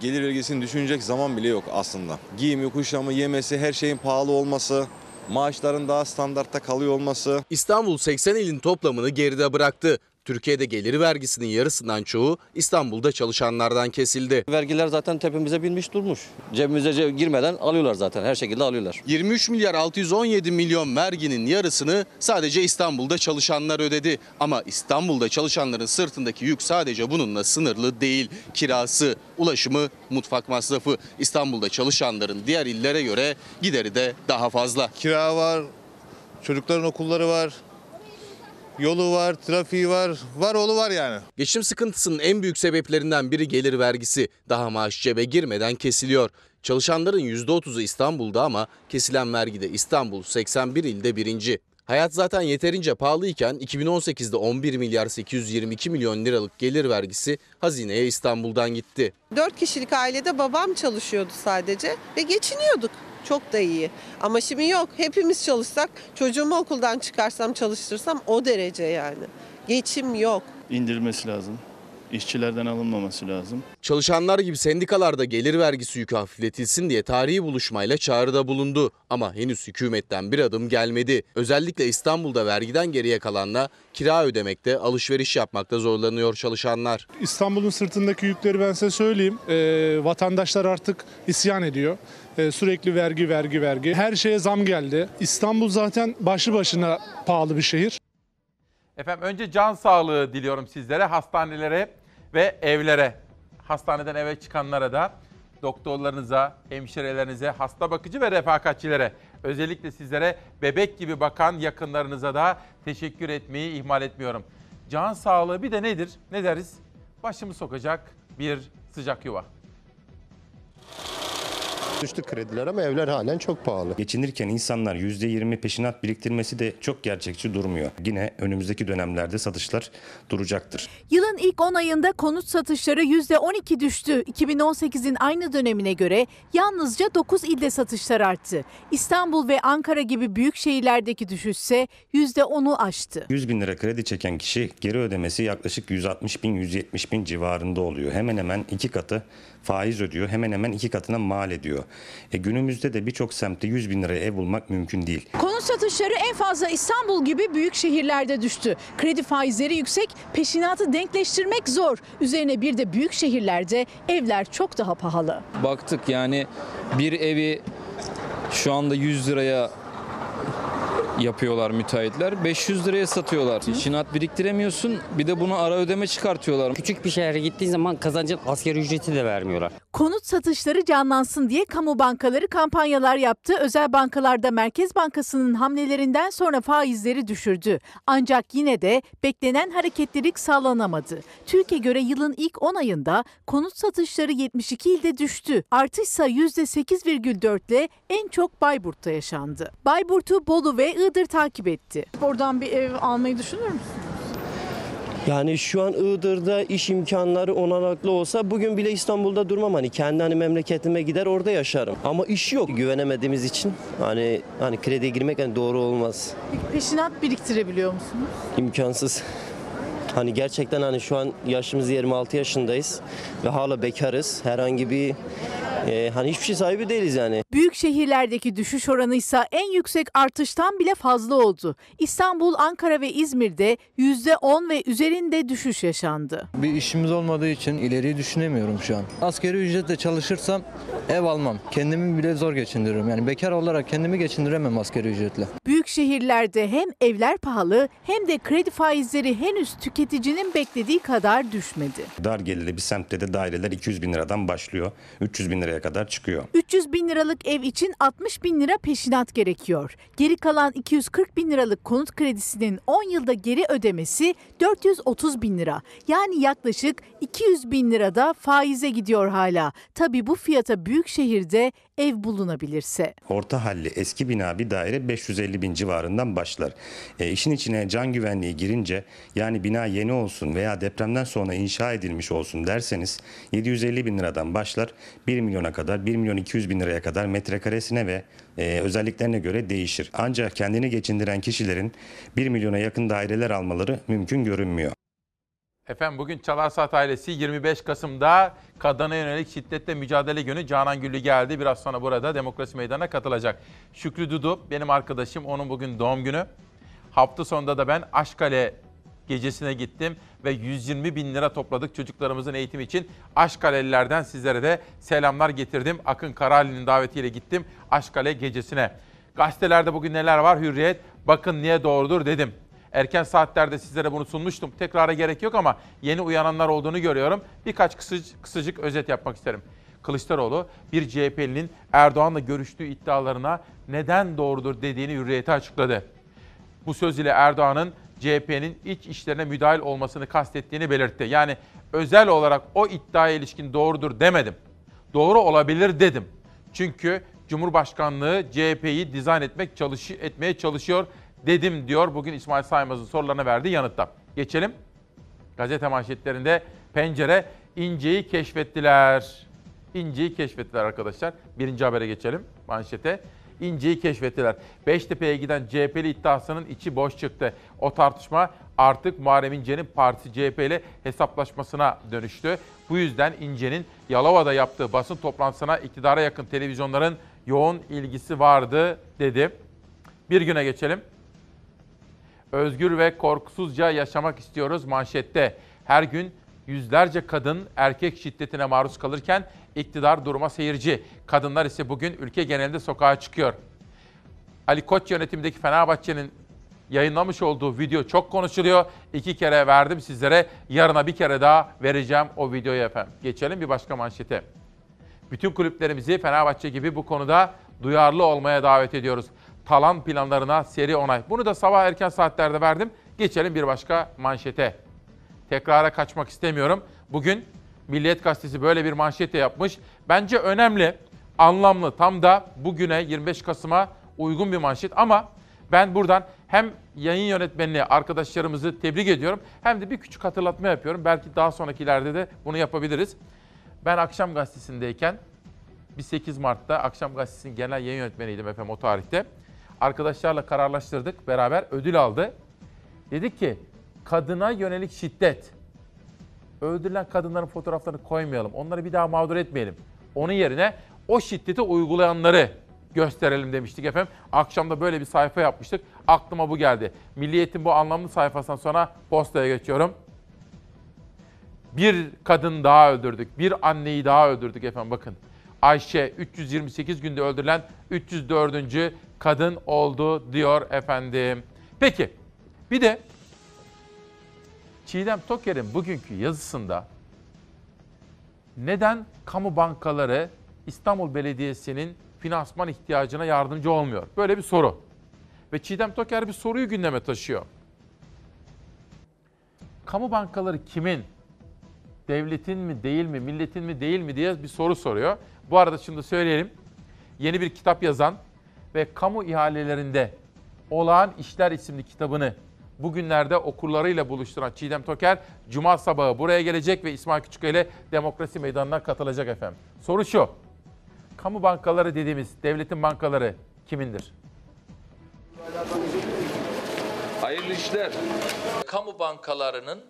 Gelir vergisini düşünecek zaman bile yok aslında. Giyimi, kuşamı, yemesi, her şeyin pahalı olması, maaşların daha standartta kalıyor olması. İstanbul 80 ilin toplamını geride bıraktı. Türkiye'de gelir vergisinin yarısından çoğu İstanbul'da çalışanlardan kesildi. Vergiler zaten tepemize binmiş durmuş. Cebimize ce- girmeden alıyorlar zaten her şekilde alıyorlar. 23 milyar 617 milyon verginin yarısını sadece İstanbul'da çalışanlar ödedi. Ama İstanbul'da çalışanların sırtındaki yük sadece bununla sınırlı değil. Kirası, ulaşımı, mutfak masrafı İstanbul'da çalışanların diğer illere göre gideri de daha fazla. Kira var, çocukların okulları var, yolu var, trafiği var, var oğlu var yani. Geçim sıkıntısının en büyük sebeplerinden biri gelir vergisi. Daha maaş cebe girmeden kesiliyor. Çalışanların %30'u İstanbul'da ama kesilen vergide İstanbul 81 ilde birinci. Hayat zaten yeterince pahalıyken 2018'de 11 milyar 822 milyon liralık gelir vergisi hazineye İstanbul'dan gitti. Dört kişilik ailede babam çalışıyordu sadece ve geçiniyorduk. Çok da iyi. Ama şimdi yok. Hepimiz çalışsak, çocuğumu okuldan çıkarsam, çalıştırsam o derece yani. Geçim yok. indirilmesi lazım. İşçilerden alınmaması lazım. Çalışanlar gibi sendikalarda gelir vergisi yükü hafifletilsin diye tarihi buluşmayla çağrıda bulundu. Ama henüz hükümetten bir adım gelmedi. Özellikle İstanbul'da vergiden geriye kalanla kira ödemekte, alışveriş yapmakta zorlanıyor çalışanlar. İstanbul'un sırtındaki yükleri ben size söyleyeyim. Ee, vatandaşlar artık isyan ediyor. Ee, sürekli vergi, vergi, vergi. Her şeye zam geldi. İstanbul zaten başlı başına pahalı bir şehir. Efendim önce can sağlığı diliyorum sizlere, hastanelere ve evlere. Hastaneden eve çıkanlara da doktorlarınıza, hemşirelerinize, hasta bakıcı ve refakatçilere, özellikle sizlere bebek gibi bakan yakınlarınıza da teşekkür etmeyi ihmal etmiyorum. Can sağlığı bir de nedir? Ne deriz? Başımı sokacak bir sıcak yuva. Düştü krediler ama evler halen çok pahalı. Geçinirken insanlar %20 peşinat biriktirmesi de çok gerçekçi durmuyor. Yine önümüzdeki dönemlerde satışlar duracaktır. Yılın ilk 10 ayında konut satışları %12 düştü. 2018'in aynı dönemine göre yalnızca 9 ilde satışlar arttı. İstanbul ve Ankara gibi büyük şehirlerdeki düşüşse %10'u aştı. 100 bin lira kredi çeken kişi geri ödemesi yaklaşık 160 bin 170 bin civarında oluyor. Hemen hemen iki katı faiz ödüyor. Hemen hemen iki katına mal ediyor. E günümüzde de birçok semtte 100 bin liraya ev bulmak mümkün değil. Konut satışları en fazla İstanbul gibi büyük şehirlerde düştü. Kredi faizleri yüksek, peşinatı denkleştirmek zor. Üzerine bir de büyük şehirlerde evler çok daha pahalı. Baktık yani bir evi şu anda 100 liraya yapıyorlar müteahhitler. 500 liraya satıyorlar. İşinat biriktiremiyorsun. Bir de bunu ara ödeme çıkartıyorlar. Küçük bir şehre gittiğin zaman kazancın asgari ücreti de vermiyorlar. Konut satışları canlansın diye kamu bankaları kampanyalar yaptı. Özel bankalarda Merkez Bankası'nın hamlelerinden sonra faizleri düşürdü. Ancak yine de beklenen hareketlilik sağlanamadı. TÜİK'e göre yılın ilk 10 ayında konut satışları 72 ilde düştü. Artışsa %8,4 ile en çok Bayburt'ta yaşandı. Bayburt'u Bolu ve Iğdır takip etti. Oradan bir ev almayı düşünür müsün? Yani şu an Iğdır'da iş imkanları olanaklı olsa bugün bile İstanbul'da durmam hani kendi hani memleketime gider orada yaşarım. Ama iş yok güvenemediğimiz için hani hani krediye girmek hani doğru olmaz. Peşinat biriktirebiliyor musunuz? İmkansız. Hani gerçekten hani şu an yaşımız 26 yaşındayız ve hala bekarız. Herhangi bir e, hani hiçbir şey sahibi değiliz yani. Büyük şehirlerdeki düşüş oranı ise en yüksek artıştan bile fazla oldu. İstanbul, Ankara ve İzmir'de %10 ve üzerinde düşüş yaşandı. Bir işimiz olmadığı için ileriyi düşünemiyorum şu an. Asgari ücretle çalışırsam ev almam. Kendimi bile zor geçindiririm. Yani bekar olarak kendimi geçindiremem asgari ücretle. Büyük şehirlerde hem evler pahalı hem de kredi faizleri henüz tüketicinin beklediği kadar düşmedi. Dar gelirli bir semtte de daireler 200 bin liradan başlıyor. 300 bin liraya kadar çıkıyor. 300 bin liralık ev için 60 bin lira peşinat gerekiyor. Geri kalan 240 bin liralık konut kredisinin 10 yılda geri ödemesi 430 bin lira. Yani yaklaşık 200 bin lirada faize gidiyor hala. Tabii bu fiyata büyük şehirde ev bulunabilirse. Orta halli eski bina bir daire 550 bin civarından başlar. E, işin içine can güvenliği girince yani bina yeni olsun veya depremden sonra inşa edilmiş olsun derseniz 750 bin liradan başlar 1 milyona kadar 1 milyon 200 bin liraya kadar metrekaresine ve e, özelliklerine göre değişir. Ancak kendini geçindiren kişilerin 1 milyona yakın daireler almaları mümkün görünmüyor. Efendim bugün Çalar Saat ailesi 25 Kasım'da kadına yönelik şiddetle mücadele günü Canan Güllü geldi. Biraz sonra burada Demokrasi Meydanı'na katılacak. Şükrü Dudu benim arkadaşım. Onun bugün doğum günü. Hafta sonunda da ben Aşkale gecesine gittim ve 120 bin lira topladık çocuklarımızın eğitimi için. Aşkalelilerden sizlere de selamlar getirdim. Akın Karali'nin davetiyle gittim Aşkale gecesine. Gazetelerde bugün neler var? Hürriyet, bakın niye doğrudur dedim. Erken saatlerde sizlere bunu sunmuştum. Tekrara gerek yok ama yeni uyananlar olduğunu görüyorum. Birkaç kısacık, kısacık özet yapmak isterim. Kılıçdaroğlu bir CHP'linin Erdoğan'la görüştüğü iddialarına neden doğrudur dediğini hürriyete açıkladı. Bu söz ile Erdoğan'ın CHP'nin iç işlerine müdahil olmasını kastettiğini belirtti. Yani özel olarak o iddiaya ilişkin doğrudur demedim. Doğru olabilir dedim. Çünkü Cumhurbaşkanlığı CHP'yi dizayn etmek çalış etmeye çalışıyor dedim diyor bugün İsmail Saymaz'ın sorularına verdiği yanıtta. Geçelim. Gazete manşetlerinde pencere İnce'yi keşfettiler. İnce'yi keşfettiler arkadaşlar. Birinci habere geçelim manşete. İnce'yi keşfettiler. Beştepe'ye giden CHP'li iddiasının içi boş çıktı. O tartışma artık Muharrem İnce'nin partisi CHP ile hesaplaşmasına dönüştü. Bu yüzden İnce'nin Yalova'da yaptığı basın toplantısına iktidara yakın televizyonların yoğun ilgisi vardı dedi. Bir güne geçelim. Özgür ve korkusuzca yaşamak istiyoruz manşette. Her gün yüzlerce kadın erkek şiddetine maruz kalırken iktidar duruma seyirci. Kadınlar ise bugün ülke genelinde sokağa çıkıyor. Ali Koç yönetimindeki Fenerbahçe'nin yayınlamış olduğu video çok konuşuluyor. İki kere verdim sizlere. Yarına bir kere daha vereceğim o videoyu efendim. Geçelim bir başka manşete. Bütün kulüplerimizi Fenerbahçe gibi bu konuda duyarlı olmaya davet ediyoruz. Talan planlarına seri onay. Bunu da sabah erken saatlerde verdim. Geçelim bir başka manşete. Tekrara kaçmak istemiyorum. Bugün Milliyet Gazetesi böyle bir manşete yapmış. Bence önemli, anlamlı, tam da bugüne 25 Kasım'a uygun bir manşet ama ben buradan hem yayın yönetmenini arkadaşlarımızı tebrik ediyorum hem de bir küçük hatırlatma yapıyorum. Belki daha sonrakilerde de bunu yapabiliriz. Ben Akşam Gazetesi'ndeyken bir 8 Mart'ta Akşam Gazetesi'nin genel yayın yönetmeniydim efendim o tarihte. Arkadaşlarla kararlaştırdık, beraber ödül aldı. Dedik ki kadına yönelik şiddet. Öldürülen kadınların fotoğraflarını koymayalım. Onları bir daha mağdur etmeyelim. Onun yerine o şiddeti uygulayanları gösterelim demiştik efendim. Akşamda böyle bir sayfa yapmıştık. Aklıma bu geldi. Milliyet'in bu anlamlı sayfasından sonra postaya geçiyorum. Bir kadın daha öldürdük. Bir anneyi daha öldürdük efendim bakın. Ayşe 328 günde öldürülen 304. kadın oldu diyor efendim. Peki bir de Çiğdem Toker'in bugünkü yazısında neden kamu bankaları İstanbul Belediyesi'nin finansman ihtiyacına yardımcı olmuyor? Böyle bir soru. Ve Çiğdem Toker bir soruyu gündeme taşıyor. Kamu bankaları kimin? Devletin mi değil mi, milletin mi değil mi diye bir soru soruyor. Bu arada şimdi söyleyelim. Yeni bir kitap yazan ve kamu ihalelerinde Olağan İşler isimli kitabını bugünlerde okurlarıyla buluşturan Çiğdem Toker Cuma sabahı buraya gelecek ve İsmail Küçüköy ile Demokrasi Meydanı'na katılacak efendim. Soru şu. Kamu bankaları dediğimiz devletin bankaları kimindir? Hayırlı işler. Kamu bankalarının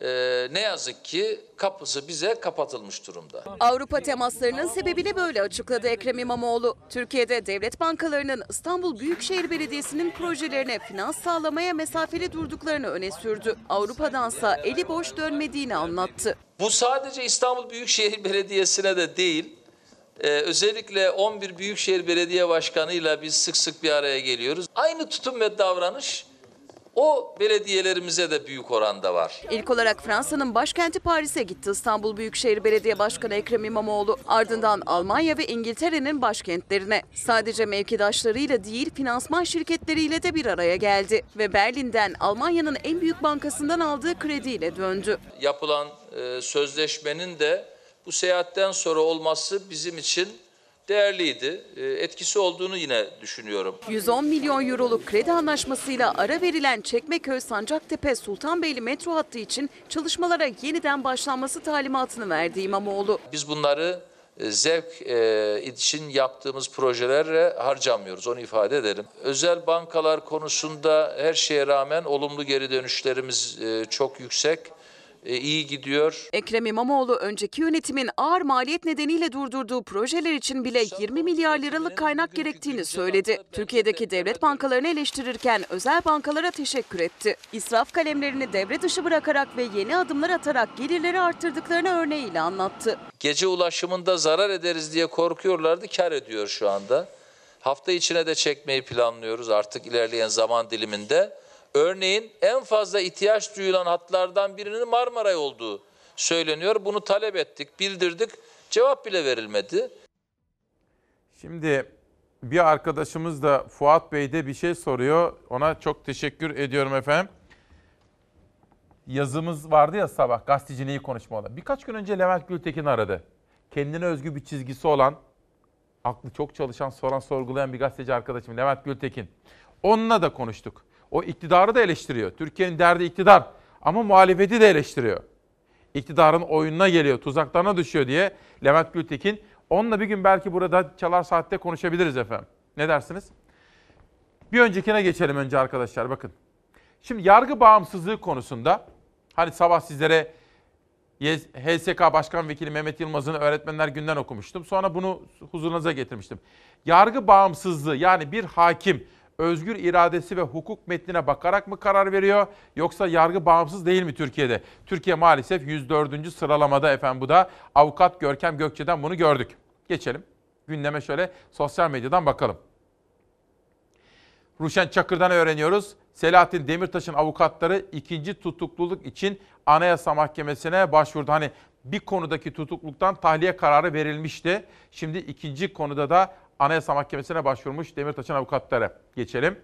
e, ne yazık ki kapısı bize kapatılmış durumda. Avrupa temaslarının sebebini böyle açıkladı Ekrem İmamoğlu. Türkiye'de devlet bankalarının İstanbul Büyükşehir Belediyesi'nin projelerine finans sağlamaya mesafeli durduklarını öne sürdü. Avrupa'dansa eli boş dönmediğini anlattı. Bu sadece İstanbul Büyükşehir Belediyesi'ne de değil, e, özellikle 11 Büyükşehir Belediye Başkanı'yla biz sık sık bir araya geliyoruz. Aynı tutum ve davranış o belediyelerimize de büyük oranda var. İlk olarak Fransa'nın başkenti Paris'e gitti İstanbul Büyükşehir Belediye Başkanı Ekrem İmamoğlu. Ardından Almanya ve İngiltere'nin başkentlerine. Sadece mevkidaşlarıyla değil finansman şirketleriyle de bir araya geldi. Ve Berlin'den Almanya'nın en büyük bankasından aldığı krediyle döndü. Yapılan e, sözleşmenin de bu seyahatten sonra olması bizim için değerliydi. E, etkisi olduğunu yine düşünüyorum. 110 milyon euroluk kredi anlaşmasıyla ara verilen Çekmeköy Sancaktepe Sultanbeyli metro hattı için çalışmalara yeniden başlanması talimatını verdi İmamoğlu. Biz bunları e, zevk e, için yaptığımız projelerle harcamıyoruz. Onu ifade edelim. Özel bankalar konusunda her şeye rağmen olumlu geri dönüşlerimiz e, çok yüksek. E, iyi gidiyor. Ekrem İmamoğlu önceki yönetimin ağır maliyet nedeniyle durdurduğu projeler için bile 20 milyar liralık kaynak gerektiğini söyledi. Türkiye'deki devlet bankalarını eleştirirken özel bankalara teşekkür etti. İsraf kalemlerini devre dışı bırakarak ve yeni adımlar atarak gelirleri arttırdıklarını örneğiyle anlattı. Gece ulaşımında zarar ederiz diye korkuyorlardı, kar ediyor şu anda. Hafta içine de çekmeyi planlıyoruz artık ilerleyen zaman diliminde. Örneğin en fazla ihtiyaç duyulan hatlardan birinin Marmaray olduğu söyleniyor. Bunu talep ettik, bildirdik. Cevap bile verilmedi. Şimdi bir arkadaşımız da Fuat Bey de bir şey soruyor. Ona çok teşekkür ediyorum efendim. Yazımız vardı ya sabah gazeteciliği konuşmalı. Birkaç gün önce Levent Gültekin aradı. Kendine özgü bir çizgisi olan, aklı çok çalışan, soran, sorgulayan bir gazeteci arkadaşım Levent Gültekin. Onunla da konuştuk. O iktidarı da eleştiriyor. Türkiye'nin derdi iktidar ama muhalefeti de eleştiriyor. İktidarın oyununa geliyor, tuzaklarına düşüyor diye Levent Gültekin. Onunla bir gün belki burada Çalar Saat'te konuşabiliriz efendim. Ne dersiniz? Bir öncekine geçelim önce arkadaşlar bakın. Şimdi yargı bağımsızlığı konusunda hani sabah sizlere HSK Başkan Vekili Mehmet Yılmaz'ın Öğretmenler Günden okumuştum. Sonra bunu huzurunuza getirmiştim. Yargı bağımsızlığı yani bir hakim özgür iradesi ve hukuk metnine bakarak mı karar veriyor yoksa yargı bağımsız değil mi Türkiye'de? Türkiye maalesef 104. sıralamada efendim bu da avukat Görkem Gökçe'den bunu gördük. Geçelim gündeme şöyle sosyal medyadan bakalım. Ruşen Çakır'dan öğreniyoruz. Selahattin Demirtaş'ın avukatları ikinci tutukluluk için Anayasa Mahkemesi'ne başvurdu. Hani bir konudaki tutukluktan tahliye kararı verilmişti. Şimdi ikinci konuda da Anayasa Mahkemesi'ne başvurmuş Demirtaş'ın avukatları. Geçelim.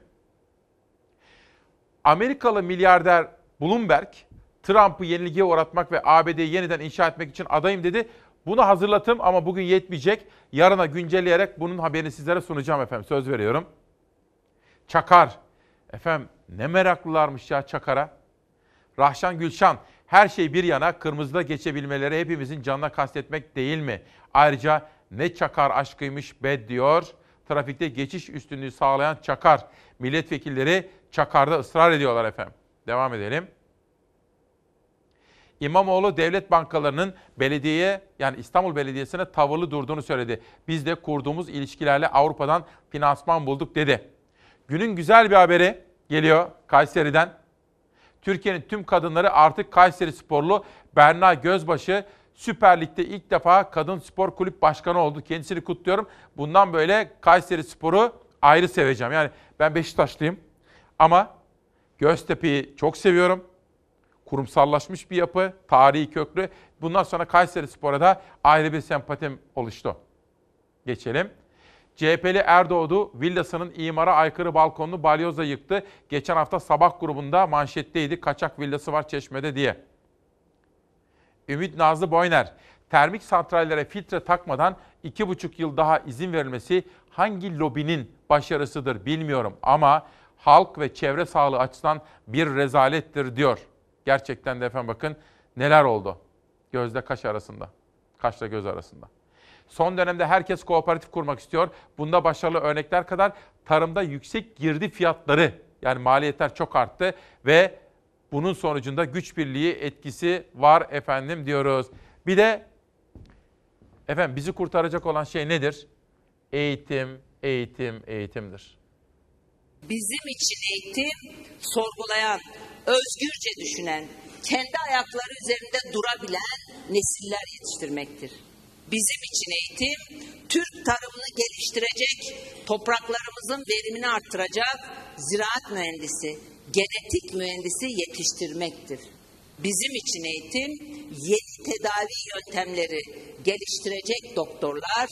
Amerikalı milyarder Bloomberg, Trump'ı yenilgiye uğratmak ve ABD'yi yeniden inşa etmek için adayım dedi. Bunu hazırlatım ama bugün yetmeyecek. Yarına güncelleyerek bunun haberini sizlere sunacağım efendim. Söz veriyorum. Çakar. Efendim ne meraklılarmış ya Çakar'a. Rahşan Gülşan. Her şey bir yana kırmızıda geçebilmeleri hepimizin canına kastetmek değil mi? Ayrıca ne çakar aşkıymış be diyor. Trafikte geçiş üstünlüğü sağlayan çakar. Milletvekilleri çakarda ısrar ediyorlar efendim. Devam edelim. İmamoğlu devlet bankalarının belediyeye yani İstanbul Belediyesi'ne tavırlı durduğunu söyledi. Biz de kurduğumuz ilişkilerle Avrupa'dan finansman bulduk dedi. Günün güzel bir haberi geliyor Kayseri'den. Türkiye'nin tüm kadınları artık Kayseri sporlu Berna Gözbaşı Süper Lig'de ilk defa kadın spor kulüp başkanı oldu. Kendisini kutluyorum. Bundan böyle Kayseri Spor'u ayrı seveceğim. Yani ben Beşiktaşlıyım ama Göztepe'yi çok seviyorum. Kurumsallaşmış bir yapı, tarihi köklü. Bundan sonra Kayseri Spor'a da ayrı bir sempatim oluştu. Geçelim. CHP'li Erdoğdu villasının imara aykırı balkonunu balyozla yıktı. Geçen hafta sabah grubunda manşetteydi. Kaçak villası var Çeşme'de diye. Ümit Nazlı Boyner, termik santrallere filtre takmadan 2,5 yıl daha izin verilmesi hangi lobinin başarısıdır bilmiyorum ama halk ve çevre sağlığı açısından bir rezalettir diyor. Gerçekten de efendim bakın neler oldu gözle kaş arasında, kaşla göz arasında. Son dönemde herkes kooperatif kurmak istiyor. Bunda başarılı örnekler kadar tarımda yüksek girdi fiyatları yani maliyetler çok arttı ve bunun sonucunda güç birliği etkisi var efendim diyoruz. Bir de efendim bizi kurtaracak olan şey nedir? Eğitim, eğitim, eğitimdir. Bizim için eğitim sorgulayan, özgürce düşünen, kendi ayakları üzerinde durabilen nesiller yetiştirmektir. Bizim için eğitim, Türk tarımını geliştirecek, topraklarımızın verimini arttıracak ziraat mühendisi, genetik mühendisi yetiştirmektir. Bizim için eğitim, yeni tedavi yöntemleri geliştirecek doktorlar,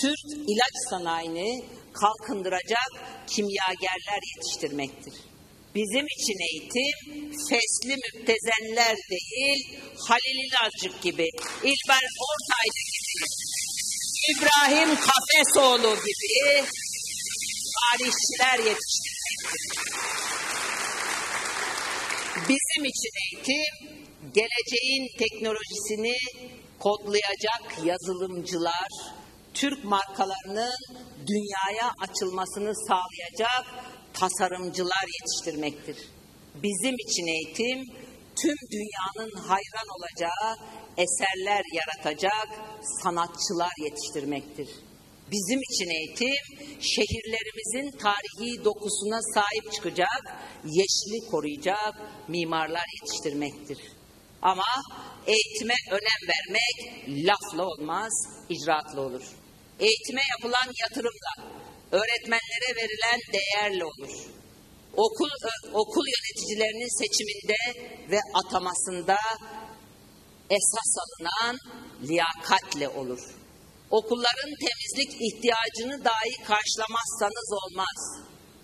Türk ilaç sanayini kalkındıracak kimyagerler yetiştirmektir. Bizim için eğitim fesli müptezenler değil, Halil İlacık gibi, İlber Ortaylı gibi, İbrahim Kafesoğlu gibi tarihçiler yetiştirmektir. Bizim için eğitim, geleceğin teknolojisini kodlayacak yazılımcılar, Türk markalarının dünyaya açılmasını sağlayacak tasarımcılar yetiştirmektir. Bizim için eğitim, tüm dünyanın hayran olacağı eserler yaratacak sanatçılar yetiştirmektir. Bizim için eğitim şehirlerimizin tarihi dokusuna sahip çıkacak, yeşili koruyacak mimarlar yetiştirmektir. Ama eğitime önem vermek lafla olmaz, icraatla olur. Eğitime yapılan yatırımla, öğretmenlere verilen değerle olur. Okul ö- okul yöneticilerinin seçiminde ve atamasında esas alınan liyakatle olur. Okulların temizlik ihtiyacını dahi karşılamazsanız olmaz.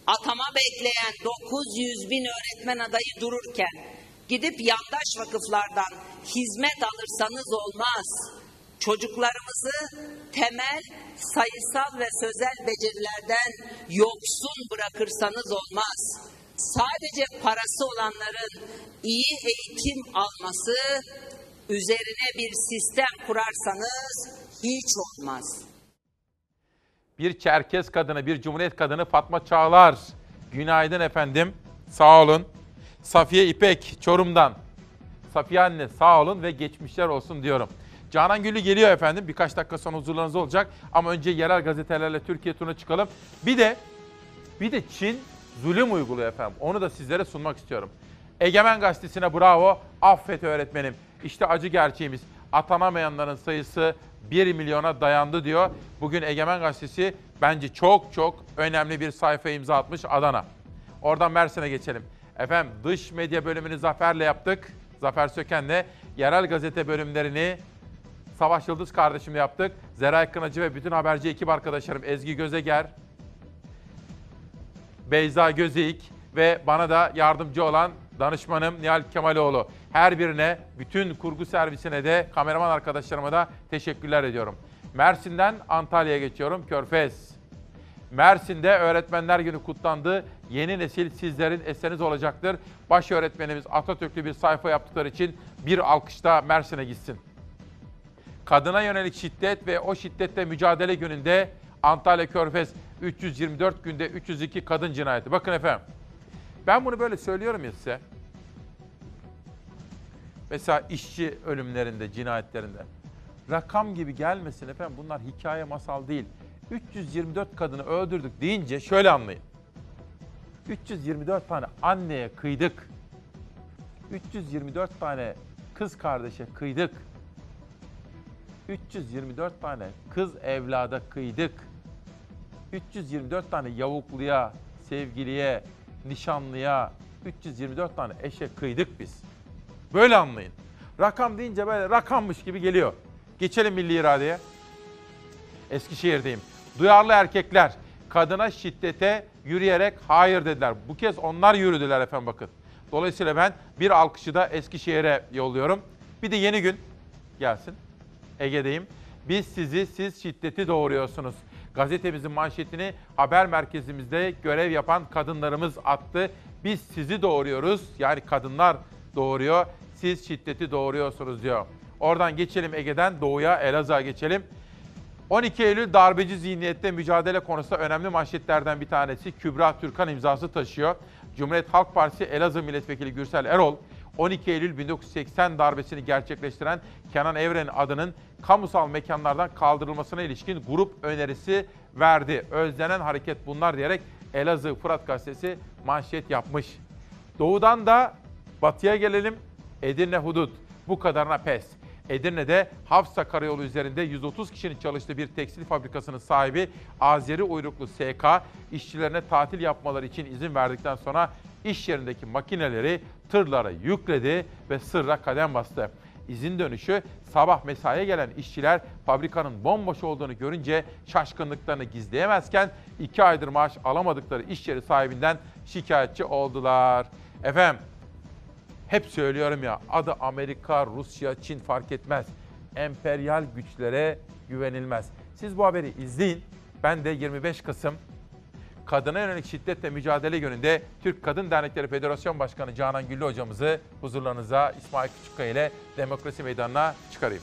Atama bekleyen 900 bin öğretmen adayı dururken gidip yandaş vakıflardan hizmet alırsanız olmaz. Çocuklarımızı temel sayısal ve sözel becerilerden yoksun bırakırsanız olmaz. Sadece parası olanların iyi eğitim alması üzerine bir sistem kurarsanız hiç olmaz. Bir Çerkez kadını, bir Cumhuriyet kadını Fatma Çağlar. Günaydın efendim. Sağ olun. Safiye İpek Çorum'dan. Safiye anne sağ olun ve geçmişler olsun diyorum. Canan Güllü geliyor efendim. Birkaç dakika sonra huzurlarınızda olacak. Ama önce yerel gazetelerle Türkiye turuna çıkalım. Bir de bir de Çin zulüm uyguluyor efendim. Onu da sizlere sunmak istiyorum. Egemen Gazetesi'ne bravo. Affet öğretmenim. İşte acı gerçeğimiz. Atanamayanların sayısı 1 milyona dayandı diyor. Bugün Egemen Gazetesi bence çok çok önemli bir sayfa imza atmış Adana. Oradan Mersin'e geçelim. Efendim dış medya bölümünü Zafer'le yaptık. Zafer Söken'le yerel gazete bölümlerini Savaş Yıldız kardeşimle yaptık. Zeray Kınacı ve bütün haberci ekip arkadaşlarım Ezgi Gözeger, Beyza Gözeyik ve bana da yardımcı olan danışmanım Nihal Kemaloğlu. Her birine, bütün kurgu servisine de, kameraman arkadaşlarıma da teşekkürler ediyorum. Mersin'den Antalya'ya geçiyorum. Körfez. Mersin'de Öğretmenler Günü kutlandı. Yeni nesil sizlerin eseriniz olacaktır. Baş öğretmenimiz Atatürk'lü bir sayfa yaptıkları için bir alkışta Mersin'e gitsin. Kadına yönelik şiddet ve o şiddetle mücadele gününde Antalya Körfez 324 günde 302 kadın cinayeti. Bakın efendim. Ben bunu böyle söylüyorum ya size. Mesela işçi ölümlerinde, cinayetlerinde. Rakam gibi gelmesin efendim. Bunlar hikaye, masal değil. 324 kadını öldürdük deyince şöyle anlayın. 324 tane anneye kıydık. 324 tane kız kardeşe kıydık. 324 tane kız evlada kıydık. 324 tane yavukluya, sevgiliye, nişanlıya, 324 tane eşe kıydık biz. Böyle anlayın. Rakam deyince böyle rakammış gibi geliyor. Geçelim milli iradeye. Eskişehir'deyim. Duyarlı erkekler kadına şiddete yürüyerek hayır dediler. Bu kez onlar yürüdüler efendim bakın. Dolayısıyla ben bir alkışı da Eskişehir'e yolluyorum. Bir de yeni gün gelsin. Ege'deyim. Biz sizi, siz şiddeti doğuruyorsunuz. Gazetemizin manşetini haber merkezimizde görev yapan kadınlarımız attı. Biz sizi doğuruyoruz. Yani kadınlar doğuruyor. Siz şiddeti doğuruyorsunuz diyor. Oradan geçelim Ege'den doğuya Elazığ'a geçelim. 12 Eylül darbeci zihniyette mücadele konusunda önemli manşetlerden bir tanesi Kübra Türkan imzası taşıyor. Cumhuriyet Halk Partisi Elazığ Milletvekili Gürsel Erol, 12 Eylül 1980 darbesini gerçekleştiren Kenan Evren adının kamusal mekanlardan kaldırılmasına ilişkin grup önerisi verdi. Özlenen hareket bunlar diyerek Elazığ Fırat Gazetesi manşet yapmış. Doğudan da batıya gelelim. Edirne Hudut. Bu kadarına pes. Edirne'de Hafsa Karayolu üzerinde 130 kişinin çalıştığı bir tekstil fabrikasının sahibi Azeri uyruklu SK işçilerine tatil yapmaları için izin verdikten sonra iş yerindeki makineleri tırlara yükledi ve sırra kadem bastı. İzin dönüşü sabah mesaiye gelen işçiler fabrikanın bomboş olduğunu görünce şaşkınlıklarını gizleyemezken iki aydır maaş alamadıkları iş yeri sahibinden şikayetçi oldular. Efendim hep söylüyorum ya adı Amerika, Rusya, Çin fark etmez. Emperyal güçlere güvenilmez. Siz bu haberi izleyin. Ben de 25 Kasım kadına yönelik şiddetle mücadele yönünde Türk Kadın Dernekleri Federasyon Başkanı Canan Güllü hocamızı huzurlarınıza İsmail Küçükkaya ile Demokrasi Meydanı'na çıkarayım.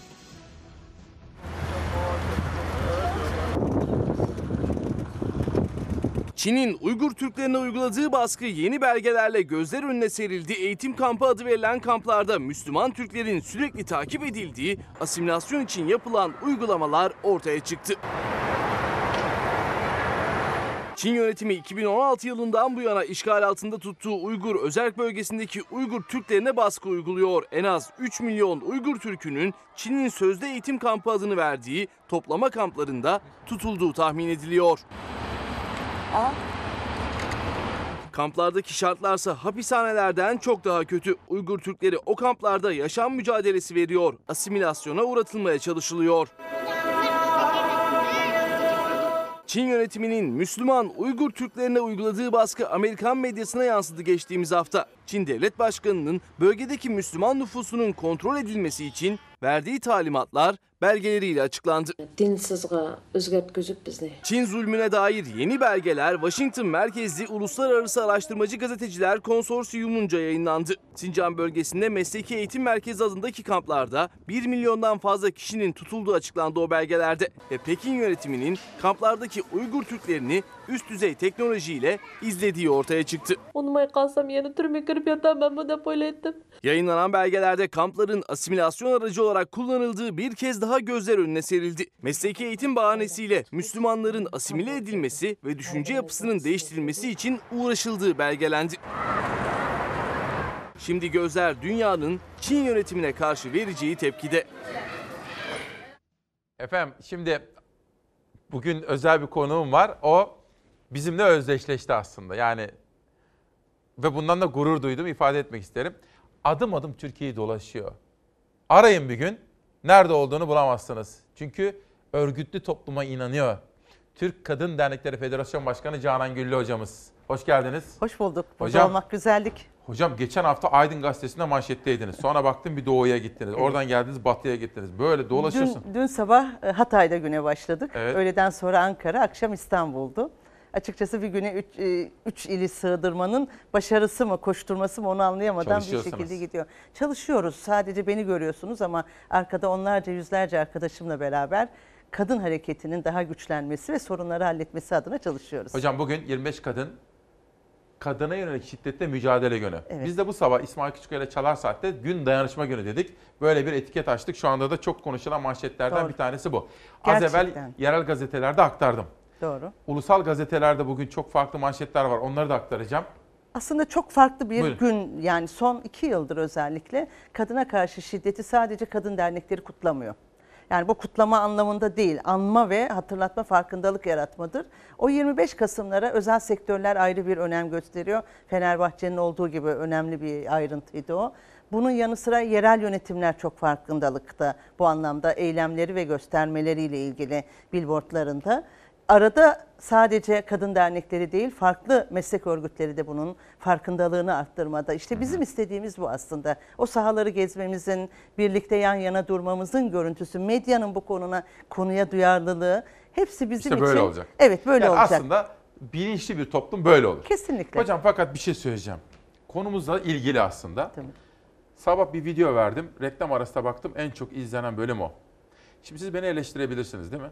Çin'in Uygur Türklerine uyguladığı baskı yeni belgelerle gözler önüne serildi. Eğitim kampı adı verilen kamplarda Müslüman Türklerin sürekli takip edildiği asimilasyon için yapılan uygulamalar ortaya çıktı. Çin yönetimi 2016 yılından bu yana işgal altında tuttuğu Uygur özerk bölgesindeki Uygur Türklerine baskı uyguluyor. En az 3 milyon Uygur Türk'ünün Çin'in sözde eğitim kampı adını verdiği toplama kamplarında tutulduğu tahmin ediliyor. Kamplardaki şartlarsa hapishanelerden çok daha kötü. Uygur Türkleri o kamplarda yaşam mücadelesi veriyor. Asimilasyona uğratılmaya çalışılıyor. Çin yönetiminin Müslüman Uygur Türklerine uyguladığı baskı Amerikan medyasına yansıdı geçtiğimiz hafta. Çin Devlet Başkanı'nın bölgedeki Müslüman nüfusunun kontrol edilmesi için verdiği talimatlar belgeleriyle açıklandı. Çin zulmüne dair yeni belgeler Washington merkezli Uluslararası Araştırmacı Gazeteciler Konsorsiyumunca yayınlandı. Sincan bölgesinde Mesleki Eğitim Merkezi adındaki kamplarda 1 milyondan fazla kişinin tutulduğu açıklandı o belgelerde. Ve Pekin yönetiminin kamplardaki Uygur Türklerini üst düzey teknolojiyle izlediği ortaya çıktı. Onumay kalsam yeni türme girip yatam ben bu depoyla ettim. Yayınlanan belgelerde kampların asimilasyon aracı olarak kullanıldığı bir kez daha gözler önüne serildi. Mesleki eğitim bahanesiyle Müslümanların asimile edilmesi ve düşünce yapısının değiştirilmesi için uğraşıldığı belgelendi. Şimdi gözler dünyanın Çin yönetimine karşı vereceği tepkide. Efendim şimdi bugün özel bir konuğum var. O bizimle özdeşleşti aslında. Yani ve bundan da gurur duydum ifade etmek isterim. Adım adım Türkiye'yi dolaşıyor. Arayın bir gün. Nerede olduğunu bulamazsınız. Çünkü örgütlü topluma inanıyor. Türk Kadın Dernekleri Federasyon Başkanı Canan Güllü hocamız. Hoş geldiniz. Hoş bulduk. Burada Hocam- olmak güzellik. Hocam geçen hafta Aydın Gazetesi'nde manşetteydiniz. Sonra baktım bir doğuya gittiniz. Oradan geldiniz batıya gittiniz. Böyle dolaşıyorsun. Dün, dün sabah e, Hatay'da güne başladık. Evet. Öğleden sonra Ankara, akşam İstanbul'du. Açıkçası bir güne üç, e, üç ili sığdırmanın başarısı mı, koşturması mı onu anlayamadan bir şekilde gidiyor. Çalışıyoruz. Sadece beni görüyorsunuz ama arkada onlarca, yüzlerce arkadaşımla beraber kadın hareketinin daha güçlenmesi ve sorunları halletmesi adına çalışıyoruz. Hocam bugün 25 kadın kadına yönelik şiddetle mücadele günü. Evet. Biz de bu sabah İsmail Küçükkaya ile Çalar Saat'te gün dayanışma günü dedik. Böyle bir etiket açtık. Şu anda da çok konuşulan manşetlerden Doğru. bir tanesi bu. Az evvel yerel gazetelerde aktardım. Doğru. Ulusal gazetelerde bugün çok farklı manşetler var. Onları da aktaracağım. Aslında çok farklı bir Buyurun. gün yani son iki yıldır özellikle kadına karşı şiddeti sadece kadın dernekleri kutlamıyor. Yani bu kutlama anlamında değil, anma ve hatırlatma farkındalık yaratmadır. O 25 Kasımlara özel sektörler ayrı bir önem gösteriyor. Fenerbahçe'nin olduğu gibi önemli bir ayrıntıydı o. Bunun yanı sıra yerel yönetimler çok farkındalıkta bu anlamda eylemleri ve göstermeleriyle ilgili billboardlarında. Arada sadece kadın dernekleri değil, farklı meslek örgütleri de bunun farkındalığını arttırmada. İşte bizim istediğimiz bu aslında. O sahaları gezmemizin, birlikte yan yana durmamızın görüntüsü, medyanın bu konuna konuya duyarlılığı hepsi bizim İşte böyle için. olacak. Evet, böyle Yani olacak. Aslında bilinçli bir toplum böyle olur. Kesinlikle. Hocam fakat bir şey söyleyeceğim. Konumuzla ilgili aslında. Sabah bir video verdim. Reklam arasında baktım en çok izlenen bölüm o. Şimdi siz beni eleştirebilirsiniz değil mi?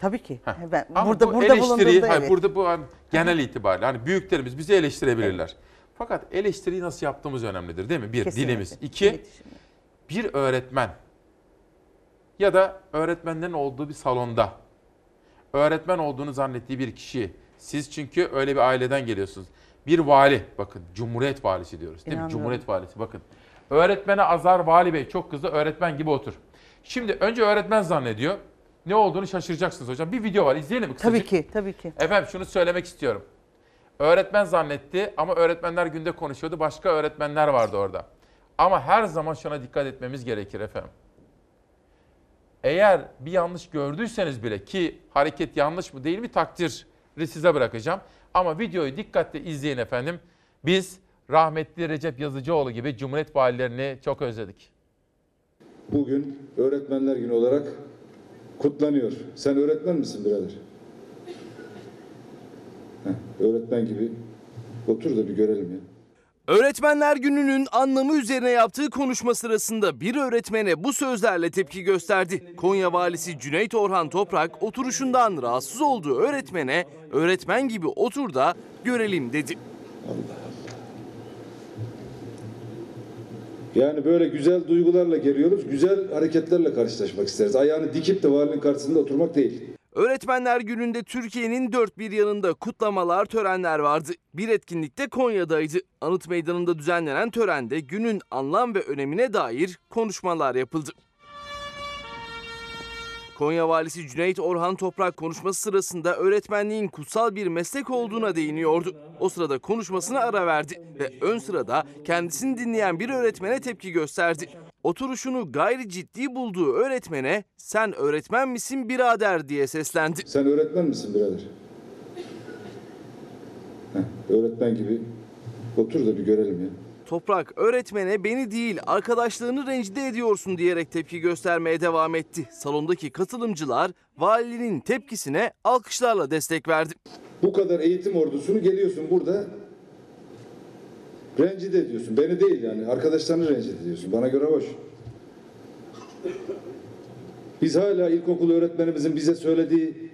Tabii ki. Ben Ama burada bu burada eleştiri, bulunduğumda hayır, evet. burada bu hani genel itibariyle hani büyüklerimiz bizi eleştirebilirler. Fakat eleştiriyi nasıl yaptığımız önemlidir değil mi? Bir, Kesinlikle. dilimiz. İki, bir öğretmen ya da öğretmenlerin olduğu bir salonda öğretmen olduğunu zannettiği bir kişi. Siz çünkü öyle bir aileden geliyorsunuz. Bir vali, bakın Cumhuriyet valisi diyoruz değil mi? Cumhuriyet valisi bakın. Öğretmene azar vali bey çok kızdı öğretmen gibi otur. Şimdi önce öğretmen zannediyor. Ne olduğunu şaşıracaksınız hocam. Bir video var izleyelim mi kısacık? Tabii ki, tabii ki. Efendim şunu söylemek istiyorum. Öğretmen zannetti ama öğretmenler günde konuşuyordu. Başka öğretmenler vardı orada. Ama her zaman şuna dikkat etmemiz gerekir efendim. Eğer bir yanlış gördüyseniz bile ki hareket yanlış mı değil mi takdiri size bırakacağım. Ama videoyu dikkatle izleyin efendim. Biz rahmetli Recep Yazıcıoğlu gibi Cumhuriyet valilerini çok özledik. Bugün Öğretmenler Günü olarak kutlanıyor. Sen öğretmen misin birader? Heh, öğretmen gibi otur da bir görelim ya. Öğretmenler Günü'nün anlamı üzerine yaptığı konuşma sırasında bir öğretmene bu sözlerle tepki gösterdi. Konya Valisi Cüneyt Orhan Toprak oturuşundan rahatsız olduğu öğretmene öğretmen gibi otur da görelim dedi. Yani böyle güzel duygularla geliyoruz, güzel hareketlerle karşılaşmak isteriz. Ayağını dikip de valinin karşısında oturmak değil. Öğretmenler Günü'nde Türkiye'nin dört bir yanında kutlamalar, törenler vardı. Bir etkinlik de Konya'daydı. Anıt Meydanı'nda düzenlenen törende günün anlam ve önemine dair konuşmalar yapıldı. Konya Valisi Cüneyt Orhan Toprak konuşması sırasında öğretmenliğin kutsal bir meslek olduğuna değiniyordu. O sırada konuşmasına ara verdi ve ön sırada kendisini dinleyen bir öğretmene tepki gösterdi. Oturuşunu gayri ciddi bulduğu öğretmene sen öğretmen misin birader diye seslendi. Sen öğretmen misin birader? Heh, öğretmen gibi otur da bir görelim ya. Toprak öğretmene beni değil arkadaşlarını rencide ediyorsun diyerek tepki göstermeye devam etti. Salondaki katılımcılar valinin tepkisine alkışlarla destek verdi. Bu kadar eğitim ordusunu geliyorsun burada rencide ediyorsun. Beni değil yani arkadaşlarını rencide ediyorsun. Bana göre hoş. Biz hala ilkokul öğretmenimizin bize söylediği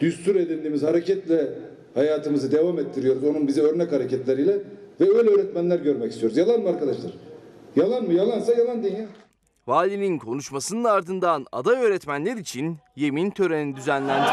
düstur edindiğimiz hareketle hayatımızı devam ettiriyoruz. Onun bize örnek hareketleriyle ve öyle öğretmenler görmek istiyoruz. Yalan mı arkadaşlar? Yalan mı? Yalansa yalan deyin ya. Valinin konuşmasının ardından aday öğretmenler için yemin töreni düzenlendi.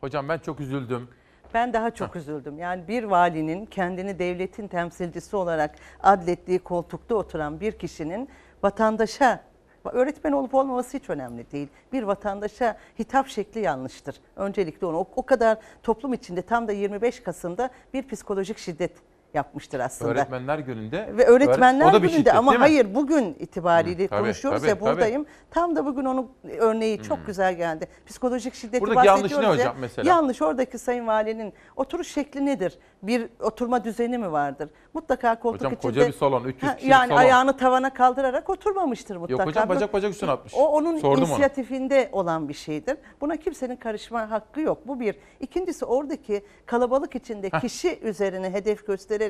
Hocam ben çok üzüldüm. Ben daha çok üzüldüm. Yani bir valinin kendini devletin temsilcisi olarak adlettiği koltukta oturan bir kişinin vatandaşa öğretmen olup olmaması hiç önemli değil. Bir vatandaşa hitap şekli yanlıştır. Öncelikle onu o, kadar toplum içinde tam da 25 Kasım'da bir psikolojik şiddet yapmıştır aslında. Öğretmenler gününde. Ve öğretmenler o da bir gününde şiddet, ama hayır bugün itibariyle Hı, tabii, konuşuyoruz tabii, ya tabii. buradayım. Tam da bugün onun örneği çok güzel geldi. Psikolojik şiddeti Buradaki yanlış ne bahsediyoruz ya. hocam mesela? Yanlış oradaki sayın valinin oturuş şekli nedir? Bir oturma düzeni mi vardır? Mutlaka koltuk Hocam içinde. koca bir salon, 300 Ha, Yani salon. ayağını tavana kaldırarak oturmamıştır mutlaka. Yok hocam bacak bacak üstüne atmış. o onun Sordum inisiyatifinde olan bir şeydir. Buna kimsenin karışma hakkı yok. Bu bir. İkincisi oradaki kalabalık içinde Heh. kişi üzerine hedef göstererek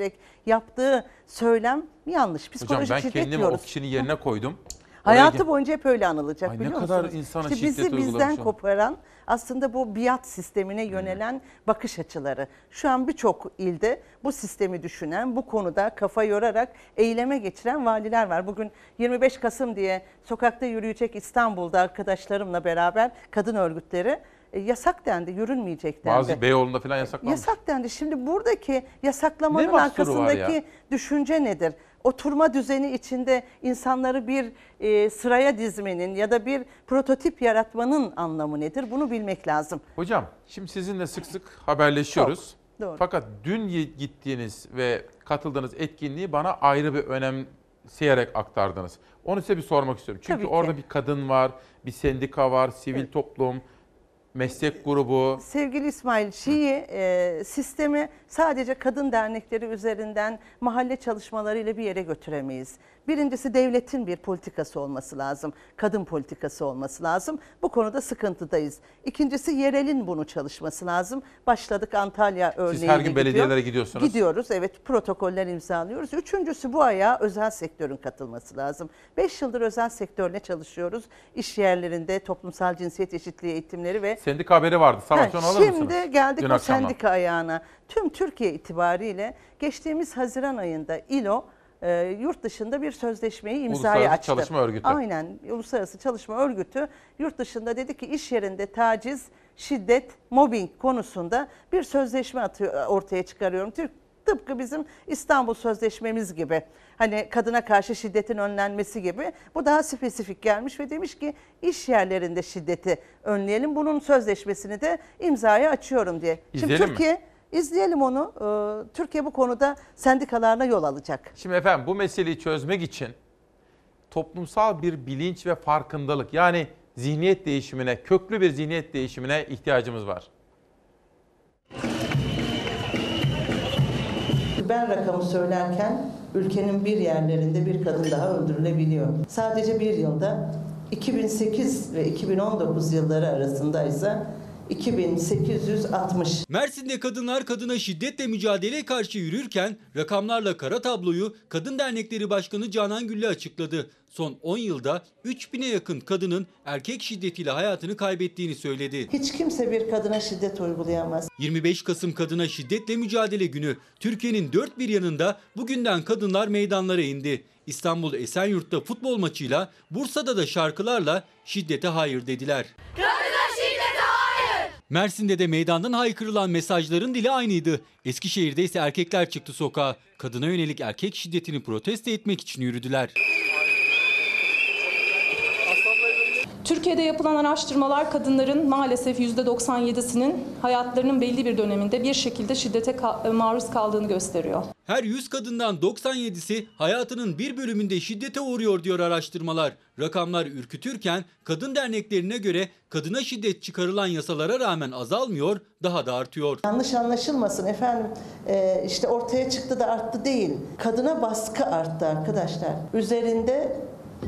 yaptığı söylem yanlış. Hocam Psikolojik ben şiddet kendimi diyoruz. o kişinin yerine koydum. Hayatı boyunca hep öyle anılacak Ay ne biliyor kadar musunuz? insana İşte şiddet bizi bizden uygulamış koparan aslında bu biat sistemine yönelen bakış açıları. Şu an birçok ilde bu sistemi düşünen, bu konuda kafa yorarak eyleme geçiren valiler var. Bugün 25 Kasım diye sokakta yürüyecek İstanbul'da arkadaşlarımla beraber kadın örgütleri e, yasak dendi, yürünmeyecek dendi. Bazı Beyoğlu'nda falan yasaklanmış. Yasak dendi. Şimdi buradaki yasaklamanın Ne mahsuru var arkasındaki düşünce nedir? Oturma düzeni içinde insanları bir e, sıraya dizmenin ya da bir prototip yaratmanın anlamı nedir? Bunu bilmek lazım. Hocam şimdi sizinle sık sık haberleşiyoruz. Çok, doğru. Fakat dün y- gittiğiniz ve katıldığınız etkinliği bana ayrı bir önemseyerek aktardınız. Onu size bir sormak istiyorum. Çünkü Tabii ki. orada bir kadın var, bir sendika var, sivil toplum, meslek grubu. Sevgili İsmail, Şii e, sistemi sadece kadın dernekleri üzerinden mahalle çalışmalarıyla bir yere götüremeyiz. Birincisi devletin bir politikası olması lazım. Kadın politikası olması lazım. Bu konuda sıkıntıdayız. İkincisi yerelin bunu çalışması lazım. Başladık Antalya örneğiyle her gün gidiyor. belediyelere gidiyorsunuz. Gidiyoruz evet protokoller imzalıyoruz. Üçüncüsü bu ayağa özel sektörün katılması lazım. Beş yıldır özel sektörle çalışıyoruz. İş yerlerinde toplumsal cinsiyet eşitliği eğitimleri ve Sendika haberi vardı. Savaş Ha, alır Şimdi mısınız? geldik Dün o akşamdan. sendika ayağına. Tüm Türkiye itibariyle geçtiğimiz Haziran ayında İLO e, yurt dışında bir sözleşmeyi imzaya Uluslararası açtı. Çalışma Örgütü. Aynen Uluslararası Çalışma Örgütü yurt dışında dedi ki iş yerinde taciz, şiddet, mobbing konusunda bir sözleşme atıyor, ortaya çıkarıyorum. Türk Tıpkı bizim İstanbul Sözleşmemiz gibi. Hani kadına karşı şiddetin önlenmesi gibi. Bu daha spesifik gelmiş ve demiş ki iş yerlerinde şiddeti önleyelim. Bunun sözleşmesini de imzaya açıyorum diye. İzleyelim Şimdi mi? İzleyelim onu. Ee, Türkiye bu konuda sendikalarına yol alacak. Şimdi efendim bu meseleyi çözmek için toplumsal bir bilinç ve farkındalık yani zihniyet değişimine, köklü bir zihniyet değişimine ihtiyacımız var. Ben rakamı söylerken ülkenin bir yerlerinde bir kadın daha öldürülebiliyor. Sadece bir yılda 2008 ve 2019 yılları arasındaysa 2860. Mersin'de kadınlar kadına şiddetle mücadeleye karşı yürürken rakamlarla kara tabloyu Kadın Dernekleri Başkanı Canan Gülle açıkladı. Son 10 yılda 3000'e yakın kadının erkek şiddetiyle hayatını kaybettiğini söyledi. Hiç kimse bir kadına şiddet uygulayamaz. 25 Kasım Kadına Şiddetle Mücadele Günü Türkiye'nin dört bir yanında bugünden kadınlar meydanlara indi. İstanbul Esenyurt'ta futbol maçıyla, Bursa'da da şarkılarla şiddete hayır dediler. Hayır. Mersin'de de meydandan haykırılan mesajların dili aynıydı. Eskişehir'de ise erkekler çıktı sokağa. Kadına yönelik erkek şiddetini protesto etmek için yürüdüler. Türkiye'de yapılan araştırmalar kadınların maalesef %97'sinin hayatlarının belli bir döneminde bir şekilde şiddete ka- maruz kaldığını gösteriyor. Her 100 kadından 97'si hayatının bir bölümünde şiddete uğruyor diyor araştırmalar. Rakamlar ürkütürken kadın derneklerine göre kadına şiddet çıkarılan yasalara rağmen azalmıyor, daha da artıyor. Yanlış anlaşılmasın efendim e, işte ortaya çıktı da arttı değil. Kadına baskı arttı arkadaşlar. Üzerinde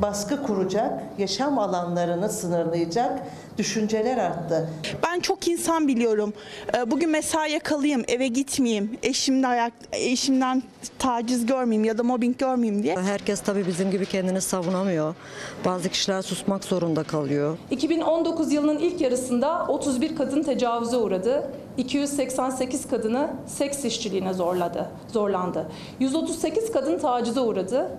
baskı kuracak, yaşam alanlarını sınırlayacak düşünceler arttı. Ben çok insan biliyorum. Ee, Bugün mesaiye kalayım, eve gitmeyeyim, eşimden ayak, eşimden taciz görmeyeyim ya da mobbing görmeyeyim diye. Herkes tabii bizim gibi kendini savunamıyor. Bazı kişiler susmak zorunda kalıyor. 2019 yılının ilk yarısında 31 kadın tecavüze uğradı. 288 kadını seks işçiliğine zorladı, zorlandı. 138 kadın tacize uğradı.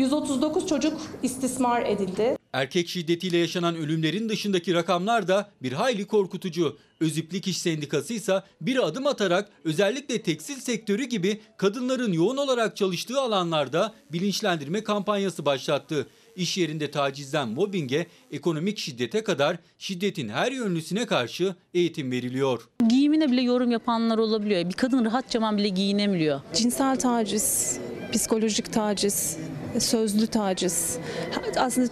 139 çocuk istismar edildi. Erkek şiddetiyle yaşanan ölümlerin dışındaki rakamlar da bir hayli korkutucu. Öziplik İş Sendikası ise bir adım atarak özellikle tekstil sektörü gibi kadınların yoğun olarak çalıştığı alanlarda bilinçlendirme kampanyası başlattı. İş yerinde tacizden mobbinge, ekonomik şiddete kadar şiddetin her yönlüsüne karşı eğitim veriliyor. Giyimine bile yorum yapanlar olabiliyor. Bir kadın rahatça bile giyinemiyor. Cinsel taciz, psikolojik taciz, sözlü taciz. Aslında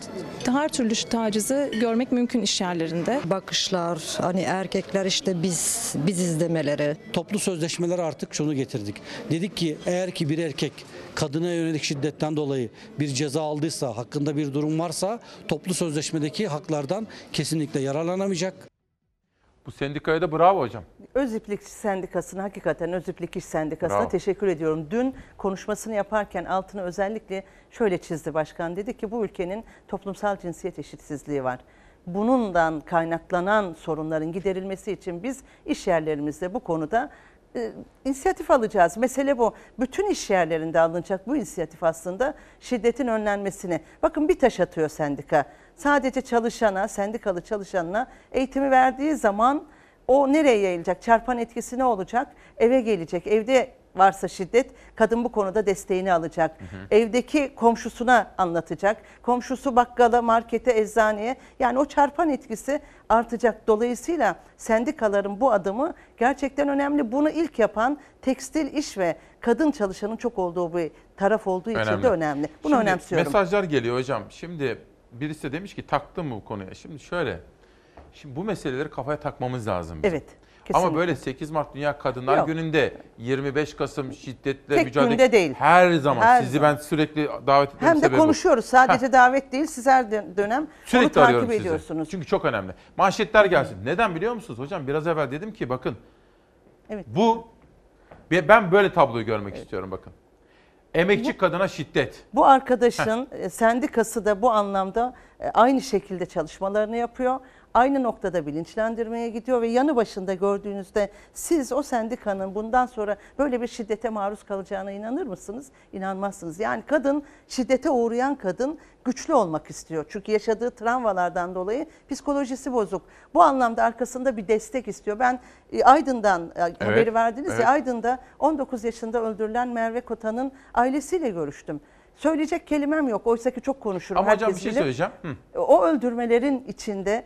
her türlü tacizi görmek mümkün iş yerlerinde. Bakışlar, hani erkekler işte biz biziz demeleri. Toplu sözleşmeler artık şunu getirdik. Dedik ki eğer ki bir erkek kadına yönelik şiddetten dolayı bir ceza aldıysa, hakkında bir durum varsa toplu sözleşmedeki haklardan kesinlikle yararlanamayacak. Bu sendikaya da bravo hocam. Öz İplikçi Sendikası'na hakikaten Öz İplik İş Sendikası'na Bravo. teşekkür ediyorum. Dün konuşmasını yaparken altını özellikle şöyle çizdi başkan. Dedi ki bu ülkenin toplumsal cinsiyet eşitsizliği var. Bundan kaynaklanan sorunların giderilmesi için biz iş yerlerimizde bu konuda e, inisiyatif alacağız. Mesele bu. Bütün iş yerlerinde alınacak bu inisiyatif aslında şiddetin önlenmesine. Bakın bir taş atıyor sendika. Sadece çalışana, sendikalı çalışanına eğitimi verdiği zaman o nereye yayılacak? Çarpan etkisi ne olacak? Eve gelecek. Evde varsa şiddet kadın bu konuda desteğini alacak. Evdeki komşusuna anlatacak. Komşusu bakkala, markete, eczaneye yani o çarpan etkisi artacak. Dolayısıyla sendikaların bu adımı gerçekten önemli. Bunu ilk yapan tekstil iş ve kadın çalışanın çok olduğu bir taraf olduğu için de önemli. Bunu Şimdi önemsiyorum. Mesajlar geliyor hocam. Şimdi birisi de demiş ki taktım mı bu konuya? Şimdi şöyle. Şimdi bu meseleleri kafaya takmamız lazım. bizim. Evet. Ama kesinlikle. böyle 8 Mart Dünya Kadınlar Yok. Günü'nde 25 Kasım şiddetle Tek mücadele günde değil. her zaman Her sizi zaman. ben sürekli davet etmem Hem de sebebi bu. konuşuyoruz. Sadece davet değil, siz her dön- dönem onu Sürekli arıyorum takip sizi. ediyorsunuz. Çünkü çok önemli. Manşetler gelsin. Neden biliyor musunuz hocam? Biraz evvel dedim ki bakın. Evet. Bu ben böyle tabloyu görmek istiyorum bakın. Emekçi kadına şiddet. Bu arkadaşın e, sendikası da bu anlamda e, aynı şekilde çalışmalarını yapıyor. Aynı noktada bilinçlendirmeye gidiyor ve yanı başında gördüğünüzde siz o sendikanın bundan sonra böyle bir şiddete maruz kalacağına inanır mısınız? İnanmazsınız. Yani kadın şiddete uğrayan kadın güçlü olmak istiyor. Çünkü yaşadığı travmalardan dolayı psikolojisi bozuk. Bu anlamda arkasında bir destek istiyor. Ben e, Aydın'dan e, haberi verdiniz evet. ya Aydın'da 19 yaşında öldürülen Merve Kota'nın ailesiyle görüştüm. Söyleyecek kelimem yok. Oysa ki çok konuşurum. Ama hocam bir şey bilir. söyleyeceğim. Hı. O öldürmelerin içinde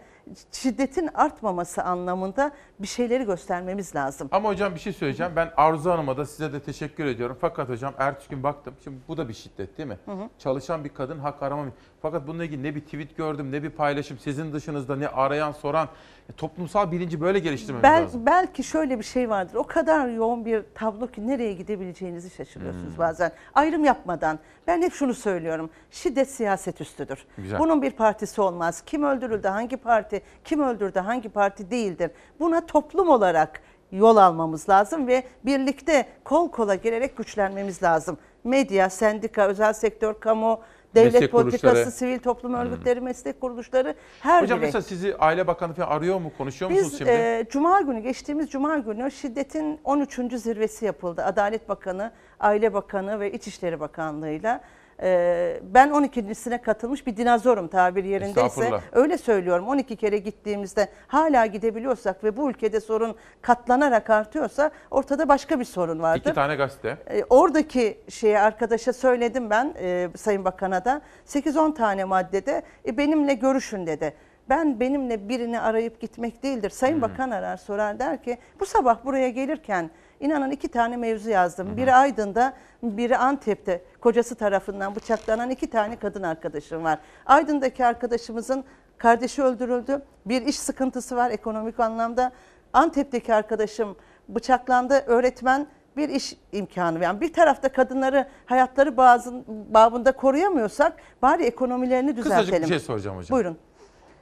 şiddetin artmaması anlamında bir şeyleri göstermemiz lazım. Ama hocam bir şey söyleyeceğim. Ben Arzu Hanım'a da size de teşekkür ediyorum. Fakat hocam ertesi gün baktım. Şimdi bu da bir şiddet değil mi? Çalışan bir kadın hak arama. Fakat bununla ilgili ne bir tweet gördüm ne bir paylaşım sizin dışınızda ne arayan soran E, toplumsal bilinci böyle geliştirmemiz Bel, lazım. belki şöyle bir şey vardır. O kadar yoğun bir tablo ki nereye gidebileceğinizi şaşırıyorsunuz Hmm. bazen. Ayrım yapmadan. Ben hep şunu söylüyorum. Şiddet siyaset üstüdür. Güzel. Bunun bir partisi olmaz. Kim öldürüldü, hangi parti, kim öldürdü, hangi parti değildir. Buna toplum olarak yol almamız lazım ve birlikte kol kola gelerek güçlenmemiz lazım. Medya, sendika, özel sektör, kamu, devlet Meslek politikası, kuruluşları. sivil toplum örgütleri, meslek kuruluşları her Hocam biri. mesela sizi Aile Bakanı falan arıyor mu? Konuşuyor musunuz Biz şimdi? e, Cuma günü, geçtiğimiz Cuma günü şiddetin 13. zirvesi yapıldı. Adalet Bakanı, Aile Bakanı ve İçişleri Bakanlığı'yla. E, ben 12.sine katılmış bir dinozorum tabir yerindeyse. Öyle söylüyorum 12 kere gittiğimizde hala gidebiliyorsak ve bu ülkede sorun katlanarak artıyorsa ortada başka bir sorun vardır. İki tane gazete. E, oradaki şeye arkadaşa söyledim ben e, Sayın Bakan'a da 8-10 tane maddede e, benimle görüşün dedi. Ben benimle birini arayıp gitmek değildir. Sayın Bakan arar sorar der ki bu sabah buraya gelirken inanın iki tane mevzu yazdım. Biri Aydın'da biri Antep'te kocası tarafından bıçaklanan iki tane kadın arkadaşım var. Aydın'daki arkadaşımızın kardeşi öldürüldü. Bir iş sıkıntısı var ekonomik anlamda. Antep'teki arkadaşım bıçaklandı. Öğretmen bir iş imkanı. Yani bir tarafta kadınları hayatları bazı babında koruyamıyorsak bari ekonomilerini düzeltelim. Kısacık bir şey soracağım hocam. Buyurun.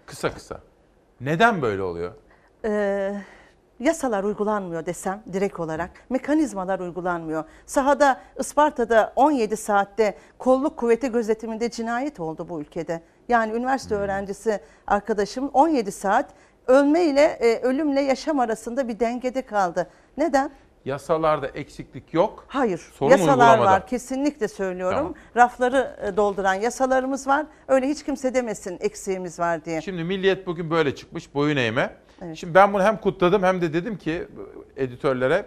Kısa kısa. Neden böyle oluyor? Ee, yasalar uygulanmıyor desem direkt olarak. Mekanizmalar uygulanmıyor. Sahada Isparta'da 17 saatte kolluk kuvveti gözetiminde cinayet oldu bu ülkede. Yani üniversite Hmm. öğrencisi arkadaşım 17 saat ölme ile e, ölümle yaşam arasında bir dengede kaldı. Neden? Yasalarda eksiklik yok. Hayır. Sorun yasalar var. Kesinlikle söylüyorum. Tamam. Rafları e, dolduran yasalarımız var. Öyle hiç kimse demesin eksiğimiz var diye. Şimdi Milliyet bugün böyle çıkmış boyun eğme. Şimdi ben bunu hem kutladım hem de dedim ki editörlere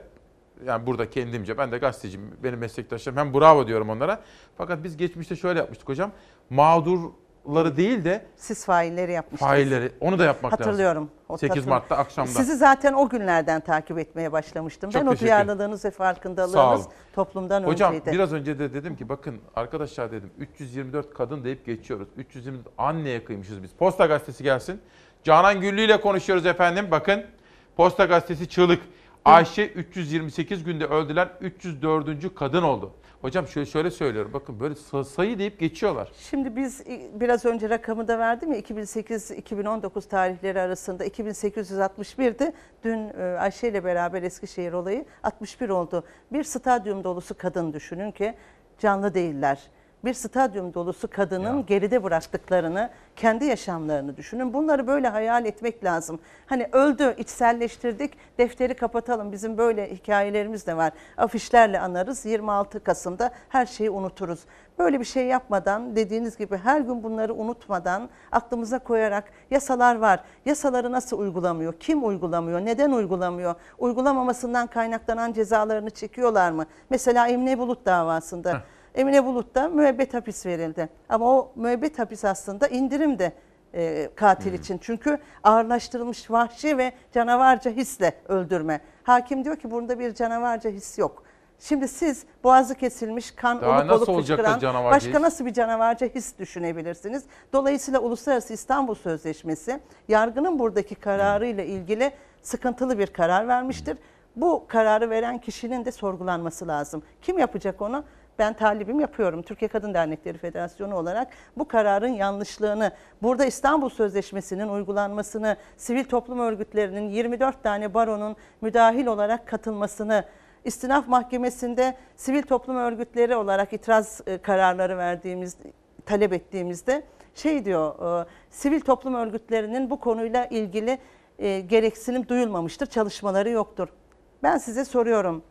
yani burada kendimce ben de gazeteciyim benim meslektaşlarım hem bravo diyorum onlara. Fakat biz geçmişte şöyle yapmıştık hocam. Mağdurları değil de Siz failleri yapmıştınız. failleri onu da yapmak lazım. Hatırlıyorum. O 8 hatırlıyorum. Mart'ta akşamda. Sizi zaten o günlerden takip etmeye başlamıştım. Çok ben o duyarlılığınız ve farkındalığınız toplumdan Hocam önceydi. biraz önce de dedim ki bakın arkadaşlar dedim 324 kadın deyip geçiyoruz. 324 anneye kıymışız biz. Posta gazetesi gelsin. Canan Güllü ile konuşuyoruz efendim. Bakın Posta gazetesi çığlık. Ayşe 328 günde öldüren 304. kadın oldu. Hocam şöyle şöyle söylüyorum. Bakın böyle sa- sayı deyip geçiyorlar. Şimdi biz biraz önce rakamı da verdim ya 2008-2019 tarihleri arasında 2861'di. Dün e, Ayşe ile beraber Eskişehir olayı 61 oldu. Bir stadyum dolusu kadın düşünün ki canlı değiller. Bir stadyum dolusu kadının geride bıraktıklarını, kendi yaşamlarını düşünün. Bunları böyle hayal etmek lazım. Hani öldü, içselleştirdik, defteri kapatalım. Bizim böyle hikayelerimiz de var. Afişlerle anarız. 26 Kasım'da her şeyi unuturuz. Böyle bir şey yapmadan, dediğiniz gibi her gün bunları unutmadan, aklımıza koyarak yasalar var. Yasaları nasıl uygulamıyor? Kim uygulamıyor? Neden uygulamıyor? Uygulamamasından kaynaklanan cezalarını çekiyorlar mı? Mesela Emine Bulut davasında. Emine Bulut'ta müebbet hapis verildi. Ama o müebbet hapis aslında indirim de e, katil için. Çünkü ağırlaştırılmış vahşi ve canavarca hisle öldürme. Hakim diyor ki bunda bir canavarca his yok. Şimdi siz boğazı kesilmiş kan Daha olup nasıl olup fışkıran başka his? nasıl bir canavarca his düşünebilirsiniz? Dolayısıyla Uluslararası İstanbul Sözleşmesi yargının buradaki kararıyla ilgili sıkıntılı bir karar vermiştir. Bu kararı veren kişinin de sorgulanması lazım. Kim yapacak onu? Ben talibim yapıyorum. Türkiye Kadın Dernekleri Federasyonu olarak bu kararın yanlışlığını, burada İstanbul Sözleşmesi'nin uygulanmasını, sivil toplum örgütlerinin 24 tane baronun müdahil olarak katılmasını, İstinaf Mahkemesi'nde sivil toplum örgütleri olarak itiraz e, kararları verdiğimiz, talep ettiğimizde şey diyor, e, sivil toplum örgütlerinin bu konuyla ilgili e, gereksinim duyulmamıştır, çalışmaları yoktur. Ben size soruyorum.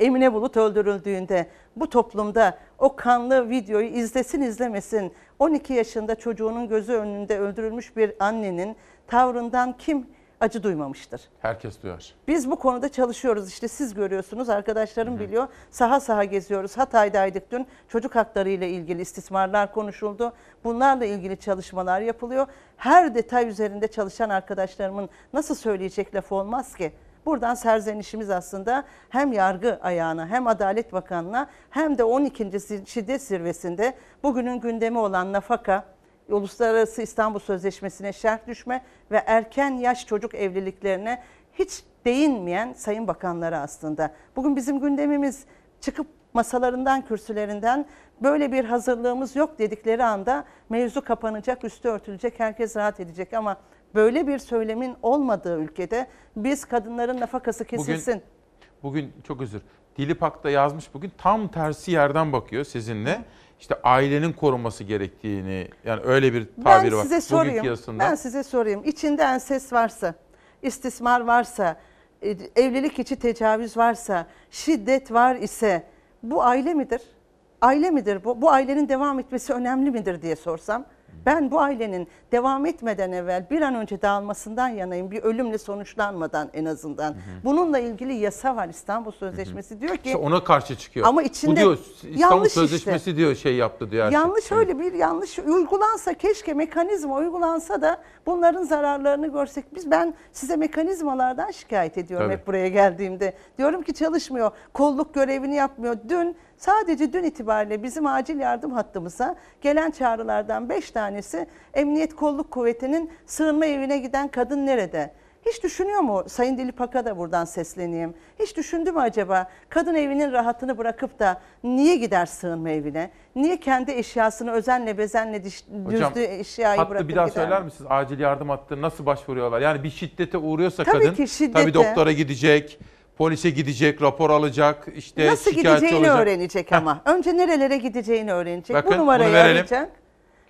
Emine Bulut öldürüldüğünde bu toplumda o kanlı videoyu izlesin izlemesin 12 yaşında çocuğunun gözü önünde öldürülmüş bir annenin tavrından kim acı duymamıştır? Herkes duyar. Biz bu konuda çalışıyoruz. İşte siz görüyorsunuz, arkadaşlarım biliyor. Saha saha geziyoruz. Hatay'daydık dün. Çocuk hakları ile ilgili istismarlar konuşuldu. Bunlarla ilgili çalışmalar yapılıyor. Her detay üzerinde çalışan arkadaşlarımın nasıl söyleyecek lafı olmaz ki? Buradan serzenişimiz aslında hem yargı ayağına hem Adalet Bakanı'na hem de 12. zir- şiddet zirvesinde bugünün gündemi olan nafaka, Uluslararası İstanbul Sözleşmesi'ne şerh düşme ve erken yaş çocuk evliliklerine hiç değinmeyen sayın bakanları aslında. Bugün bizim gündemimiz çıkıp masalarından, kürsülerinden böyle bir hazırlığımız yok dedikleri anda mevzu kapanacak, üstü örtülecek, herkes rahat edecek ama böyle bir söylemin olmadığı ülkede biz kadınların nafakası kesilsin. Bugün çok özür. Dilipak'ta yazmış bugün tam tersi yerden bakıyor sizinle. İşte ailenin korunması gerektiğini yani öyle bir tabiri ben var. size sorayım. yazısında. Ben size sorayım. İçinde enses varsa, istismar varsa, e, evlilik içi tecavüz varsa, şiddet var ise bu aile midir? Aile midir bu? Bu ailenin devam etmesi önemli midir diye sorsam. Ben bu ailenin devam etmeden evvel bir an önce dağılmasından yanayım. Bir ölümle sonuçlanmadan en azından. Bununla ilgili yasa var İstanbul Sözleşmesi diyor ki İşte ona karşı çıkıyor. Ama Bu içinde diyor İstanbul yanlış işte. Sözleşmesi diyor şey yaptı diyor. şey. Yanlış öyle bir yanlış uygulansa keşke mekanizma uygulansa da bunların zararlarını görsek. Biz ben size mekanizmalardan şikayet ediyorum Tabii. hep buraya geldiğimde. Diyorum ki çalışmıyor. Kolluk görevini yapmıyor. Dün sadece dün itibariyle bizim acil yardım hattımıza gelen çağrılardan 5 tanesi Emniyet Kolluk Kuvveti'nin sığınma evine giden kadın nerede? Hiç düşünüyor mu Sayın Dilipak'a da buradan sesleneyim. Hiç düşündü mü acaba kadın evinin rahatını bırakıp da niye gider sığınma evine? Niye kendi eşyasını özenle bezenle diş, Hocam, düzdüğü eşyayı hattı bırakıp bir daha gider söyler mi? misiniz? Acil yardım hattı nasıl başvuruyorlar? Yani bir şiddete uğruyorsa Tabii kadın ki şiddete. tabii doktora gidecek, polise gidecek, rapor alacak, işte Nasıl gideceğini olacak. öğrenecek ama. Önce nerelere gideceğini öğrenecek. Bakın, bu numarayı arayacak.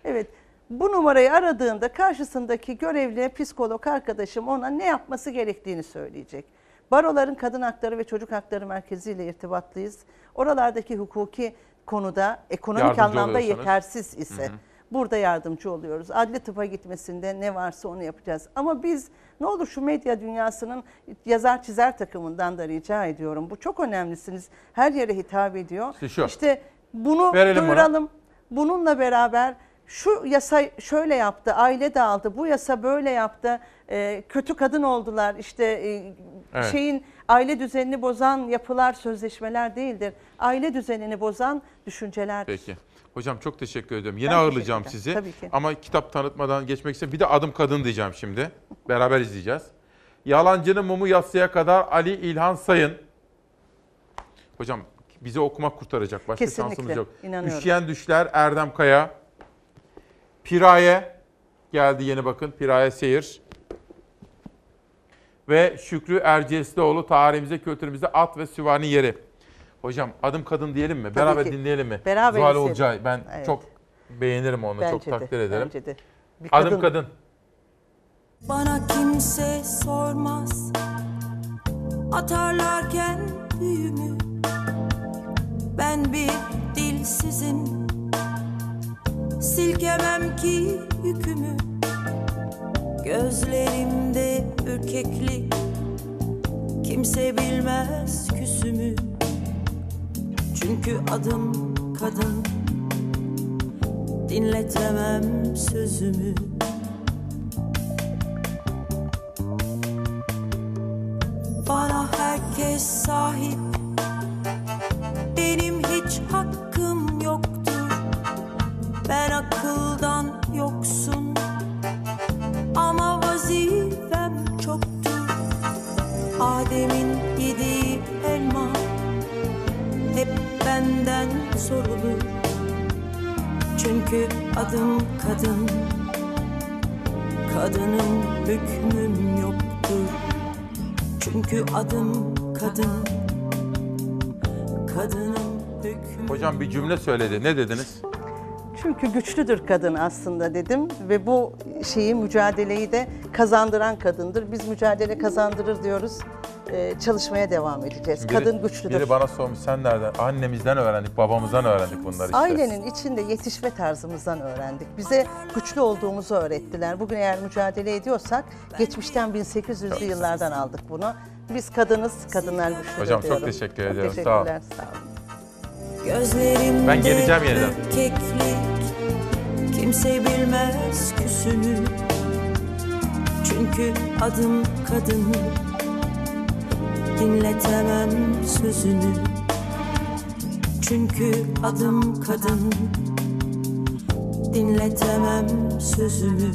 Evet. Bu numarayı aradığında karşısındaki görevli psikolog arkadaşım ona ne yapması gerektiğini söyleyecek. Baroların Kadın Hakları ve Çocuk Hakları Merkezi ile irtibatlıyız. Oralardaki hukuki konuda ekonomik Yardımcı anlamda yetersiz ise Hı hı. burada yardımcı oluyoruz. Adli tıpa gitmesinde ne varsa onu yapacağız. Ama biz ne olur şu medya dünyasının yazar çizer takımından da rica ediyorum. Bu çok önemlisiniz. Her yere hitap ediyor. İşte şu. İşte bunu Verelim ona. duyuralım. Bununla beraber şu yasa şöyle yaptı, aile dağıldı, bu yasa böyle yaptı, e, kötü kadın oldular, işte e, Evet. şeyin aile düzenini bozan yapılar, sözleşmeler değildir. Aile düzenini bozan düşüncelerdir. Peki. Hocam çok teşekkür ediyorum. Yine Ben ağırlayacağım sizi. Tabii ki. Ama kitap tanıtmadan geçmek istiyorum. Bir de Adım Kadın diyeceğim şimdi. Beraber izleyeceğiz. Yalancının mumu yatsıya kadar Ali İlhan Sayın. Hocam bizi okumak kurtaracak. Başka Kesinlikle, şansımız yok. inanıyorum. Üşüyen Düşler Erdem Kaya. Piraye geldi yeni bakın. Piraye Seyir. Ve Şükrü Erciyesloğlu tarihimize, kültürümüze at ve süvari yeri. Hocam adım kadın diyelim mi? Beraber ki. dinleyelim mi? Beraber Zuhal. Olcay. Ben Evet. çok beğenirim onu. çok Bence de, takdir ederim. bence de. Bir Adım kadın- kadın. Bana kimse sormaz Atarlarken büyümü Ben bir dilsizim Silkemem ki yükümü Gözlerimde ürkeklik Kimse bilmez küsümü Çünkü adım kadın. Dinletemem sözümü. Bana herkes sahip. Benim hiç hakkım yoktur. Ben akıldan yoksun. Ama vazifem çoktur. Adem'in benden sorulur Çünkü adım kadın Kadının hükmüm yoktur çünkü adım kadın Kadının hükmü Hocam bir cümle söyledi. Ne dediniz? Çünkü güçlüdür kadın aslında dedim ve bu şeyi mücadeleyi de kazandıran kadındır. Biz mücadele kazandırır diyoruz. Ee, çalışmaya devam edeceğiz. Biri- kadın güçlüdür. Biri bana sormuş sen nereden? Annemizden öğrendik, babamızdan öğrendik bunları işte. Ailenin içinde yetişme tarzımızdan öğrendik. Bize güçlü olduğumuzu öğrettiler. Bugün eğer mücadele ediyorsak geçmişten 1800'lü yıllardan aldık bunu. Biz kadınız, kadınlar güçlüdür Hocam çok diyorum. teşekkür Çok ediyorum. Sağ olun. Teşekkürler, sağ olun. Ben geleceğim yeniden. ürkeklik Kimse bilmez küsümü Çünkü adım kadın. Dinletemem sözünü. Çünkü adım kadın. Dinletemem sözümü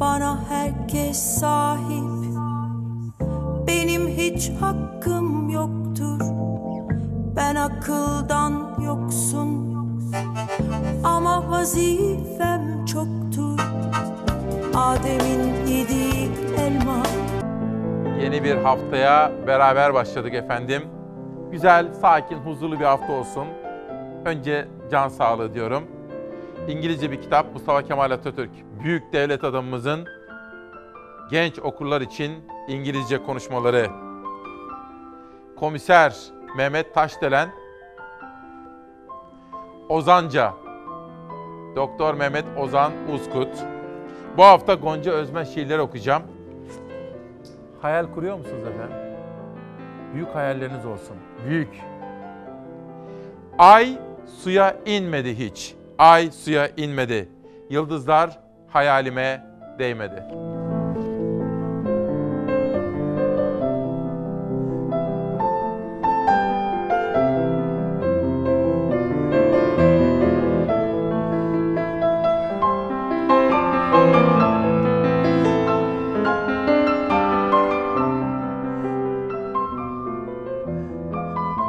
Bana herkes sahip. Benim hiç hakkım yoktur Ben akıldan yoksun Ama vazifem çoktur Adem'in yediği elma Yeni bir haftaya beraber başladık efendim. Güzel, sakin, huzurlu bir hafta olsun. Önce can sağlığı diyorum. İngilizce bir kitap Mustafa Kemal Atatürk. Büyük devlet adamımızın genç okurlar için İngilizce konuşmaları. Komiser Mehmet Taşdelen. Ozanca. Doktor Mehmet Ozan Uzkut. Bu hafta Gonca Özmen şiirleri okuyacağım. Hayal kuruyor musunuz efendim? Büyük hayalleriniz olsun. Büyük. Ay suya inmedi hiç. Ay suya inmedi. Yıldızlar hayalime değmedi.